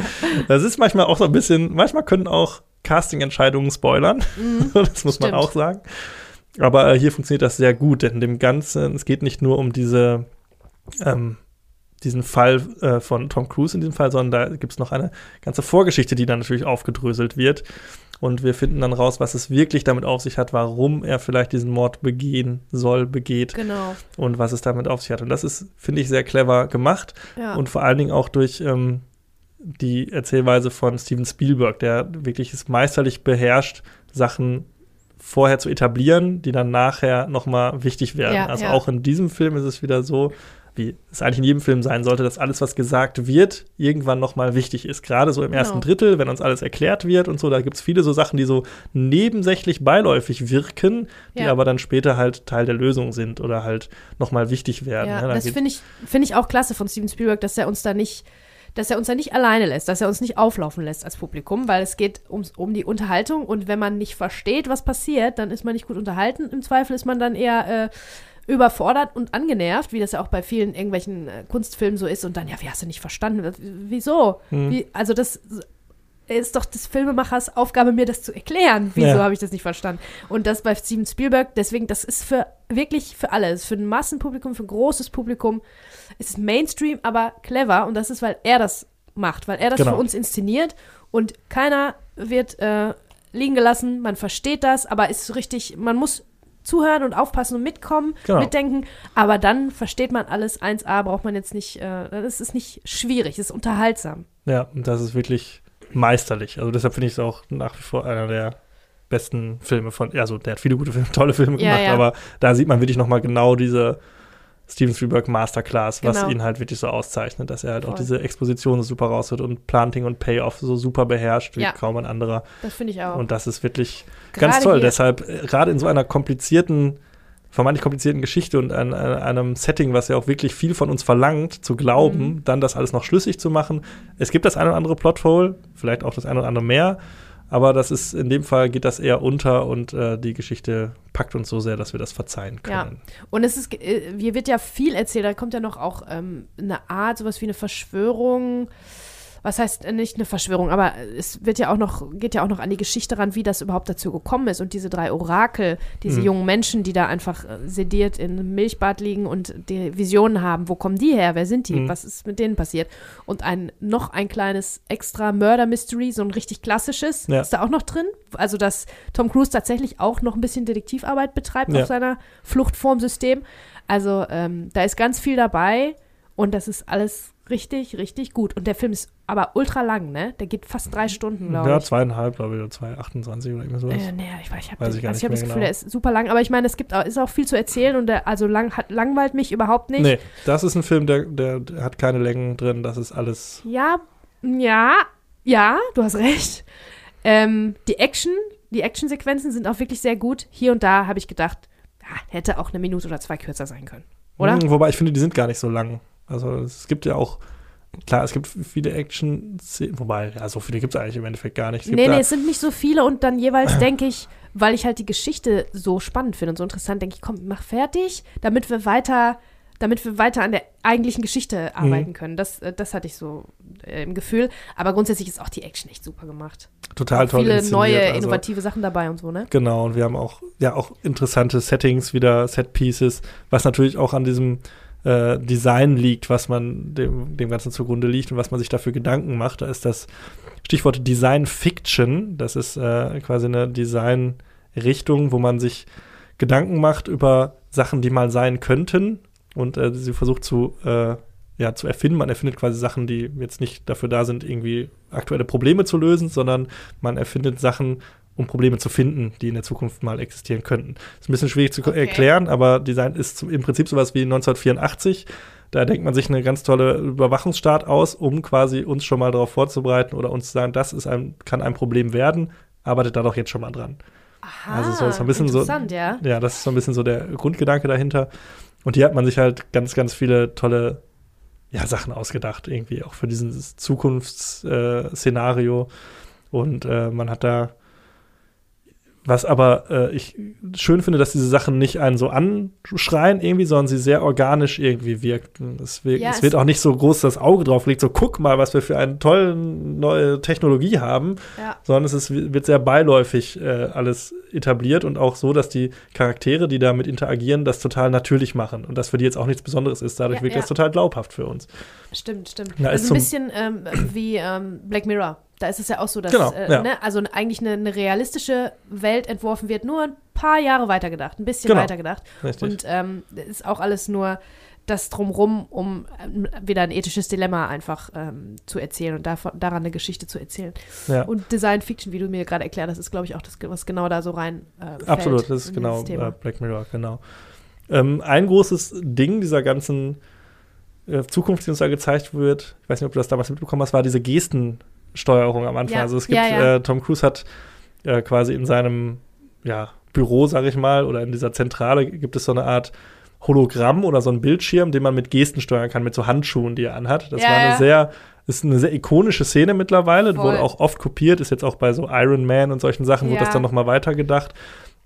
Das ist manchmal auch so ein bisschen, manchmal können auch Casting-Entscheidungen spoilern. (laughs) das muss man Stimmt. auch sagen. Aber äh, hier funktioniert das sehr gut, denn dem Ganzen, es geht nicht nur um diese, ähm, diesen Fall äh, von Tom Cruise in diesem Fall, sondern da gibt es noch eine ganze Vorgeschichte, die dann natürlich aufgedröselt wird. Und wir finden dann raus, was es wirklich damit auf sich hat, warum er vielleicht diesen Mord begehen soll, begeht Genau. und was es damit auf sich hat. Und das ist, finde ich, sehr clever gemacht. Ja. Und vor allen Dingen auch durch ähm, die Erzählweise von Steven Spielberg, der wirklich es meisterlich beherrscht, Sachen vorher zu etablieren, die dann nachher nochmal wichtig werden. Ja, also ja. auch in diesem Film ist es wieder so, wie es eigentlich in jedem Film sein sollte, dass alles, was gesagt wird, irgendwann nochmal wichtig ist. Gerade so im Genau. ersten Drittel, wenn uns alles erklärt wird und so, da gibt es viele so Sachen, die so nebensächlich beiläufig wirken, die Ja. aber dann später halt Teil der Lösung sind oder halt nochmal wichtig werden. Ja, ne? Da das finde ich, finde ich auch klasse von Steven Spielberg, dass er uns da nicht, dass er uns da nicht alleine lässt, dass er uns nicht auflaufen lässt als Publikum, weil es geht ums, um die Unterhaltung und wenn man nicht versteht, was passiert, dann ist man nicht gut unterhalten. Im Zweifel ist man dann eher äh, überfordert und angenervt, wie das ja auch bei vielen irgendwelchen äh, Kunstfilmen so ist und dann, ja, wie hast du nicht verstanden? Wieso? Hm. Wie, also das ist doch des Filmemachers Aufgabe, mir das zu erklären. Wieso Ja. habe ich das nicht verstanden? Und das bei Steven Spielberg, deswegen, das ist für wirklich für alle. Das ist für ein Massenpublikum, für ein großes Publikum. Es ist Mainstream, aber clever. Und das ist, weil er das macht, weil er das Genau. für uns inszeniert. Und keiner wird äh, liegen gelassen. Man versteht das, aber ist so richtig, man muss zuhören und aufpassen und mitkommen, Genau. mitdenken. Aber dann versteht man alles 1a, braucht man jetzt nicht, äh, das ist nicht schwierig, es ist unterhaltsam. Ja, und das ist wirklich meisterlich. Also deshalb finde ich es auch nach wie vor einer der besten Filme von, also der hat viele gute Filme, (laughs) tolle Filme Ja, gemacht, ja. aber da sieht man wirklich noch mal genau diese Steven Spielberg Masterclass, was Genau. ihn halt wirklich so auszeichnet, dass er halt auch Voll. diese Exposition so super rausholt und Planting und Payoff so super beherrscht wie Ja. kaum ein anderer. Das finde ich auch. Und das ist wirklich ganz Gerade toll. hier- Deshalb, äh, gerade in so einer komplizierten, vermeintlich komplizierten Geschichte und an, an einem Setting, was ja auch wirklich viel von uns verlangt, zu glauben, Mhm. dann das alles noch schlüssig zu machen. Es gibt das eine oder andere Plothole, vielleicht auch das eine oder andere mehr, aber das ist in dem Fall geht das eher unter und äh, die Geschichte packt uns so sehr, dass wir das verzeihen Ja. können. Und es ist, äh, hier wird ja viel erzählt, da kommt ja noch auch ähm, eine Art, sowas wie eine Verschwörung. Was heißt äh, nicht eine Verschwörung, aber es wird ja auch noch, geht ja auch noch an die Geschichte ran, wie das überhaupt dazu gekommen ist. Und diese drei Orakel, diese Mhm. jungen Menschen, die da einfach äh, sediert in einem Milchbad liegen und die Visionen haben, wo kommen die her? Wer sind die? Mhm. Was ist mit denen passiert? Und ein noch ein kleines extra Murder-Mystery, so ein richtig klassisches, Ja. ist da auch noch drin. Also, dass Tom Cruise tatsächlich auch noch ein bisschen Detektivarbeit betreibt Ja. auf seiner Flucht vorm System. Also, ähm, da ist ganz viel dabei und das ist alles richtig, richtig gut. Und der Film ist aber ultra lang, ne? Der geht fast drei Stunden, glaube Ja, ich. zweieinhalb, glaube ich, oder 2,28 oder irgendwie sowas. Äh, nee, ich, ich habe Weiß ich gar also ich hab das Gefühl, genau. der ist super lang. Aber ich meine, es gibt auch, ist auch viel zu erzählen und der, also lang, hat, langweilt mich überhaupt nicht. Nee, das ist ein Film, der, der, der hat keine Längen drin, das ist alles. Ja, ja, ja, du hast recht. Ähm, die Action, die Actionsequenzen sind auch wirklich sehr gut. Hier und da habe ich gedacht, ja, hätte auch eine Minute oder zwei kürzer sein können. oder? Hm, Wobei ich finde, die sind gar nicht so lang. Also es gibt ja auch, klar, es gibt viele Action-Szenen, wobei, ja, so viele gibt es eigentlich im Endeffekt gar nicht. Es Nee, nee, es sind nicht so viele und dann jeweils denke ich, weil ich halt die Geschichte so spannend finde und so interessant, denke ich, komm, mach fertig, damit wir weiter, damit wir weiter an der eigentlichen Geschichte Mhm. arbeiten können. Das, äh, das hatte ich so äh, im Gefühl. Aber grundsätzlich ist auch die Action echt super gemacht. total toll Viele neue, also. innovative Sachen dabei und so, ne? Genau, und wir haben auch, ja, auch interessante Settings, wieder Set-Pieces, was natürlich auch an diesem äh, Design liegt, was man dem, dem Ganzen zugrunde liegt und was man sich dafür Gedanken macht. Da ist das Stichwort Design Fiction. Das ist äh, quasi eine Design-Richtung, wo man sich Gedanken macht über Sachen, die mal sein könnten und äh, sie versucht zu, äh, ja, zu erfinden. Man erfindet quasi Sachen, die jetzt nicht dafür da sind, irgendwie aktuelle Probleme zu lösen, sondern man erfindet Sachen, um Probleme zu finden, die in der Zukunft mal existieren könnten. Ist ein bisschen schwierig zu Okay. erklären, aber Design ist im Prinzip sowas wie 1984. Da denkt man sich eine ganz tolle Überwachungsstaat aus, um quasi uns schon mal darauf vorzubereiten oder uns zu sagen, das ist ein, kann ein Problem werden, arbeitet da doch jetzt schon mal dran. Aha, Also so ist ein bisschen so- interessant, ja. Ja, das ist so ein bisschen so der Grundgedanke dahinter. Und hier hat man sich halt ganz, ganz viele tolle ja, Sachen ausgedacht, irgendwie auch für dieses Zukunftsszenario. Szenario. Und äh, man hat da, was aber äh, ich schön finde, dass diese Sachen nicht einen so anschreien irgendwie, sondern sie sehr organisch irgendwie wirkten. Es, wirkt, Ja, es es- wird auch nicht so groß das Auge drauf liegt, so guck mal, was wir für eine tolle neue Technologie haben, Ja. sondern es ist, wird sehr beiläufig äh, alles etabliert und auch so, dass die Charaktere, die damit interagieren, das total natürlich machen und das für die jetzt auch nichts Besonderes ist. Dadurch Ja, wirkt das total glaubhaft für uns. Stimmt, stimmt. Ist also ein bisschen ähm, wie ähm, Black Mirror. Da ist es ja auch so, dass Genau, äh, ja. ne, also eigentlich eine, eine realistische Welt entworfen wird, nur ein paar Jahre weitergedacht, ein bisschen Genau. weitergedacht. Richtig. Und ähm, ist auch alles nur das drumrum, um ähm, wieder ein ethisches Dilemma einfach ähm, zu erzählen und davon, daran eine Geschichte zu erzählen. ja. Und Design Fiction, wie du mir gerade erklärt hast, ist, glaube ich, auch das, was genau da so rein äh, fällt Absolut, das ist genau äh, Black Mirror, genau. Ähm, ein großes Ding dieser ganzen äh, Zukunft, die uns da gezeigt wird, ich weiß nicht, ob du das damals mitbekommen hast, war diese Gestensteuerung am Anfang. Ja, Also es gibt, ja, ja. Äh, Tom Cruise hat äh, quasi in seinem ja, Büro, sag ich mal, oder in dieser Zentrale gibt es so eine Art Hologramm oder so einen Bildschirm, den man mit Gesten steuern kann, mit so Handschuhen, die er anhat. Das war eine sehr, ist eine sehr ikonische Szene mittlerweile, Voll. wurde auch oft kopiert, ist jetzt auch bei so Iron Man und solchen Sachen, wurde das dann nochmal weitergedacht.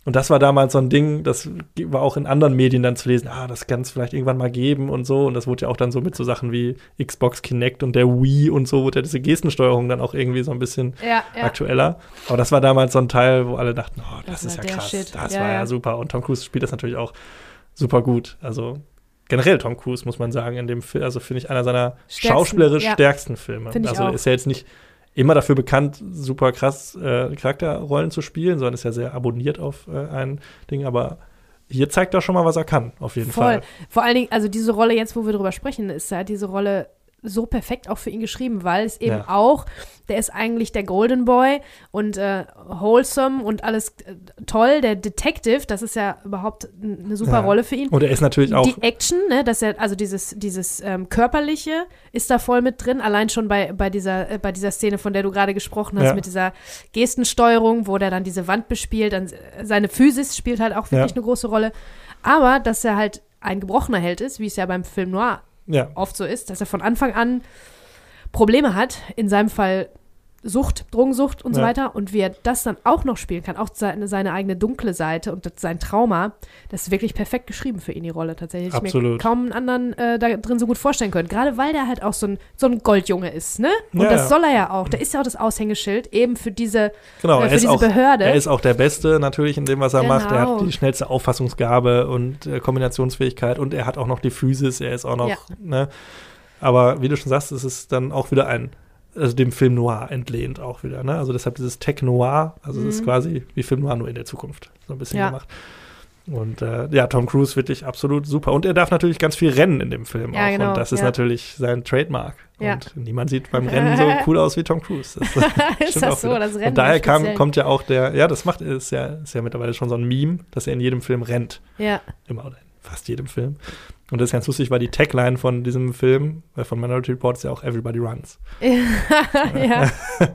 Und das war damals so ein Ding, das war auch in anderen Medien dann zu lesen, ah, das kann es vielleicht irgendwann mal geben und so. Und das wurde ja auch dann so mit so Sachen wie Xbox Kinect und der Wii und so, wurde ja diese Gestensteuerung dann auch irgendwie so ein bisschen Ja, ja. aktueller. Aber das war damals so ein Teil, wo alle dachten, oh, das, Das ist ja krass, Shit. das Ja, war ja, super. Und Tom Cruise spielt das natürlich auch super gut. Also generell Tom Cruise, muss man sagen, in dem Film, also finde ich einer seiner schauspielerisch stärksten Filme. Also auch. ist ja jetzt nicht immer dafür bekannt, super krass äh, Charakterrollen zu spielen, sondern ist ja sehr abonniert auf äh, ein Ding, aber hier zeigt er schon mal, was er kann, auf jeden Voll. Fall. Vor allen Dingen, also diese Rolle jetzt, wo wir drüber sprechen, ist ja diese Rolle so perfekt auch für ihn geschrieben, weil es eben Ja. auch, der ist eigentlich der Golden Boy und äh, wholesome und alles äh, toll. Der Detective, das ist ja überhaupt eine super Ja. Rolle für ihn. Und er ist natürlich auch, Die Action, ne, dass er, also dieses, dieses ähm, körperliche ist da voll mit drin, allein schon bei, bei, dieser, äh, bei dieser Szene, von der du gerade gesprochen hast, Ja. mit dieser Gestensteuerung, wo der dann diese Wand bespielt, dann äh, seine Physis spielt halt auch wirklich eine große Rolle. Aber dass er halt ein gebrochener Held ist, wie es ja beim Film Noir ja, oft so ist, dass er von Anfang an Probleme hat, in seinem Fall Sucht, Drogensucht und so Ja. weiter. Und wie er das dann auch noch spielen kann, auch seine, seine eigene dunkle Seite und das, sein Trauma, das ist wirklich perfekt geschrieben für ihn, die Rolle tatsächlich. Hätte Ich mir Absolut. kaum einen anderen äh, da drin so gut vorstellen können. Gerade weil der halt auch so ein, so ein Goldjunge ist, ne? Und Ja, das soll er ja auch. Der ist ja auch das Aushängeschild eben für diese, genau, äh, er für ist diese auch, Behörde. Er ist auch der Beste natürlich in dem, was er Genau. macht. Er hat die schnellste Auffassungsgabe und äh, Kombinationsfähigkeit und er hat auch noch die Physis. Er ist auch noch, Ja. ne? Aber wie du schon sagst, es ist dann auch wieder ein, also dem Film Noir entlehnt auch wieder, ne? Also deshalb dieses Tech Noir, also es ist Mhm. quasi wie Film Noir nur in der Zukunft so ein bisschen Ja. gemacht. Und äh, ja, Tom Cruise wirklich absolut super. Und er darf natürlich ganz viel rennen in dem Film Ja, auch. genau, und das ist ja. natürlich sein Trademark. Ja. Und niemand sieht beim (laughs) Rennen so cool aus wie Tom Cruise. Das, (laughs) (laughs) ist das so? wieder. Das Rennen Und daher kam, kommt ja auch der, ja, das macht, ist ja, ist ja mittlerweile schon so ein Meme, dass er in jedem Film rennt. Ja. Immer oder in fast jedem Film. Und das ist ganz lustig, weil die Tagline von diesem Film, äh, von Minority Report, ist ja auch Everybody Runs. (laughs) ja. (laughs)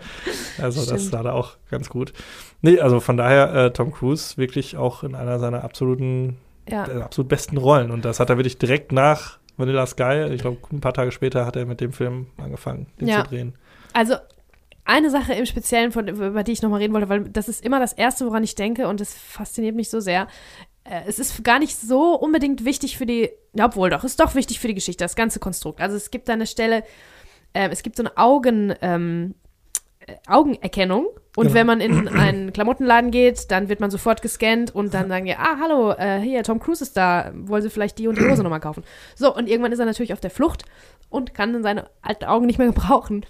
Also das Stimmt. war da auch ganz gut. Nee, also von daher, äh, Tom Cruise wirklich auch in einer seiner absoluten Ja. der absolut besten Rollen. Und das hat er wirklich direkt nach Vanilla Sky, ich glaube, ein paar Tage später hat er mit dem Film angefangen, den Ja. zu drehen. Also eine Sache im Speziellen, von, über die ich nochmal reden wollte, weil das ist immer das Erste, woran ich denke und das fasziniert mich so sehr. Äh, Es ist gar nicht so unbedingt wichtig für die, ja, obwohl doch, ist doch wichtig für die Geschichte, das ganze Konstrukt. Also es gibt da eine Stelle, äh, es gibt so eine Augen, ähm, äh, Augenerkennung und Genau. wenn man in einen Klamottenladen geht, dann wird man sofort gescannt und dann sagen die, ah, hallo, äh, hier, Tom Cruise ist da, wollen Sie vielleicht die und die Hose nochmal kaufen? So, und irgendwann ist er natürlich auf der Flucht und kann dann seine alten Augen nicht mehr (laughs) gebrauchen.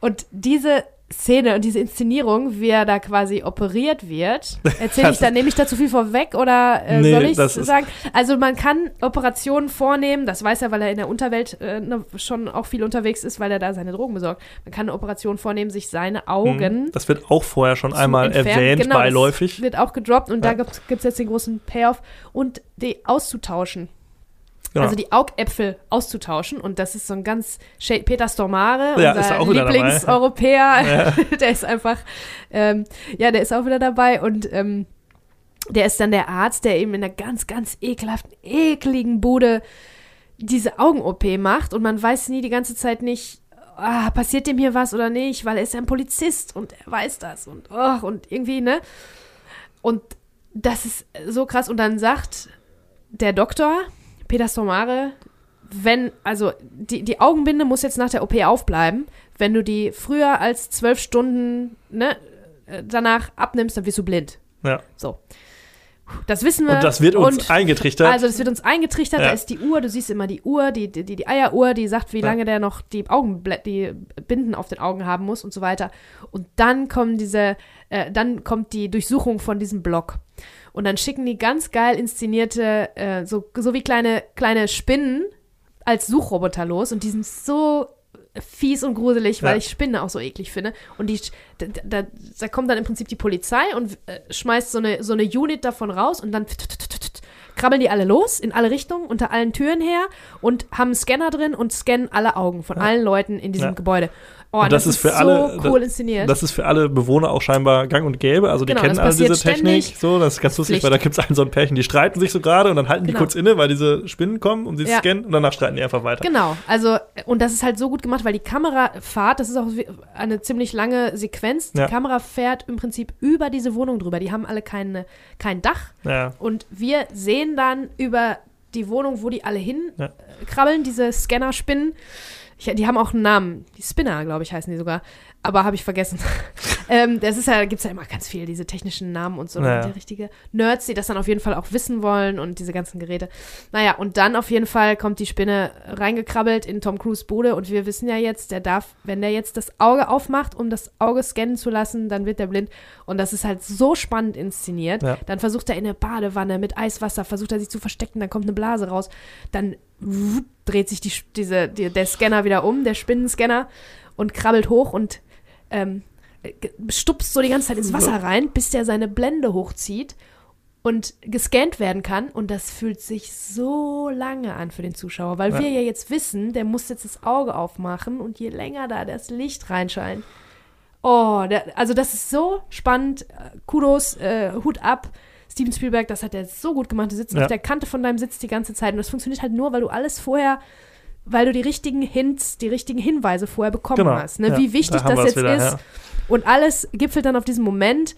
Und diese Szene und diese Inszenierung, wie er da quasi operiert wird, erzähle ich (laughs) dann, nehme ich da zu viel vorweg oder äh, Nee, soll ich sagen? Also man kann Operationen vornehmen, das weiß er, weil er in der Unterwelt äh, ne, schon auch viel unterwegs ist, weil er da seine Drogen besorgt. Man kann eine Operation vornehmen, sich seine Augen Mhm. Das wird auch vorher schon einmal entfernen. erwähnt, Genau, das beiläufig. wird auch gedroppt und Ja. da gibt es jetzt den großen Payoff und die auszutauschen. Genau. Also die Augäpfel auszutauschen und das ist so ein ganz Peter Stormare, Ja, unser. Lieblingseuropäer, (laughs) (laughs) der ist einfach, ähm, ja, der ist auch wieder dabei und ähm, der ist dann der Arzt, der eben in einer ganz, ganz ekelhaften, ekligen Bude diese Augen-OP macht und man weiß nie die ganze Zeit nicht, ah, passiert dem hier was oder nicht, weil er ist ja ein Polizist und er weiß das und, oh, und irgendwie, ne? Und das ist so krass und dann sagt der Doktor, Peter Stormare, wenn, also die, die Augenbinde muss jetzt nach der OP aufbleiben. Wenn du die früher als zwölf Stunden ne, äh, danach abnimmst, dann wirst du blind. Ja. So. Das wissen wir. Und das wird uns Und eingetrichtert. also das wird uns eingetrichtert, Ja. da ist die Uhr, du siehst immer die Uhr, die, die, die Eieruhr, die sagt, wie Ja. lange der noch die Augenblä die Binden auf den Augen haben muss und so weiter. Und dann kommen diese, äh, dann kommt die Durchsuchung von diesem Block. Und dann schicken die ganz geil inszenierte, äh, so, so wie kleine, kleine Spinnen als Suchroboter los und die sind so fies und gruselig, weil Ja. ich Spinnen auch so eklig finde. Und die, da, da, da kommt dann im Prinzip die Polizei und äh, schmeißt so eine, so eine Unit davon raus und dann krabbeln die alle los in alle Richtungen, unter allen Türen her und haben einen Scanner drin und scannen alle Augen von Ja. allen Leuten in diesem Ja. Gebäude. Oh, Und das ist für so alle- cool inszeniert. Das ist für alle Bewohner auch scheinbar gang und gäbe. Also die Genau, kennen das alle diese Technik. So, das ist ganz Das lustig, Pflicht. weil da gibt es einen so ein Pärchen, die streiten sich so gerade und dann halten die Genau. kurz inne, weil diese Spinnen kommen und sie Ja. scannen und danach streiten die einfach weiter. Genau, also, und das ist halt so gut gemacht, weil die Kamerafahrt, das ist auch eine ziemlich lange Sequenz. Die Ja. Kamera fährt im Prinzip über diese Wohnung drüber. Die haben alle keine, kein Dach. Ja. Und wir sehen dann über die Wohnung, wo die alle hin Ja. äh, krabbeln, diese Scanner-Spinnen. Ich, die haben auch einen Namen. Die Spinner, glaube ich, heißen die sogar. Aber habe ich vergessen. (laughs) ähm, das ist ja, gibt es ja immer ganz viel, diese technischen Namen und so. Naja. Und die richtige Nerds, die das dann auf jeden Fall auch wissen wollen und diese ganzen Geräte. Naja, und dann auf jeden Fall kommt die Spinne reingekrabbelt in Tom Cruise Bude und wir wissen ja jetzt, der darf, wenn der jetzt das Auge aufmacht, um das Auge scannen zu lassen, dann wird der blind. Und das ist halt so spannend inszeniert. Ja. Dann versucht er in eine Badewanne mit Eiswasser, versucht er sich zu verstecken, dann kommt eine Blase raus. Dann dreht sich die, diese, die, der Scanner wieder um, der Spinnenscanner, und krabbelt hoch und ähm, stupst so die ganze Zeit ins Wasser rein, bis der seine Blende hochzieht und gescannt werden kann. Und das fühlt sich so lange an für den Zuschauer, weil Ja. wir ja jetzt wissen, der muss jetzt das Auge aufmachen und je länger da das Licht reinscheint. Oh, der, also das ist so spannend. Äh, Kudos, äh, Hut ab. Steven Spielberg, das hat er so gut gemacht. Du sitzt Ja. auf der Kante von deinem Sitz die ganze Zeit und das funktioniert halt nur, weil du alles vorher, weil du die richtigen Hints, die richtigen Hinweise vorher bekommen Genau. hast. Ne? Ja, Wie wichtig da das jetzt wieder, ist. ja. Und alles gipfelt dann auf diesem Moment.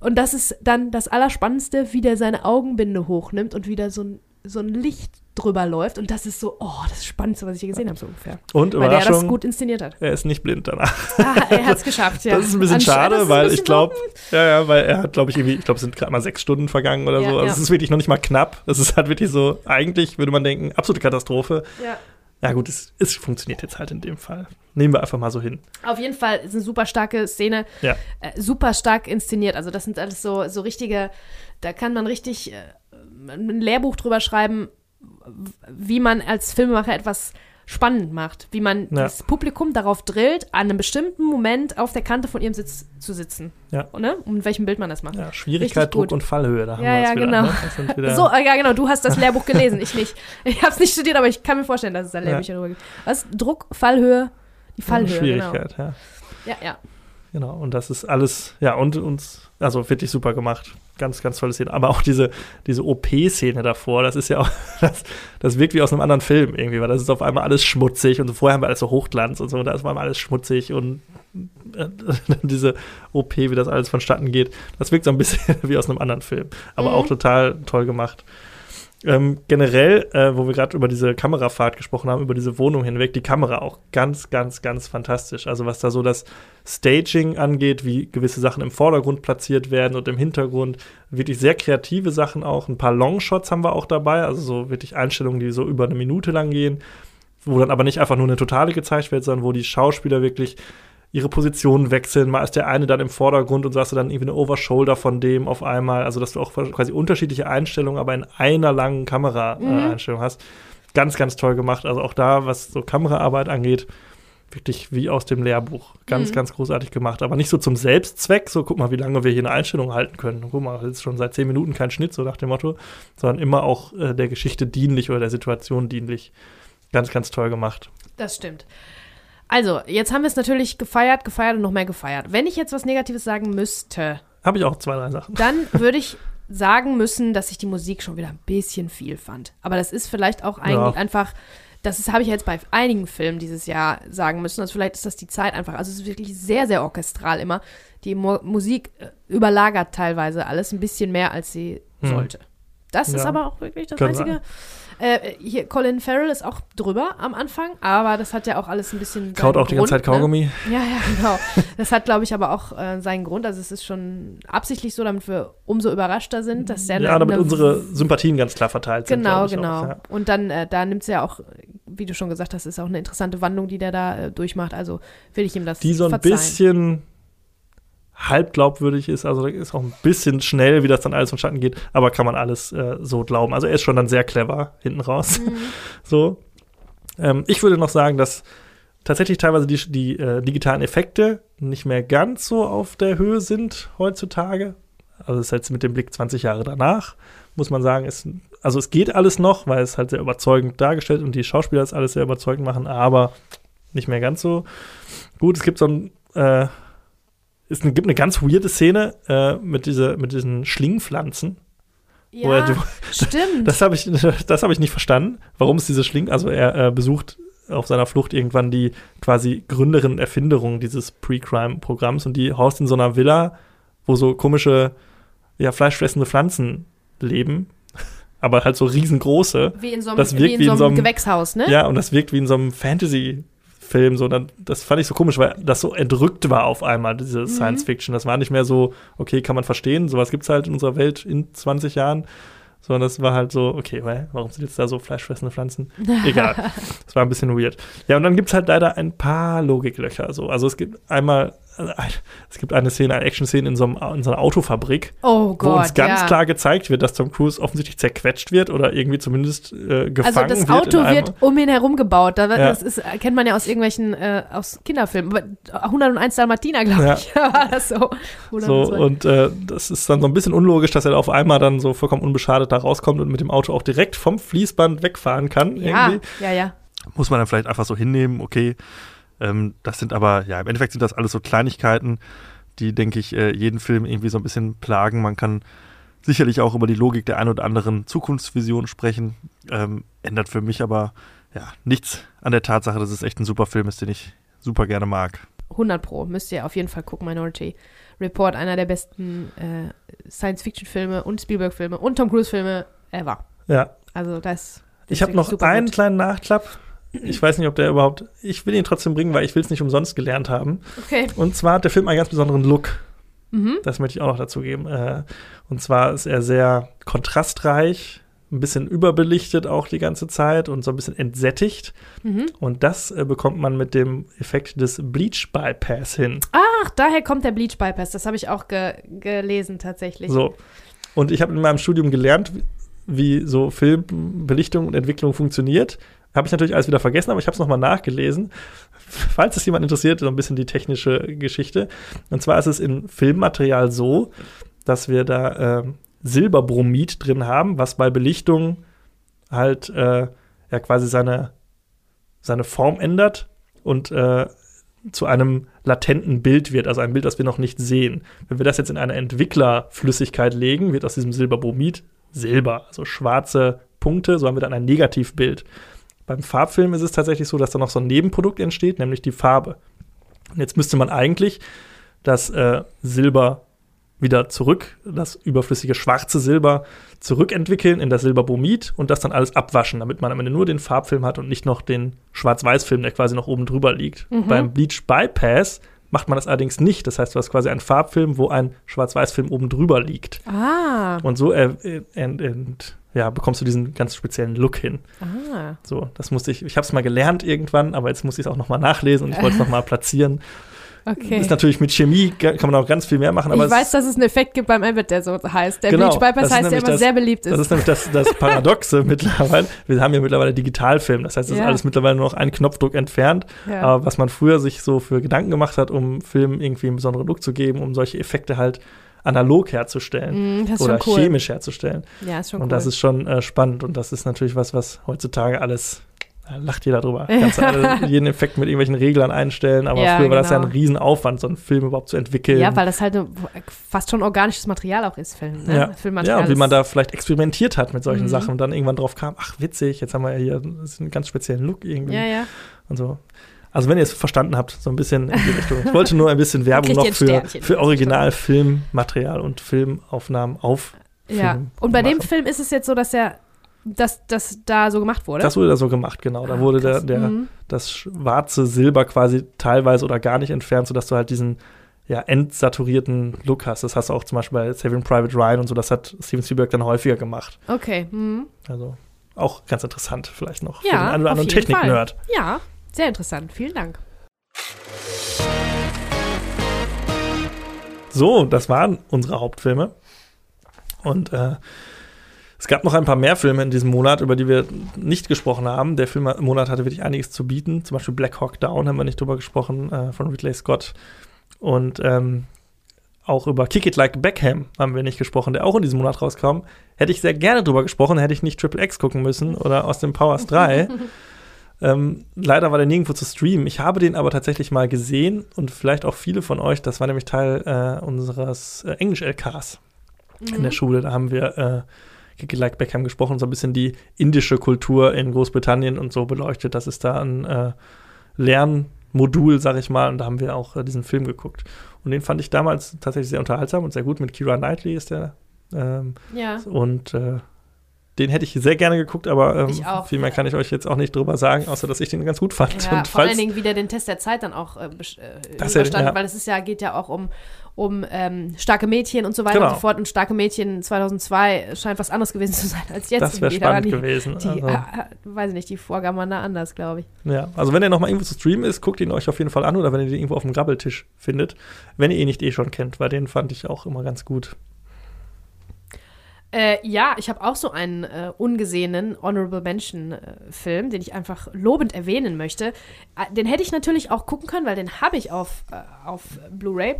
Und das ist dann das Allerspannendste, wie der seine Augenbinde hochnimmt und wieder so ein, so ein Licht drüber läuft. Und das ist so, oh, das Spannendste, was ich je gesehen habe, so ungefähr. Und Weil der das gut inszeniert hat. er ist nicht blind danach. Ah, er hat es (laughs) geschafft, ja. Das ist ein bisschen Ansch- schade, ein weil bisschen ich glaube, ja, ja, weil er hat, glaube ich, irgendwie, ich glaube, es sind gerade mal sechs Stunden vergangen oder Ja, so. Also ja. es ist wirklich noch nicht mal knapp. Es ist halt wirklich so, eigentlich würde man denken, absolute Katastrophe. Ja. Ja gut, es, es funktioniert jetzt halt in dem Fall. Nehmen wir einfach mal so hin. Auf jeden Fall ist eine super starke Szene, Ja. äh, super stark inszeniert. Also das sind alles so, so richtige, da kann man richtig äh, ein Lehrbuch drüber schreiben, wie man als Filmemacher etwas spannend macht, wie man Ja. das Publikum darauf drillt, an einem bestimmten Moment auf der Kante von ihrem Sitz zu sitzen. Ja. Ne? Und mit welchem Bild man das macht. Ja, Schwierigkeit, Druck und Fallhöhe, da haben Ja, wir ja, wieder. genau. Ne? Wieder So, äh, ja, genau, du hast das Lehrbuch gelesen, ich nicht. Ich habe es nicht studiert, aber ich kann mir vorstellen, dass es da Lehrbücher drüber gibt. Was? Druck, Fallhöhe, die Fallhöhe, genau. Schwierigkeit, ja. Ja, ja. Genau. Und das ist alles, ja, und uns, also wirklich super gemacht. Ganz, ganz tolle Szene. Aber auch diese, diese OP-Szene davor, das ist ja auch, (laughs) das, das wirkt wie aus einem anderen Film irgendwie, weil das ist auf einmal alles schmutzig und vorher haben wir alles so Hochglanz und so, und da ist auf einmal alles schmutzig und äh, (laughs) diese OP, wie das alles vonstatten geht, das wirkt so ein bisschen (laughs) wie aus einem anderen Film. Aber Mhm. auch total toll gemacht. Ähm, generell, äh, wo wir gerade über diese Kamerafahrt gesprochen haben, über diese Wohnung hinweg, die Kamera auch ganz, ganz, ganz fantastisch. Also was da so das Staging angeht, wie gewisse Sachen im Vordergrund platziert werden und im Hintergrund, wirklich sehr kreative Sachen auch. Ein paar Longshots haben wir auch dabei, also so wirklich Einstellungen, die so über eine Minute lang gehen, wo dann aber nicht einfach nur eine Totale gezeigt wird, sondern wo die Schauspieler wirklich ihre Positionen wechseln. Mal ist der eine dann im Vordergrund und so hast du dann irgendwie eine Overshoulder von dem auf einmal. Also, dass du auch quasi unterschiedliche Einstellungen, aber in einer langen Kamera-Einstellung hast. Ganz, ganz toll gemacht. Also auch da, was so Kameraarbeit angeht, wirklich wie aus dem Lehrbuch. Ganz, Mhm. ganz großartig gemacht. Aber nicht so zum Selbstzweck, so guck mal, wie lange wir hier eine Einstellung halten können. Guck mal, jetzt schon seit zehn Minuten kein Schnitt, so nach dem Motto, sondern immer auch äh, der Geschichte dienlich oder der Situation dienlich. Ganz, ganz toll gemacht. Das stimmt. Also, jetzt haben wir es natürlich gefeiert, gefeiert und noch mehr gefeiert. Wenn ich jetzt was Negatives sagen müsste, Habe ich auch zwei, drei Sachen. dann würde ich sagen müssen, dass ich die Musik schon wieder ein bisschen viel fand. Aber das ist vielleicht auch eigentlich Ja. einfach, das ist- habe ich jetzt bei einigen Filmen dieses Jahr sagen müssen. Also vielleicht ist das die Zeit einfach. Also es ist wirklich sehr, sehr orchestral immer. Die Mo Musik äh, überlagert teilweise alles ein bisschen mehr, als sie Hm. sollte. Das ist Ja. aber auch wirklich das Kann Einzige. Äh, hier, Colin Farrell ist auch drüber am Anfang, aber das hat ja auch alles ein bisschen. Kaut auch die ganze Zeit Grund, ne? Kaugummi. Ja, ja, genau. Das hat, glaube ich, aber auch äh, seinen Grund. Also es ist schon absichtlich so, damit wir umso überraschter sind, dass der Ja, damit unsere Sympathien ganz klar verteilt sind. Genau, ich genau. Auch, ja. Und dann, äh, da nimmt es ja auch, wie du schon gesagt hast, ist auch eine interessante Wandlung, die der da äh, durchmacht. Also will ich ihm das Die so ein verzeihen. bisschen halb glaubwürdig ist, also ist auch ein bisschen schnell, wie das dann alles vonstatten geht, aber kann man alles äh, so glauben. Also er ist schon dann sehr clever hinten raus. Mhm. (laughs) So. Ähm, ich würde noch sagen, dass tatsächlich teilweise die, die äh, digitalen Effekte nicht mehr ganz so auf der Höhe sind heutzutage. Also das ist jetzt mit dem Blick 20 Jahre danach, muss man sagen, ist, also es geht alles noch, weil es halt sehr überzeugend dargestellt und die Schauspieler das alles sehr überzeugend machen, aber nicht mehr ganz so gut. Es gibt so ein, äh, es gibt eine ganz weirde Szene äh, mit, dieser, mit diesen Schlingpflanzen. wo er- Ja, stimmt. (laughs) Das habe ich, das hab ich nicht verstanden, warum es diese Schling, also er äh, besucht auf seiner Flucht irgendwann die quasi Gründerin, Erfinderung dieses Pre-Crime-Programms und die haust in so einer Villa, wo so komische, ja, fleischfressende Pflanzen leben, (laughs) aber halt so riesengroße. wie in so einem, das wie wirkt in so einem einem- Gewächshaus, ne? Ja, und das wirkt wie in so einem Fantasy-Film, so, dann, das fand ich so komisch, weil das so entrückt war auf einmal, diese Mhm. Science-Fiction. Das war nicht mehr so, okay, kann man verstehen, sowas gibt es halt in unserer Welt in 20 Jahren, sondern das war halt so, okay, weil, warum sind jetzt da so fleischfressende Pflanzen? (laughs) Egal. Das war ein bisschen weird. Ja, und dann gibt es halt leider ein paar Logiklöcher. So. Also es gibt einmal, es gibt eine Szene, eine Action-Szene in, so in so einer Autofabrik, Oh Gott, wo uns ganz ja. klar gezeigt wird, dass Tom Cruise offensichtlich zerquetscht wird oder irgendwie zumindest äh, gefangen Also das wird. Auto wird um ihn herum gebaut. Da, Ja. Das ist, kennt man ja aus irgendwelchen, äh, aus Kinderfilmen. Aber 101 Dalmatiner, glaube Ja. ich, (laughs) war das so. So, 102. und äh, das ist dann so ein bisschen unlogisch, dass er auf einmal dann so vollkommen unbeschadet da rauskommt und mit dem Auto auch direkt vom Fließband wegfahren kann. ja, Irgendwie. ja, ja. muss man dann vielleicht einfach so hinnehmen, okay. Ähm, das sind aber, ja, im Endeffekt sind das alles so Kleinigkeiten, die, denke ich, äh, jeden Film irgendwie so ein bisschen plagen. Man kann sicherlich auch über die Logik der ein oder anderen Zukunftsvision sprechen. Ähm, ändert für mich aber ja nichts an der Tatsache, dass es echt ein super Film ist, den ich super gerne mag. 100 Pro. Müsst ihr auf jeden Fall gucken, Minority Report. Einer der besten äh, Science-Fiction-Filme und Spielberg-Filme und Tom Cruise-Filme ever. Ja. Also das ist Ich habe noch super einen gut. kleinen Nachklapp. Ich weiß nicht, ob der überhaupt. Ich will ihn trotzdem bringen, weil ich will es nicht umsonst gelernt haben. Okay. Und zwar hat der Film einen ganz besonderen Look. Mhm. Das möchte ich auch noch dazu geben. Äh, und zwar ist er sehr kontrastreich, ein bisschen überbelichtet auch die ganze Zeit und so ein bisschen entsättigt. Mhm. Und das äh, bekommt man mit dem Effekt des Bleach Bypass hin. Ach, daher kommt der Bleach Bypass. Das habe ich auch ge gelesen tatsächlich. So. Und ich habe in meinem Studium gelernt, wie, wie so Filmbelichtung und Entwicklung funktioniert. Habe ich natürlich alles wieder vergessen, aber ich habe es nochmal nachgelesen. Falls es jemand interessiert, so ein bisschen die technische Geschichte. Und zwar ist es in Filmmaterial so, dass wir da ähm, Silberbromid drin haben, was bei Belichtung halt äh, ja quasi seine, seine Form ändert und äh, zu einem latenten Bild wird, also ein Bild, das wir noch nicht sehen. Wenn wir das jetzt in eine Entwicklerflüssigkeit legen, wird aus diesem Silberbromid Silber, also schwarze Punkte, so haben wir dann ein Negativbild. Beim Farbfilm ist es tatsächlich so, dass da noch so ein Nebenprodukt entsteht, nämlich die Farbe. Und jetzt müsste man eigentlich das äh, Silber wieder zurück, das überflüssige schwarze Silber zurückentwickeln in das Silberbromid und das dann alles abwaschen, damit man am Ende nur den Farbfilm hat und nicht noch den Schwarz-Weiß-Film, der quasi noch oben drüber liegt. Mhm. Beim Bleach Bypass macht man das allerdings nicht. Das heißt, du hast quasi einen Farbfilm, wo ein Schwarz-Weiß-Film oben drüber liegt. Ah. Und so äh, äh, ent, ent, ja, bekommst du diesen ganz speziellen Look hin. Ah. So, das musste ich, ich habe es mal gelernt irgendwann, aber jetzt muss ich es auch noch mal nachlesen und ich wollte es noch mal (laughs) platzieren. Okay. Ist natürlich mit Chemie, kann man auch ganz viel mehr machen. Aber ich weiß, dass es einen Effekt gibt beim Abbott, der so heißt. Der Genau, Bleach Bypass das ist heißt, der immer das- sehr beliebt ist. Das ist nämlich das, das (laughs) Paradoxe mittlerweile. Wir haben ja mittlerweile Digitalfilm. Das heißt, es ist Ja. alles mittlerweile nur noch einen Knopfdruck entfernt. ja. Aber was man früher sich so für Gedanken gemacht hat, um Filmen irgendwie einen besonderen Look zu geben, um solche Effekte halt analog herzustellen Mm, oder cool. chemisch herzustellen. ja, ist schon und cool. das ist schon äh, spannend. Und das ist natürlich was, was heutzutage alles. Da lacht jeder drüber. (laughs) Kannst du alle, jeden Effekt mit irgendwelchen Reglern einstellen, aber Ja, früher war das ja ein genau. Riesenaufwand, so einen Film überhaupt zu entwickeln. ja, weil das halt fast schon organisches Material auch ist, Film. Ne? Ja. Filmmaterial Ja, und wie man da vielleicht experimentiert hat mit solchen Mhm. Sachen und dann irgendwann drauf kam, ach witzig, jetzt haben wir ja hier einen ganz speziellen Look irgendwie Ja, ja. und so. Also wenn ihr es verstanden habt, so ein bisschen in die (laughs) Richtung. Ich wollte nur ein bisschen Werbung noch für, für Original-Filmmaterial und Filmaufnahmen auf. Ja. Film Und bei dem machen. Film ist es jetzt so, dass er, dass das da so gemacht wurde. Das wurde da so gemacht, genau. Da Ah, wurde der, der, Mhm. das schwarze Silber quasi teilweise oder gar nicht entfernt, sodass du halt diesen ja, entsaturierten Look hast. Das hast du auch zum Beispiel bei Saving Private Ryan und so. Das hat Steven Spielberg dann häufiger gemacht. Okay. Mhm. Also auch ganz interessant vielleicht noch für den Ja, einen oder anderen. Technik-Nerd. Ja, sehr interessant. Vielen Dank. So, das waren unsere Hauptfilme. Und äh, es gab noch ein paar mehr Filme in diesem Monat, über die wir nicht gesprochen haben. Der Filmmonat hatte wirklich einiges zu bieten. Zum Beispiel Black Hawk Down haben wir nicht drüber gesprochen, äh, von Ridley Scott. Und ähm, auch über Kick It Like Beckham haben wir nicht gesprochen, der auch in diesem Monat rauskam. Hätte ich sehr gerne drüber gesprochen, hätte ich nicht Triple X gucken müssen oder aus dem Powers 3. (laughs) ähm, leider war der nirgendwo zu streamen. Ich habe den aber tatsächlich mal gesehen und vielleicht auch viele von euch, das war nämlich Teil äh, unseres äh, Englisch-LKs in Mhm. der Schule. Da haben wir äh, Like Beckham gesprochen, so ein bisschen die indische Kultur in Großbritannien und so beleuchtet. Das ist da ein äh, Lernmodul, sag ich mal, und da haben wir auch äh, diesen Film geguckt. Und den fand ich damals tatsächlich sehr unterhaltsam und sehr gut. Mit Kira Knightley ist der. Ähm, Ja. und äh, den hätte ich sehr gerne geguckt, aber ähm, auch. viel mehr kann ich euch jetzt auch nicht drüber sagen, außer dass ich den ganz gut fand. Ja, und vor allen Dingen wieder den Test der Zeit dann auch äh, besch- äh, Das ja- ja. weil es ist ja, geht ja auch um, um ähm, starke Mädchen und so weiter Genau. und so fort. Und starke Mädchen 2002 scheint was anderes gewesen zu sein als jetzt. das wäre spannend die, gewesen. Die, also. äh, weiß ich nicht, die Vorgaben waren da anders, glaube ich. Ja, also wenn der noch mal irgendwo zu streamen ist, guckt ihn euch auf jeden Fall an oder wenn ihr den irgendwo auf dem Grabbeltisch findet, wenn ihr ihn nicht eh schon kennt, weil den fand ich auch immer ganz gut. Äh, ja, ich habe auch so einen äh, ungesehenen Honorable Mention äh, Film, den ich einfach lobend erwähnen möchte. Äh, den hätte ich natürlich auch gucken können, weil den habe ich auf, äh, auf Blu-ray.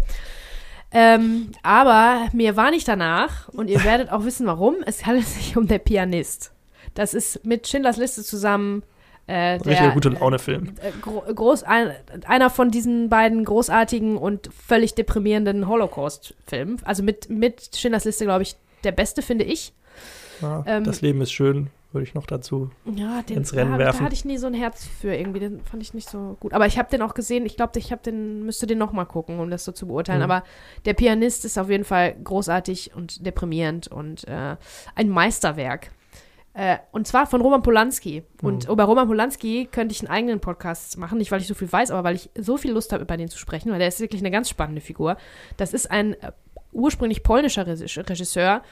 Ähm, aber mir war nicht danach und ihr werdet auch wissen, warum. Es handelt sich um Der Pianist. Das ist mit Schindlers Liste zusammen äh, der, Richtiger gute Laune-Film. äh, gro groß, ein, einer von diesen beiden großartigen und völlig deprimierenden Holocaust-Filmen. Also mit, mit Schindlers Liste, glaube ich, der beste, finde ich. Ja, Ähm, das Leben ist schön, würde ich noch dazu. Ja, den ins Rennen da, werfen. da hatte ich nie so ein Herz für irgendwie. Den fand ich nicht so gut. Aber ich habe den auch gesehen. Ich glaube, ich habe den müsste den noch mal gucken, um das so zu beurteilen. Mhm. Aber der Pianist ist auf jeden Fall großartig und deprimierend und äh, ein Meisterwerk. Äh, und zwar von Roman Polanski. Und Mhm. über Roman Polanski könnte ich einen eigenen Podcast machen. Nicht, weil ich so viel weiß, aber weil ich so viel Lust habe, über den zu sprechen, weil der ist wirklich eine ganz spannende Figur. Das ist ein äh, ursprünglich polnischer Regis- Regisseur,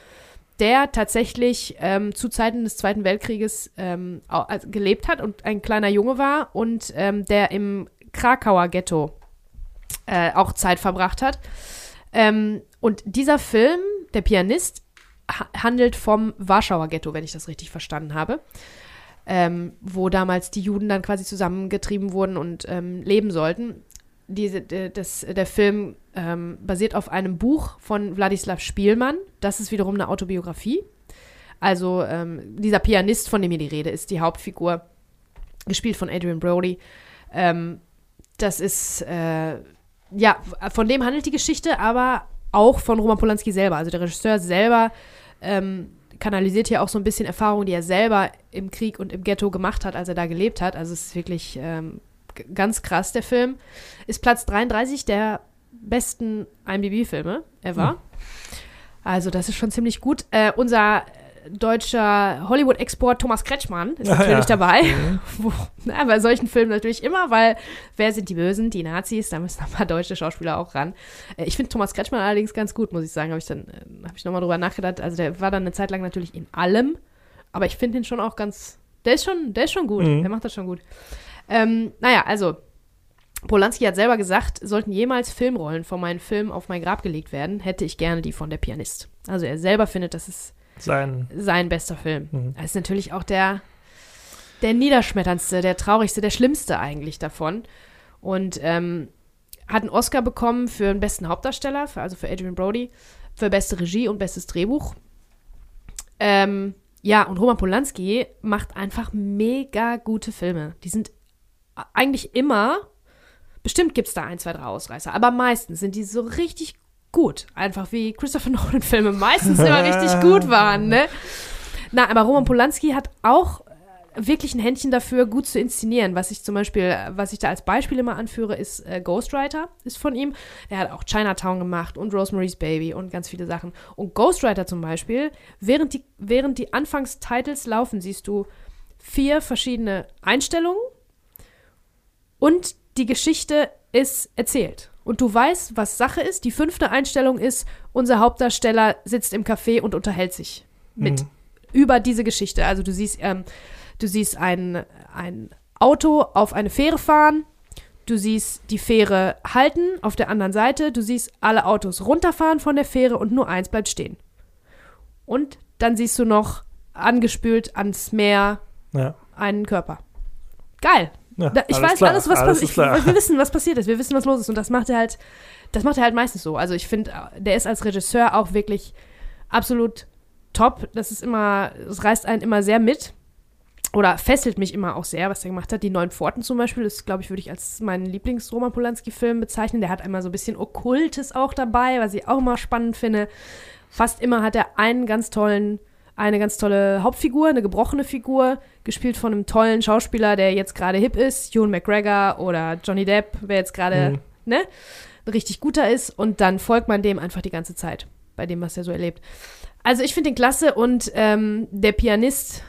der tatsächlich ähm, zu Zeiten des Zweiten Weltkrieges ähm, also gelebt hat und ein kleiner Junge war und ähm, der im Krakauer Ghetto äh, auch Zeit verbracht hat. Ähm, und dieser Film, der Pianist, handelt vom Warschauer Ghetto, wenn ich das richtig verstanden habe. Ähm, wo damals die Juden dann quasi zusammengetrieben wurden und ähm, leben sollten. Diese, das, der Film ähm, basiert auf einem Buch von Wladislaw Spielmann. Das ist wiederum eine Autobiografie. Also ähm, dieser Pianist, von dem hier die Rede ist, die Hauptfigur, gespielt von Adrian Brody. Ähm, das ist, äh, ja, von dem handelt die Geschichte, aber auch von Roman Polanski selber. Also der Regisseur selber ähm, kanalisiert hier auch so ein bisschen Erfahrungen, die er selber im Krieg und im Ghetto gemacht hat, als er da gelebt hat. Also es ist wirklich ähm, ganz krass, der Film. Ist Platz 33 der besten IMDb-Filme ever. Also das ist schon ziemlich gut. Äh, unser deutscher Hollywood-Export Thomas Kretschmann ist Ah, (laughs) natürlich ja. dabei. Mhm. (laughs) Na, bei solchen Filmen natürlich immer, weil wer sind die Bösen? Die Nazis, da müssen ein paar deutsche Schauspieler auch ran. Äh, ich finde Thomas Kretschmann allerdings ganz gut, muss ich sagen. Habe ich dann habe ich nochmal drüber nachgedacht. Also der war dann eine Zeit lang natürlich in allem, aber ich finde ihn schon auch ganz. Der ist schon, der ist schon gut. Mhm. Der macht das schon gut. Ähm, naja, also Polanski hat selber gesagt, sollten jemals Filmrollen von meinen Filmen auf mein Grab gelegt werden, hätte ich gerne die von der Pianist. Also er selber findet, das ist Sein. sein bester Film. Mhm. Das ist natürlich auch der, der niederschmetterndste, der traurigste, der schlimmste eigentlich davon. Und ähm, hat einen Oscar bekommen für den besten Hauptdarsteller, für, also für Adrian Brody, für beste Regie und bestes Drehbuch. Ähm, ja, und Roman Polanski macht einfach mega gute Filme. Die sind eigentlich immer, bestimmt gibt es da ein, zwei, drei Ausreißer, aber meistens sind die so richtig gut. Einfach wie Christopher (laughs) Nolan-Filme meistens immer richtig gut waren, ne? Na, aber Roman Polanski hat auch äh, wirklich ein Händchen dafür, gut zu inszenieren. Was ich zum Beispiel, äh, was ich da als Beispiel immer anführe, ist äh, Ghostwriter, ist von ihm. Er hat auch Chinatown gemacht und Rosemary's Baby und ganz viele Sachen. Und Ghostwriter zum Beispiel, während die, während die Anfangstitles laufen, siehst du vier verschiedene Einstellungen und die Geschichte ist erzählt. Und du weißt, was Sache ist. Die fünfte Einstellung ist, unser Hauptdarsteller sitzt im Café und unterhält sich mit Mhm. über diese Geschichte. Also du siehst, ähm, du siehst ein, ein Auto auf eine Fähre fahren, du siehst die Fähre halten auf der anderen Seite, du siehst alle Autos runterfahren von der Fähre und nur eins bleibt stehen. Und dann siehst du noch angespült ans Meer Ja. einen Körper. Geil. Ja, Da, ich weiß klar, alles, was passiert. Wir wissen, was passiert ist. Wir wissen, was los ist. Und das macht er halt, das macht er halt meistens so. Also ich finde, der ist als Regisseur auch wirklich absolut top. Das ist immer, es reißt einen immer sehr mit. Oder fesselt mich immer auch sehr, was er gemacht hat. Die Neun Pforten zum Beispiel, ist, glaube ich, würde ich als meinen Lieblings-Roman Polanski-Film bezeichnen. Der hat einmal so ein bisschen Okkultes auch dabei, was ich auch immer spannend finde. Fast immer hat er einen ganz tollen, eine ganz tolle Hauptfigur, eine gebrochene Figur, gespielt von einem tollen Schauspieler, der jetzt gerade hip ist, Ewan McGregor oder Johnny Depp, wer jetzt gerade, Mhm. ne, ein richtig guter ist. Und dann folgt man dem einfach die ganze Zeit, bei dem, was er so erlebt. Also ich finde den klasse und ähm, der Pianist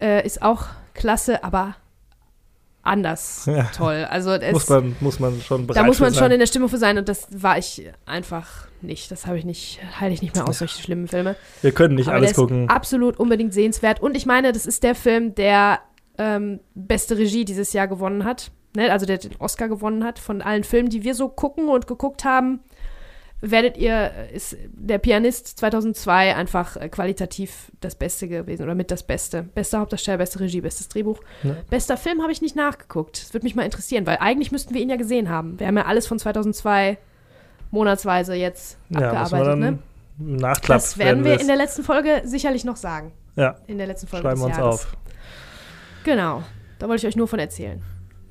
äh, ist auch klasse, aber anders Ja. toll. Also Muss man, muss man schon bereit da muss man für schon sein. in der Stimmung für sein und das war ich einfach nicht. Das habe ich nicht, halte ich nicht mehr aus, solche schlimmen Filme. Wir können nicht Aber alles gucken. absolut unbedingt sehenswert. Und ich meine, das ist der Film, der ähm, beste Regie dieses Jahr gewonnen hat. Ne? Also der den Oscar gewonnen hat von allen Filmen, die wir so gucken und geguckt haben. Werdet ihr, ist der Pianist 2002 einfach äh, qualitativ das Beste gewesen oder mit das Beste. Bester Hauptdarsteller, beste Regie, bestes Drehbuch. Ja. Bester Film habe ich nicht nachgeguckt. Das würde mich mal interessieren, weil eigentlich müssten wir ihn ja gesehen haben. Wir haben ja alles von 2002 monatsweise jetzt Ja, abgearbeitet. Ne? Nachklapp Das werden wir in der letzten Folge sicherlich noch sagen. Ja, In der letzten Folge schreiben wir uns Jahres. auf. Genau. Da wollte ich euch nur von erzählen.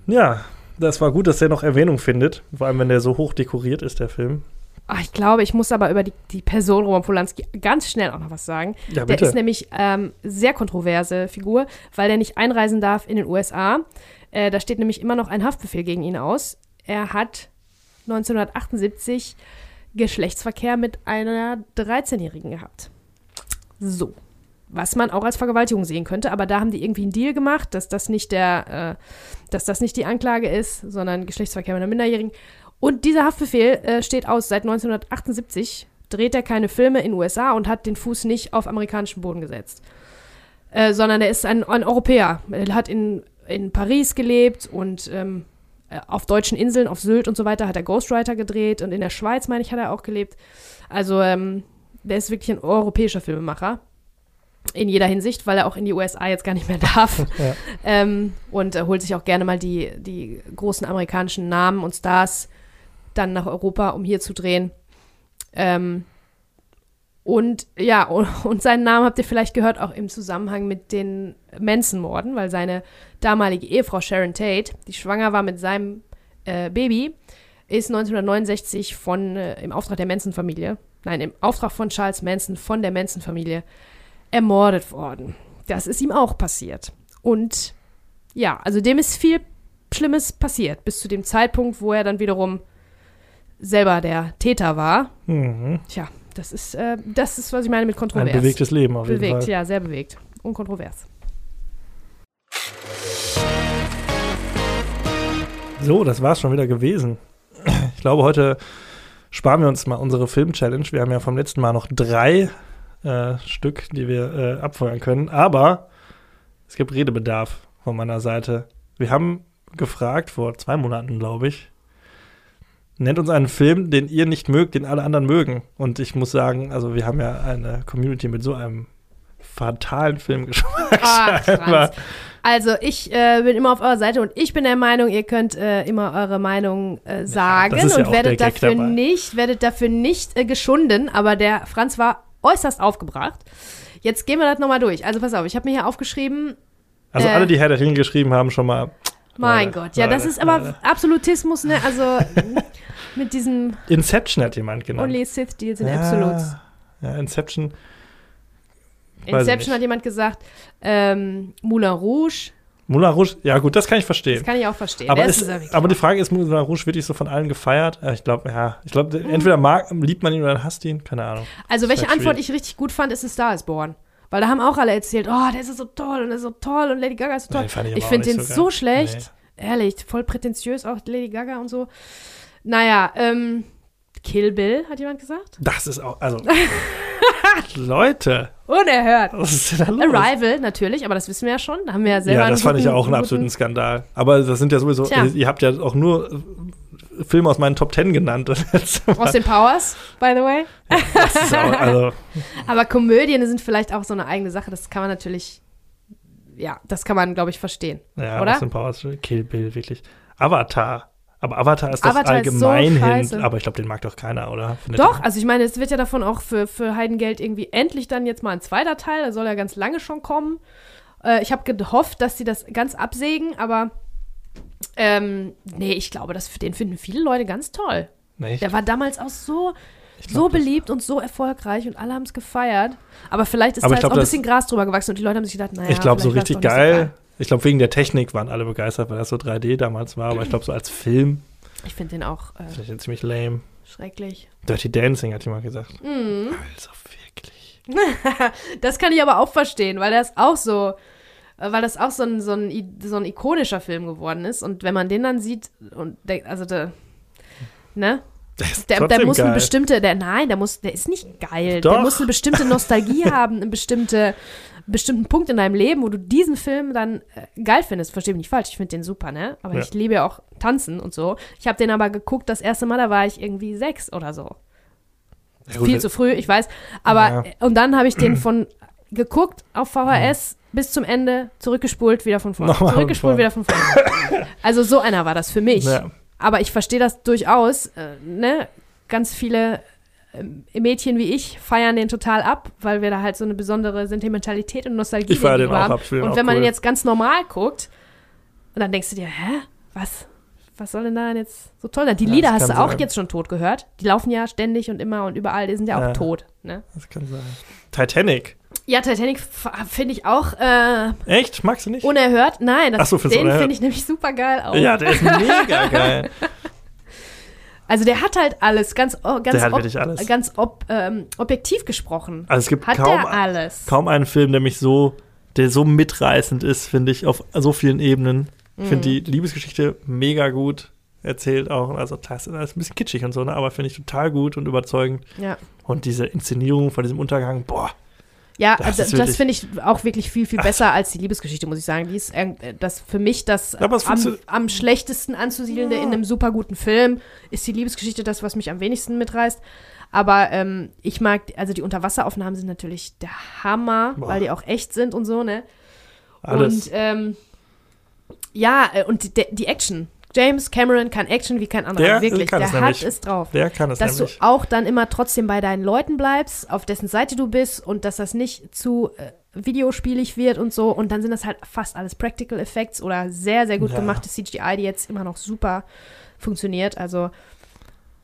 Ja, das war gut, dass der noch Erwähnung findet. Vor allem, wenn der so hoch dekoriert ist, der Film. Ach, ich glaube, ich muss aber über die, die Person Roman Polanski ganz schnell auch noch was sagen. Ja, Der bitte. ist nämlich ähm, sehr kontroverse Figur, weil der nicht einreisen darf in den USA. Äh, da steht nämlich immer noch ein Haftbefehl gegen ihn aus. Er hat 1978 Geschlechtsverkehr mit einer 13-Jährigen gehabt. So. Was man auch als Vergewaltigung sehen könnte, aber da haben die irgendwie einen Deal gemacht, dass das nicht der, äh, dass das nicht die Anklage ist, sondern Geschlechtsverkehr mit einer Minderjährigen. Und dieser Haftbefehl äh, steht aus seit 1978. Dreht er keine Filme in USA und hat den Fuß nicht auf amerikanischen Boden gesetzt. Äh, sondern er ist ein, ein Europäer. Er hat in, in Paris gelebt und ähm, äh, auf deutschen Inseln, auf Sylt und so weiter, hat er Ghostwriter gedreht und in der Schweiz, meine ich, hat er auch gelebt. Also, ähm, der ist wirklich ein europäischer Filmemacher. In jeder Hinsicht, weil er auch in die USA jetzt gar nicht mehr (laughs) darf. Ja. ähm, und er holt sich auch gerne mal die, die großen amerikanischen Namen und Stars dann nach Europa, um hier zu drehen. Ähm, und ja, und, seinen Namen habt ihr vielleicht gehört auch im Zusammenhang mit den Manson-Morden, weil seine damalige Ehefrau Sharon Tate, die schwanger war mit seinem äh, Baby ist 1969 von, äh, im Auftrag der Manson-Familie, nein, im Auftrag von Charles Manson, von der Manson-Familie, ermordet worden. Das ist ihm auch passiert. Und ja, also dem ist viel Schlimmes passiert, bis zu dem Zeitpunkt, wo er dann wiederum selber der Täter war. Mhm. Tja, das ist, äh, das ist, was ich meine mit Ein kontrovers. bewegtes Leben auf jeden bewegt, Fall. ja, sehr bewegt. Unkontrovers. So, das war's schon wieder gewesen. Ich glaube, heute sparen wir uns mal unsere Film-Challenge. Wir haben ja vom letzten Mal noch drei äh, Stück, die wir äh, abfeuern können. Aber es gibt Redebedarf von meiner Seite. Wir haben gefragt, vor zwei Monaten, glaube ich, nennt uns einen Film, den ihr nicht mögt, den alle anderen mögen. Und ich muss sagen, also wir haben ja eine Community mit so einem fatalen Filmgeschmack. (laughs) Scheinbar. Franz. Also ich äh, bin immer auf eurer Seite und ich bin der Meinung, ihr könnt äh, immer eure Meinung äh, sagen ist ja und werdet dafür dabei. nicht, werdet dafür nicht äh, geschunden. Aber der Franz war äußerst aufgebracht. Jetzt gehen wir das nochmal durch. Also pass auf, ich habe mir hier aufgeschrieben, Also Äh. alle, die Herr der Ringe geschrieben haben, schon mal mein Leider, Gott, ja, das ist aber leider. Absolutismus, ne? Also (laughs) mit diesem Inception hat jemand genannt. Only Sith Deals in ja, Absolutes. Ja, Inception. Inception hat jemand gesagt, ähm, Moulin Rouge, Moulin Rouge, ja gut, das kann ich das verstehen. kann ich auch verstehen. Aber, ist, ist aber die Frage ist, Moulin Rouge wirklich so von allen gefeiert? Ja, Ich glaube, ja. Ich glaube, entweder mag, liebt man ihn oder hasst ihn. Keine Ahnung. Also welche Ist halt Antwort schwierig. ich richtig gut fand, ist A Star is Born. Weil da haben auch alle erzählt, oh, der ist so toll und der ist so toll und Lady Gaga ist so toll. Nee, ich ich finde den so so, schlecht. Ehrlich, voll prätentiös, auch Lady Gaga und so. Naja, ähm, Kill Bill, hat jemand gesagt? Das ist auch, also. (laughs) Leute, Unerhört. was ist denn da los? Arrival, natürlich, aber das wissen wir ja schon. Da haben wir ja selber Ja, das fand ich ja guten- auch einen guten- absoluten Skandal. Aber das sind ja sowieso, Tja. ihr, habt ja auch nur Filme aus meinen Top Ten genannt. (laughs) Das. Austin Powers, by the way. Das ist auch, also, (laughs) Aber Komödien sind vielleicht auch so eine eigene Sache. Das kann man natürlich, ja, das kann man, glaube ich, verstehen. ja, Oder? Austin Powers, Kill Bill, wirklich. Avatar. Aber Avatar ist doch Avatar ist so allgemein hin. Aber ich glaube, den mag doch keiner, oder? Findet Doch, also ich meine, es wird ja davon auch für, für Heidengeld irgendwie endlich dann jetzt mal ein zweiter Teil, der soll ja ganz lange schon kommen. Äh, ich habe gehofft, dass sie das ganz absägen, aber ähm, nee, ich glaube, das, den finden viele Leute ganz toll. Nee, Der war damals auch so, so glaub, das- beliebt und so erfolgreich und alle haben es gefeiert. Aber vielleicht ist Aber da glaub, auch ein bisschen Gras drüber gewachsen und die Leute haben sich gedacht, naja, ich glaube, so richtig nicht so geil. Ich glaube, wegen der Technik waren alle begeistert, weil das so 3D damals war. Aber ich glaube, so als Film Ich finde den auch äh, finde ich den ziemlich lame. schrecklich. Dirty Dancing hat jemand gesagt. Mhm. Also wirklich. (laughs) Das kann ich aber auch verstehen, weil der ist auch so, weil das auch so ein, so ein, so ein ikonischer Film geworden ist. Und wenn man den dann sieht und denkt, also der, ne? Der Der, muss eine geil. bestimmte, der, nein, der muss, der ist nicht geil. Doch. Der muss eine bestimmte Nostalgie (laughs) haben, einen bestimmte, bestimmten Punkt in deinem Leben, wo du diesen Film dann äh, geil findest. Versteh mich nicht falsch, ich finde den super, ne? Aber Ja. ich liebe ja auch Tanzen und so. Ich habe den aber geguckt, das erste Mal, da war ich irgendwie sechs oder so. Ja, Viel zu früh, ich weiß. Aber Ja. äh, und dann habe ich den von geguckt auf VHS bis zum Ende, zurückgespult, wieder von vorne. Nochmal von Zurückgespult, vorne. wieder von vorne. also so einer war das für mich. Ja. Aber ich verstehe das durchaus. Äh, ne? Ganz viele ähm, Mädchen wie ich feiern den total ab, weil wir da halt so eine besondere Sentimentalität und Nostalgie Ich feier den auch haben. ab, Und auch wenn man cool. den jetzt ganz normal guckt, und dann denkst du dir, hä? Was? Was soll denn da denn jetzt so toll sein? Die Ja, Lieder hast du auch sein. jetzt schon tot gehört. Die laufen ja ständig und immer und überall, die sind ja auch Ja. tot. Ne? Das kann sein. Titanic. Ja, Titanic finde ich auch äh, Echt? Magst du nicht? unerhört. Nein, das, Ach so, den finde ich nämlich super geil auch. Ja, der ist mega (laughs) geil. Also der hat halt alles, ganz, ganz, hat ob, alles. ganz ob, ähm, objektiv gesprochen. Also es gibt Hat kaum, alles. kaum einen Film, der mich so, der so mitreißend ist, finde ich, auf so vielen Ebenen. Ich Mhm. finde die Liebesgeschichte mega gut erzählt auch. Also klar, es ist ein bisschen kitschig und so, ne? aber finde ich total gut und überzeugend. Ja, Und diese Inszenierung von diesem Untergang, boah, ja Das also das, finde ich auch wirklich viel, viel besser als die Liebesgeschichte, muss ich sagen. Die ist äh, das für mich das am, am schlechtesten anzusiedelnde in einem super guten Film. Ist die Liebesgeschichte das, was mich am wenigsten mitreißt. Aber ähm, ich mag, also die Unterwasseraufnahmen sind natürlich der Hammer, Boah. weil die auch echt sind und so, ne? alles. Und ähm, ja, äh, und die, die Action. James Cameron kann Action wie kein anderer. Der Wirklich, der es hat nämlich. es drauf. der kann es Dass nämlich. du auch dann immer trotzdem bei deinen Leuten bleibst, auf dessen Seite du bist und dass das nicht zu videospielig wird und so. Und dann sind das halt fast alles Practical Effects oder sehr, sehr gut Ja. gemachte CGI, die jetzt immer noch super funktioniert. Also,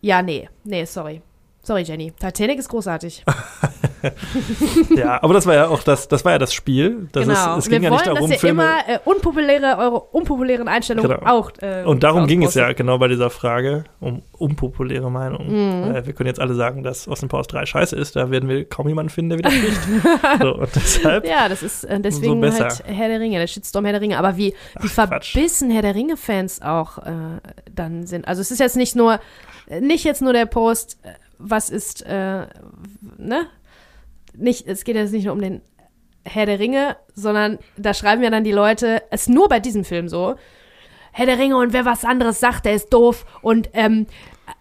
ja, nee, nee, sorry. Sorry, Jenny. Titanic ist großartig. (laughs) (laughs) ja, aber das war ja auch das, das war ja das Spiel. Das genau. ist, es ging Wir ja nicht wollen, darum, dass ihr Filme. immer äh, unpopuläre, eure unpopulären Einstellungen Genau. auch. Äh, und darum ging es ja genau bei dieser Frage um unpopuläre Meinungen. Mhm. Äh, wir können jetzt alle sagen, dass Austin Powers 3 scheiße ist. Da werden wir kaum jemanden finden, der widerspricht. (laughs) so, und deshalb. Ja, das ist äh, deswegen besser. halt Herr der Ringe, der Shitstorm Herr der Ringe. Aber wie, wie Ach, Quatsch. verbissen Herr der Ringe-Fans auch äh, dann sind. Also es ist jetzt nicht nur, äh, nicht jetzt nur der Post, was ist, ne? Nicht, es geht jetzt nicht nur um den Herr der Ringe, sondern da schreiben ja dann die Leute, es ist nur bei diesem Film so, Herr der Ringe und wer was anderes sagt, der ist doof und ähm,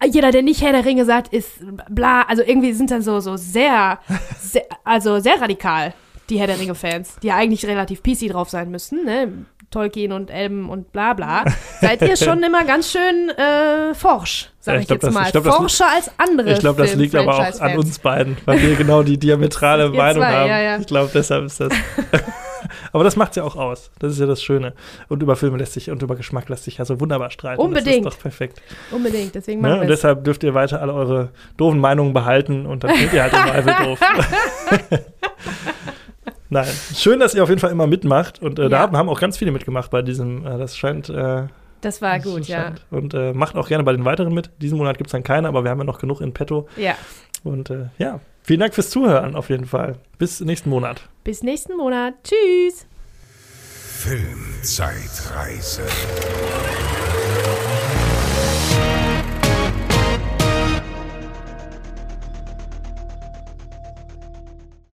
jeder, der nicht Herr der Ringe sagt, ist bla. Also irgendwie sind dann so, so sehr, sehr also sehr radikal, die Herr der Ringe-Fans, die ja eigentlich relativ PC drauf sein müssten, ne? Tolkien und Elben und bla bla. (laughs) Seid ihr schon immer ganz schön äh, forsch, sag Ja, ich, ich glaub, jetzt das- mal. ich glaub, Forscher als andere Ich glaube, das liegt aber auch an uns beiden, weil wir genau die diametrale (laughs) Meinung zwei, haben. ja, ja. Ich glaube, deshalb ist das. (laughs) aber das macht es ja auch aus. Das ist ja das Schöne. Und über Filme lässt sich und über Geschmack lässt sich ja so wunderbar streiten. Unbedingt. Das ist doch perfekt. Unbedingt, deswegen Ne? Und deshalb dürft ihr weiter alle eure doofen Meinungen behalten und dann findet ihr halt im Zweifel doof. Nein. Schön, dass ihr auf jeden Fall immer mitmacht. Und äh, da Ja. haben, haben auch ganz viele mitgemacht bei diesem. Äh, das scheint. Äh, Das war das gut, ja. scheint. Und äh, macht auch gerne bei den weiteren mit. Diesen Monat gibt es dann keine, aber wir haben ja noch genug in petto. Ja. Und äh, ja, vielen Dank fürs Zuhören auf jeden Fall. Bis nächsten Monat. Bis nächsten Monat. Tschüss. Filmzeitreise.